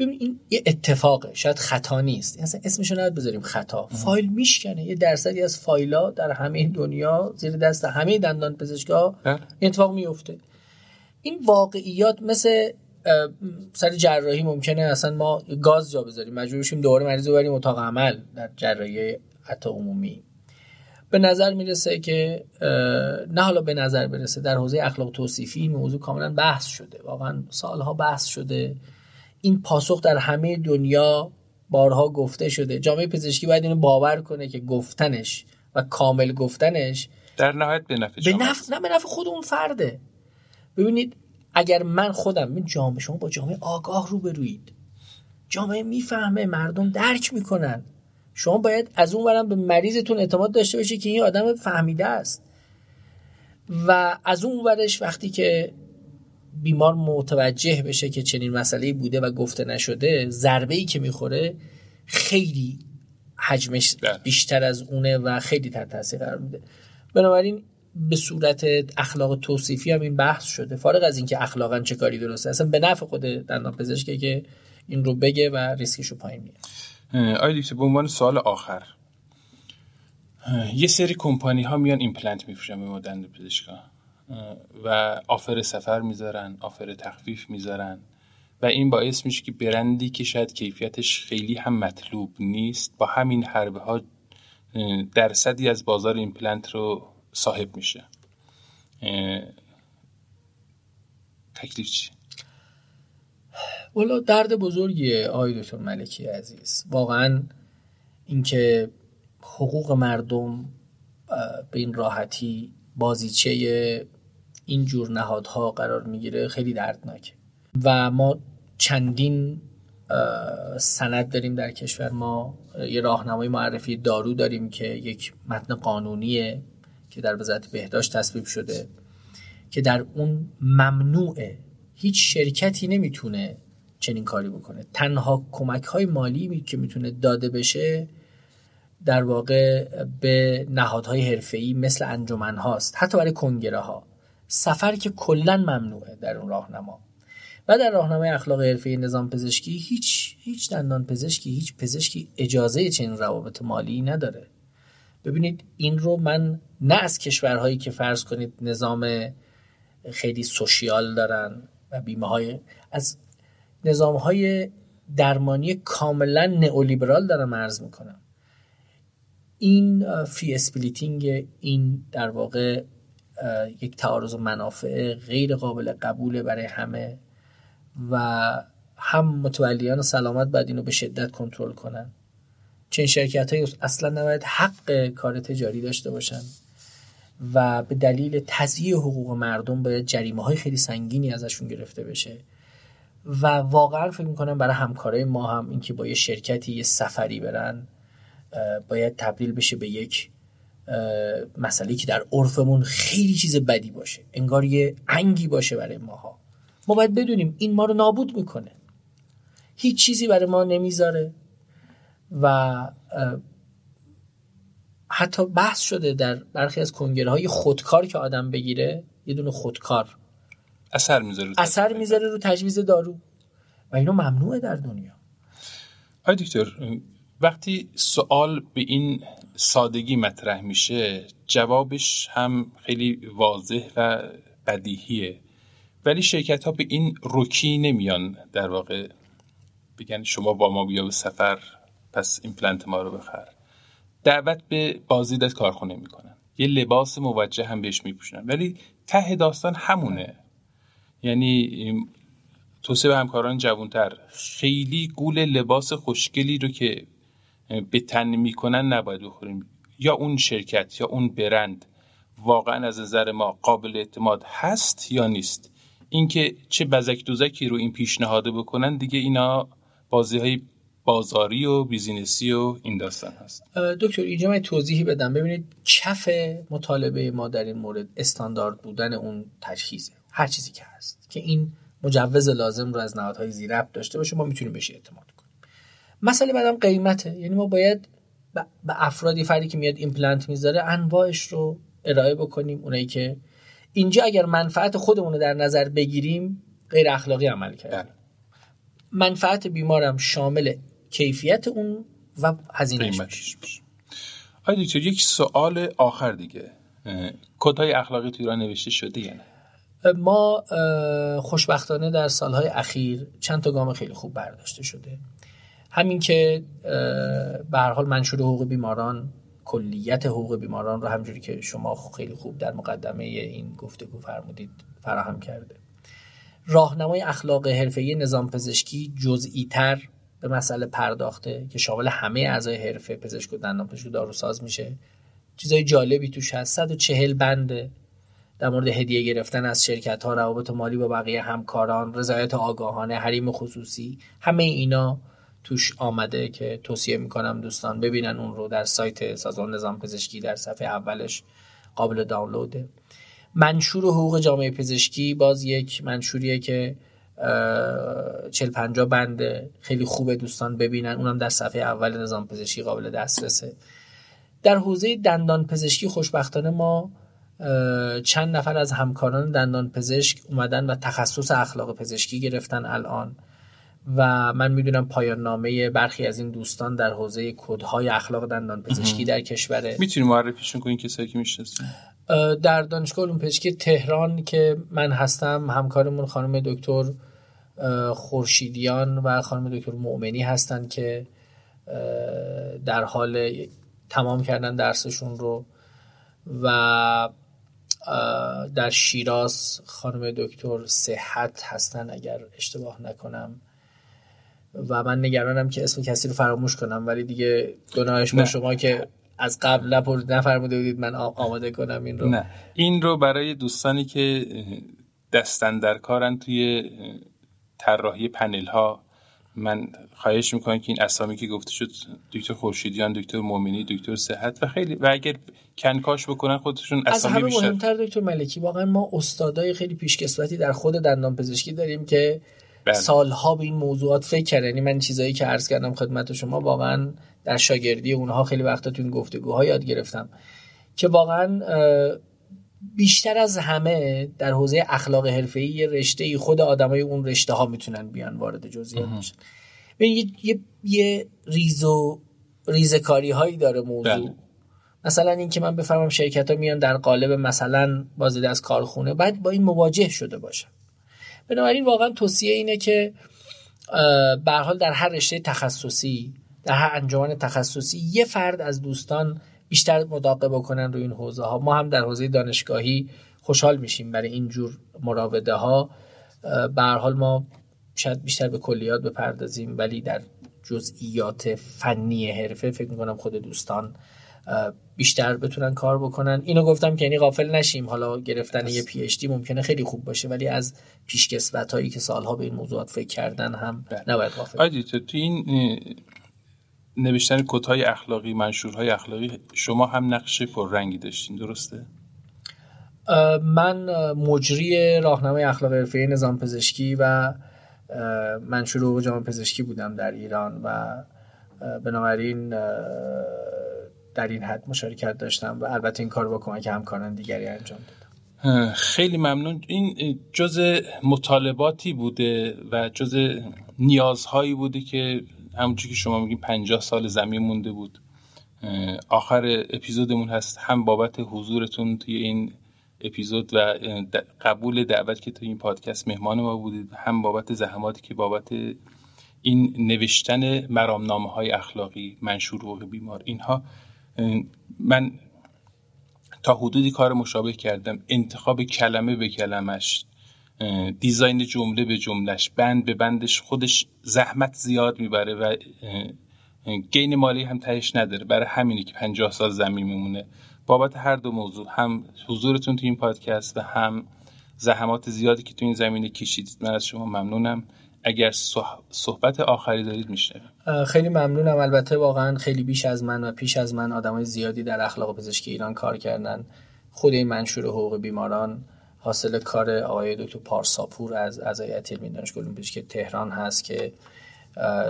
ببین این یه اتفاقه شاید خطا نیست. اصلا اسمشو نباید بذاریم خطا. فایل میشکنه. یه درصدی از فایلا در همه دنیا زیر دست همه دندان پزشکا این اتفاق میفته. این واقعیات مثل سر جراحی ممکنه اصلا ما گاز جا بذاریم. مجبور شیم دوباره مریض رو بریم اتاق عمل در جراحی حتی عمومی. به نظر می‌رسه که نه حالا به نظر برسه در حوزه اخلاق توصیفی این موضوع کاملا بحث شده. واقعا سالها بحث شده. این پاسخ در همه دنیا بارها گفته شده. جامعه پزشکی باید اینو باور کنه که گفتنش و کامل گفتنش در نهایت به نفع به نفع نه به نفع خود اون فرده. ببینید اگر من خودم این جامعه شما با جامعه آگاه روبروید جامعه می‌فهمه مردم درک می‌کنن. شما باید از اون برم به مریضتون اعتماد داشته باشید که این آدم فهمیده است. و از اون ورش وقتی که بیمار متوجه بشه که چنین مسئله بوده و گفته نشده ضربه ای که می‌خوره خیلی حجمش بله. بیشتر از اونه و خیلی تحت تاثیر قرار میده. بنابراین به صورت اخلاق توصیفی هم این بحث شده. فارغ از اینکه اخلاقا چه کاری درسته اصلا به نفع خود دندان پزشکه که این رو بگه و ریسکش رو پایین میاره آیا به عنوان سوال آخر. یه سری کمپانی ها میان ایمپلنت میفروشن به ما دندان پزشکا. و offer سفر می‌ذارن offer تخفیف می‌ذارن و این باعث میشه که برندی که شاید کیفیتش خیلی هم مطلوب نیست با همین حربه ها درصدی از بازار ایمپلنت رو صاحب میشه تکلیف چی؟ والا درد بزرگیه آقای دکتر ملکی عزیز واقعا اینکه حقوق مردم به این راحتی بازیچه این جور نهادها قرار می‌گیره خیلی دردناکه. و ما چندین سند داریم در کشور. ما یه راهنمای معرفی دارو داریم که یک متن قانونیه که در وزارت بهداشت تصویب شده که در اون ممنوعه هیچ شرکتی نمی‌تونه چنین کاری بکنه. تنها کمک های مالی که می‌تونه داده بشه در واقع به نهادهای حرفه‌ای مثل انجمن هاست حتی برای کنگره ها سفر که کلا ممنوعه در اون راهنما. و در راهنمای اخلاق حرفه نظام پزشکی هیچ هیچ دندان پزشکی هیچ پزشکی اجازه چنین روابط مالی نداره. ببینید این رو من نه از کشورهایی که فرض کنید نظام خیلی سوشیال دارن و بیمه های از نظام های درمانی کاملا نئولیبرال دارم عرض می‌کنم. این fee splitting این در واقع یک تعارض منافع غیر قابل قبوله برای همه و هم متولیان سلامت باید اینو به شدت کنترل کنن. چنین شرکت های اصلا نباید حق کار تجاری داشته باشن و به دلیل تضییع حقوق مردم باید جریمه های خیلی سنگینی ازشون گرفته بشه. و واقعا فکر می‌کنم برای همکارای ما هم اینکه با یه شرکتی یه سفری برن باید تبدیل بشه به یک مسئله که در عرفمون خیلی چیز بدی باشه. انگار یه انگی باشه برای ماها. ما باید بدونیم این ما رو نابود می‌کنه. هیچ چیزی برای ما نمی‌ذاره و حتی بحث شده در برخی از کنگره های خودکار که آدم بگیره یه دونه خودکار اثر می‌ذاره اثر می‌ذاره رو تجویز دارو. و اینو ممنوعه در دنیا. آقای دکتر وقتی سوال به این سادگی مطرح میشه جوابش هم خیلی واضح و بدیهیه. ولی شرکت ها به این رکی نمیان در واقع بگن شما با ما بیا به سفر پس ایمپلنت ما رو بخر. دعوت به بازدید از کارخونه می‌کنن. یه لباس موجه هم بهش میپوشنن ولی ته داستان همونه. یعنی به همکاران جوانتر. خیلی گول لباس خوشگلی رو که به تن می‌کنن نباید بخوریم. یا اون شرکت یا اون برند واقعا از نظر ما قابل اعتماد هست یا نیست؟ اینکه چه بزک دوزکی رو این پیشنهاده بکنن دیگه اینا بازی های بازاری و بیزینسی و این داستان هست. دکتر اینجا من توضیحی بدم. ببینید کف مطالبه ما در این مورد استاندارد بودن اون تجهیزه. هر چیزی که هست که این مجوز لازم رو از نهادهای ذی‌ربط داشته باشه ما می‌تونیم بهش اعتماد مسئله بعدم قیمته. یعنی ما باید به افرادی فردی که میاد ایمپلنت می‌ذاره انواعش رو ارائه بکنیم. اونایی که اینجا اگر منفعت خودمون رو در نظر بگیریم غیر اخلاقی عمل کردیم. بله. منفعت بیمارم شامل کیفیت اون و هزینهش میشه. آیا دکتر یک سوال آخر دیگه. کدهای اخلاقی تو ایران نوشته شده یا ما خوشبختانه در سالهای اخیر چند تا گام خیلی خوب برداشته شده. همین که به حال منشور حقوق بیماران کلیت حقوق بیماران رو همجوری که شما خیلی خوب در مقدمه این گفتگو فرمودید فراهم کرده. راهنمای اخلاق حرفه‌ای نظام پزشکی جزئی تر به مسئله پرداخته که شامل همه اعضای حرفه پزشک و دندان پزشک و داروساز میشه. چیزای جالبی توش هست. 140 بنده در مورد هدیه گرفتن از شرکت ها روابط مالی با بقیه همکاران رضایت آگاهانه حریم خصوصی همه اینا توش آمده که توصیه می‌کنم دوستان ببینن اون رو در سایت سازمان نظام پزشکی در صفحه اولش قابل دانلوده منشور حقوق جامعه پزشکی باز یک منشوریه که چل پنجا بنده خیلی خوبه دوستان ببینن. اونم در صفحه اول نظام پزشکی قابل دسترسه. در حوزه دندان پزشکی خوشبختانه ما چند نفر از همکاران دندان پزشک اومدن و تخصص اخلاق پزشکی گرفتن الان. و من می‌دونم پایان نامه برخی از این دوستان در حوزه کدهای اخلاق دندان پزشکی در کشوره. می‌تونی معرفیشون کنین کسایی که می‌شناسین در دانشگاه علوم پزشکی تهران که من هستم همکارمون خانم دکتر خورشیدیان و خانم دکتر مؤمنی هستن که در حال تمام کردن درسشون رو و در شیراز خانم دکتر صحت هستن اگر اشتباه نکنم. و من نگرانم که اسم کسی رو فراموش کنم ولی دیگه گناهش با شما که از قبل نفرموده بودید من آماده کنم این رو. نه. این رو برای دوستانی که دستن در کارن توی طراحی پنل ها من خواهش می‌کنم که این اسامی که گفته شد دکتر خورشیدیان دکتر مومنی دکتر صحت و خیلی و اگر کنکاش بکنن خودشون اسامی از همه مهمتر دکتر ملکی. واقعا ما استادای خیلی پیشکسوتی در خود دندان پزشکی داریم که بله. سالها به این موضوعات فکر کردن یعنی من چیزایی که عرض کردم خدمت شما واقعا در شاگردی اونها خیلی وقتا تو این گفتگوها یاد گرفتم که واقعا بیشتر از همه در حوزه اخلاق حرفه‌ای یه رشته خود آدمای اون رشته ها می‌تونن بیان وارد جزئیات بشن. یه, یه, یه ریز و ریزکاری هایی داره موضوع. بله. مثلا اینکه من بفهمم شرکت ها میان در قالب مثلا بازدید از کارخونه بعد با این مواجه شده باشم بنابراین واقعا توصیه اینه که به حال در هر رشته تخصصی در هر انجمن تخصصی یه فرد از دوستان بیشتر مداقبه کنن روی این حوزه ها ما هم در حوزه دانشگاهی خوشحال میشیم برای اینجور مراوده ها به حال ما شاید بیشتر به کلیات بپردازیم ولی در جزئیات فنی حرفه فکر می‌کنم خود دوستان بیشتر بتونن کار بکنن. اینو گفتم که یعنی غافل نشیم. حالا گرفتن یه پی اچ دی ممکنه خیلی خوب باشه ولی از پیشکسوت هایی که سالها به این موضوعات فکر کردن هم بله. نباید غافل. تو این نوشتن کتای اخلاقی منشورهای اخلاقی شما هم نقش پررنگی داشتین درسته؟ من مجری راهنمای اخلاق حرفه‌ای نظام پزشکی و منشور حقوق جامعه پزشکی بودم در ایران و بنابراین در این حد مشارکت داشتم و البته این کار با کمک همکاران دیگری انجام دادم خیلی ممنون. این جز مطالباتی بوده و جز نیازهایی بوده که همونجور که شما میگین پنجاه سال زمین مونده بود. آخر اپیزودمون هست. هم بابت حضورتون توی این اپیزود و قبول دعوت که توی این پادکست مهمان ما بودید. هم بابت زحماتی که بابت این نوشتن مرامنامه های اخلاقی منشور حقوق بیمار اینها من تا حدودی کار مشابه کردم. انتخاب کلمه به کلمش دیزاین جمله به جملش بند به بندش خودش زحمت زیاد می‌بره و گین مالی هم تهش نداره. برای همینی که پنجاه سال زمین میمونه بابت هر دو موضوع هم حضورتون تو این پادکست و هم زحمات زیادی که تو این زمینه کشیدید. من از شما ممنونم. اگر صحبت آخری دارید میشه خیلی ممنونم. البته واقعا خیلی بیش از من و پیش از من آدمای زیادی در اخلاق پزشکی ایران کار کردن. خود این منشور حقوق بیماران حاصل کار آقای دکتر پارساپور از از علمی دانشگاه علوم پزشکی تهران هست که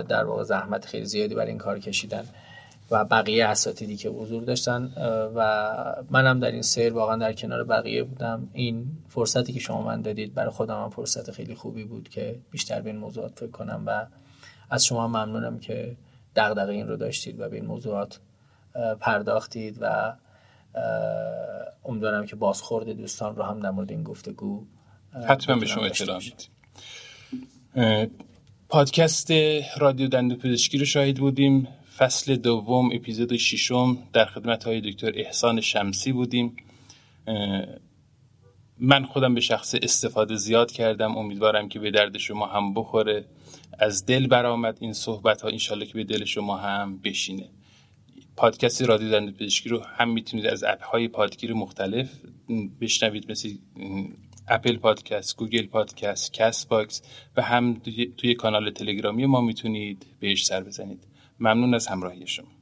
در واقع زحمت خیلی زیادی برای این کار کشیدن و بقیه اساتیدی که حضور داشتن. و منم در این سیر واقعا در کنار بقیه بودم. این فرصتی که شما من دادید برای خودم هم فرصت خیلی خوبی بود که بیشتر به این موضوعات فکر کنم و از شما ممنونم که دغدغه این رو داشتید و به این موضوعات پرداختید و امیدوارم که بازخورد دوستان رو هم در مورد این گفتگو حتما به شما اطلاع پادکست رادیو دندو پزشکی رو شاهد بودیم. فصل دوم اپیزود ششم در خدمت های دکتر احسان شمسی بودیم. من خودم به شخص استفاده زیاد کردم. امیدوارم که به درد شما هم بخوره. از دل برآمد این صحبت ها انشالله که به دل شما هم بشینه. پادکست رادیو دندون پزشکی رو هم می‌تونید از اپ های پادگیر مختلف بشنوید مثل Apple Podcast، Google Podcast، Castbox و هم توی کانال تلگرامی ما می‌تونید بهش سر بزنید. ممنون از همراهی شما.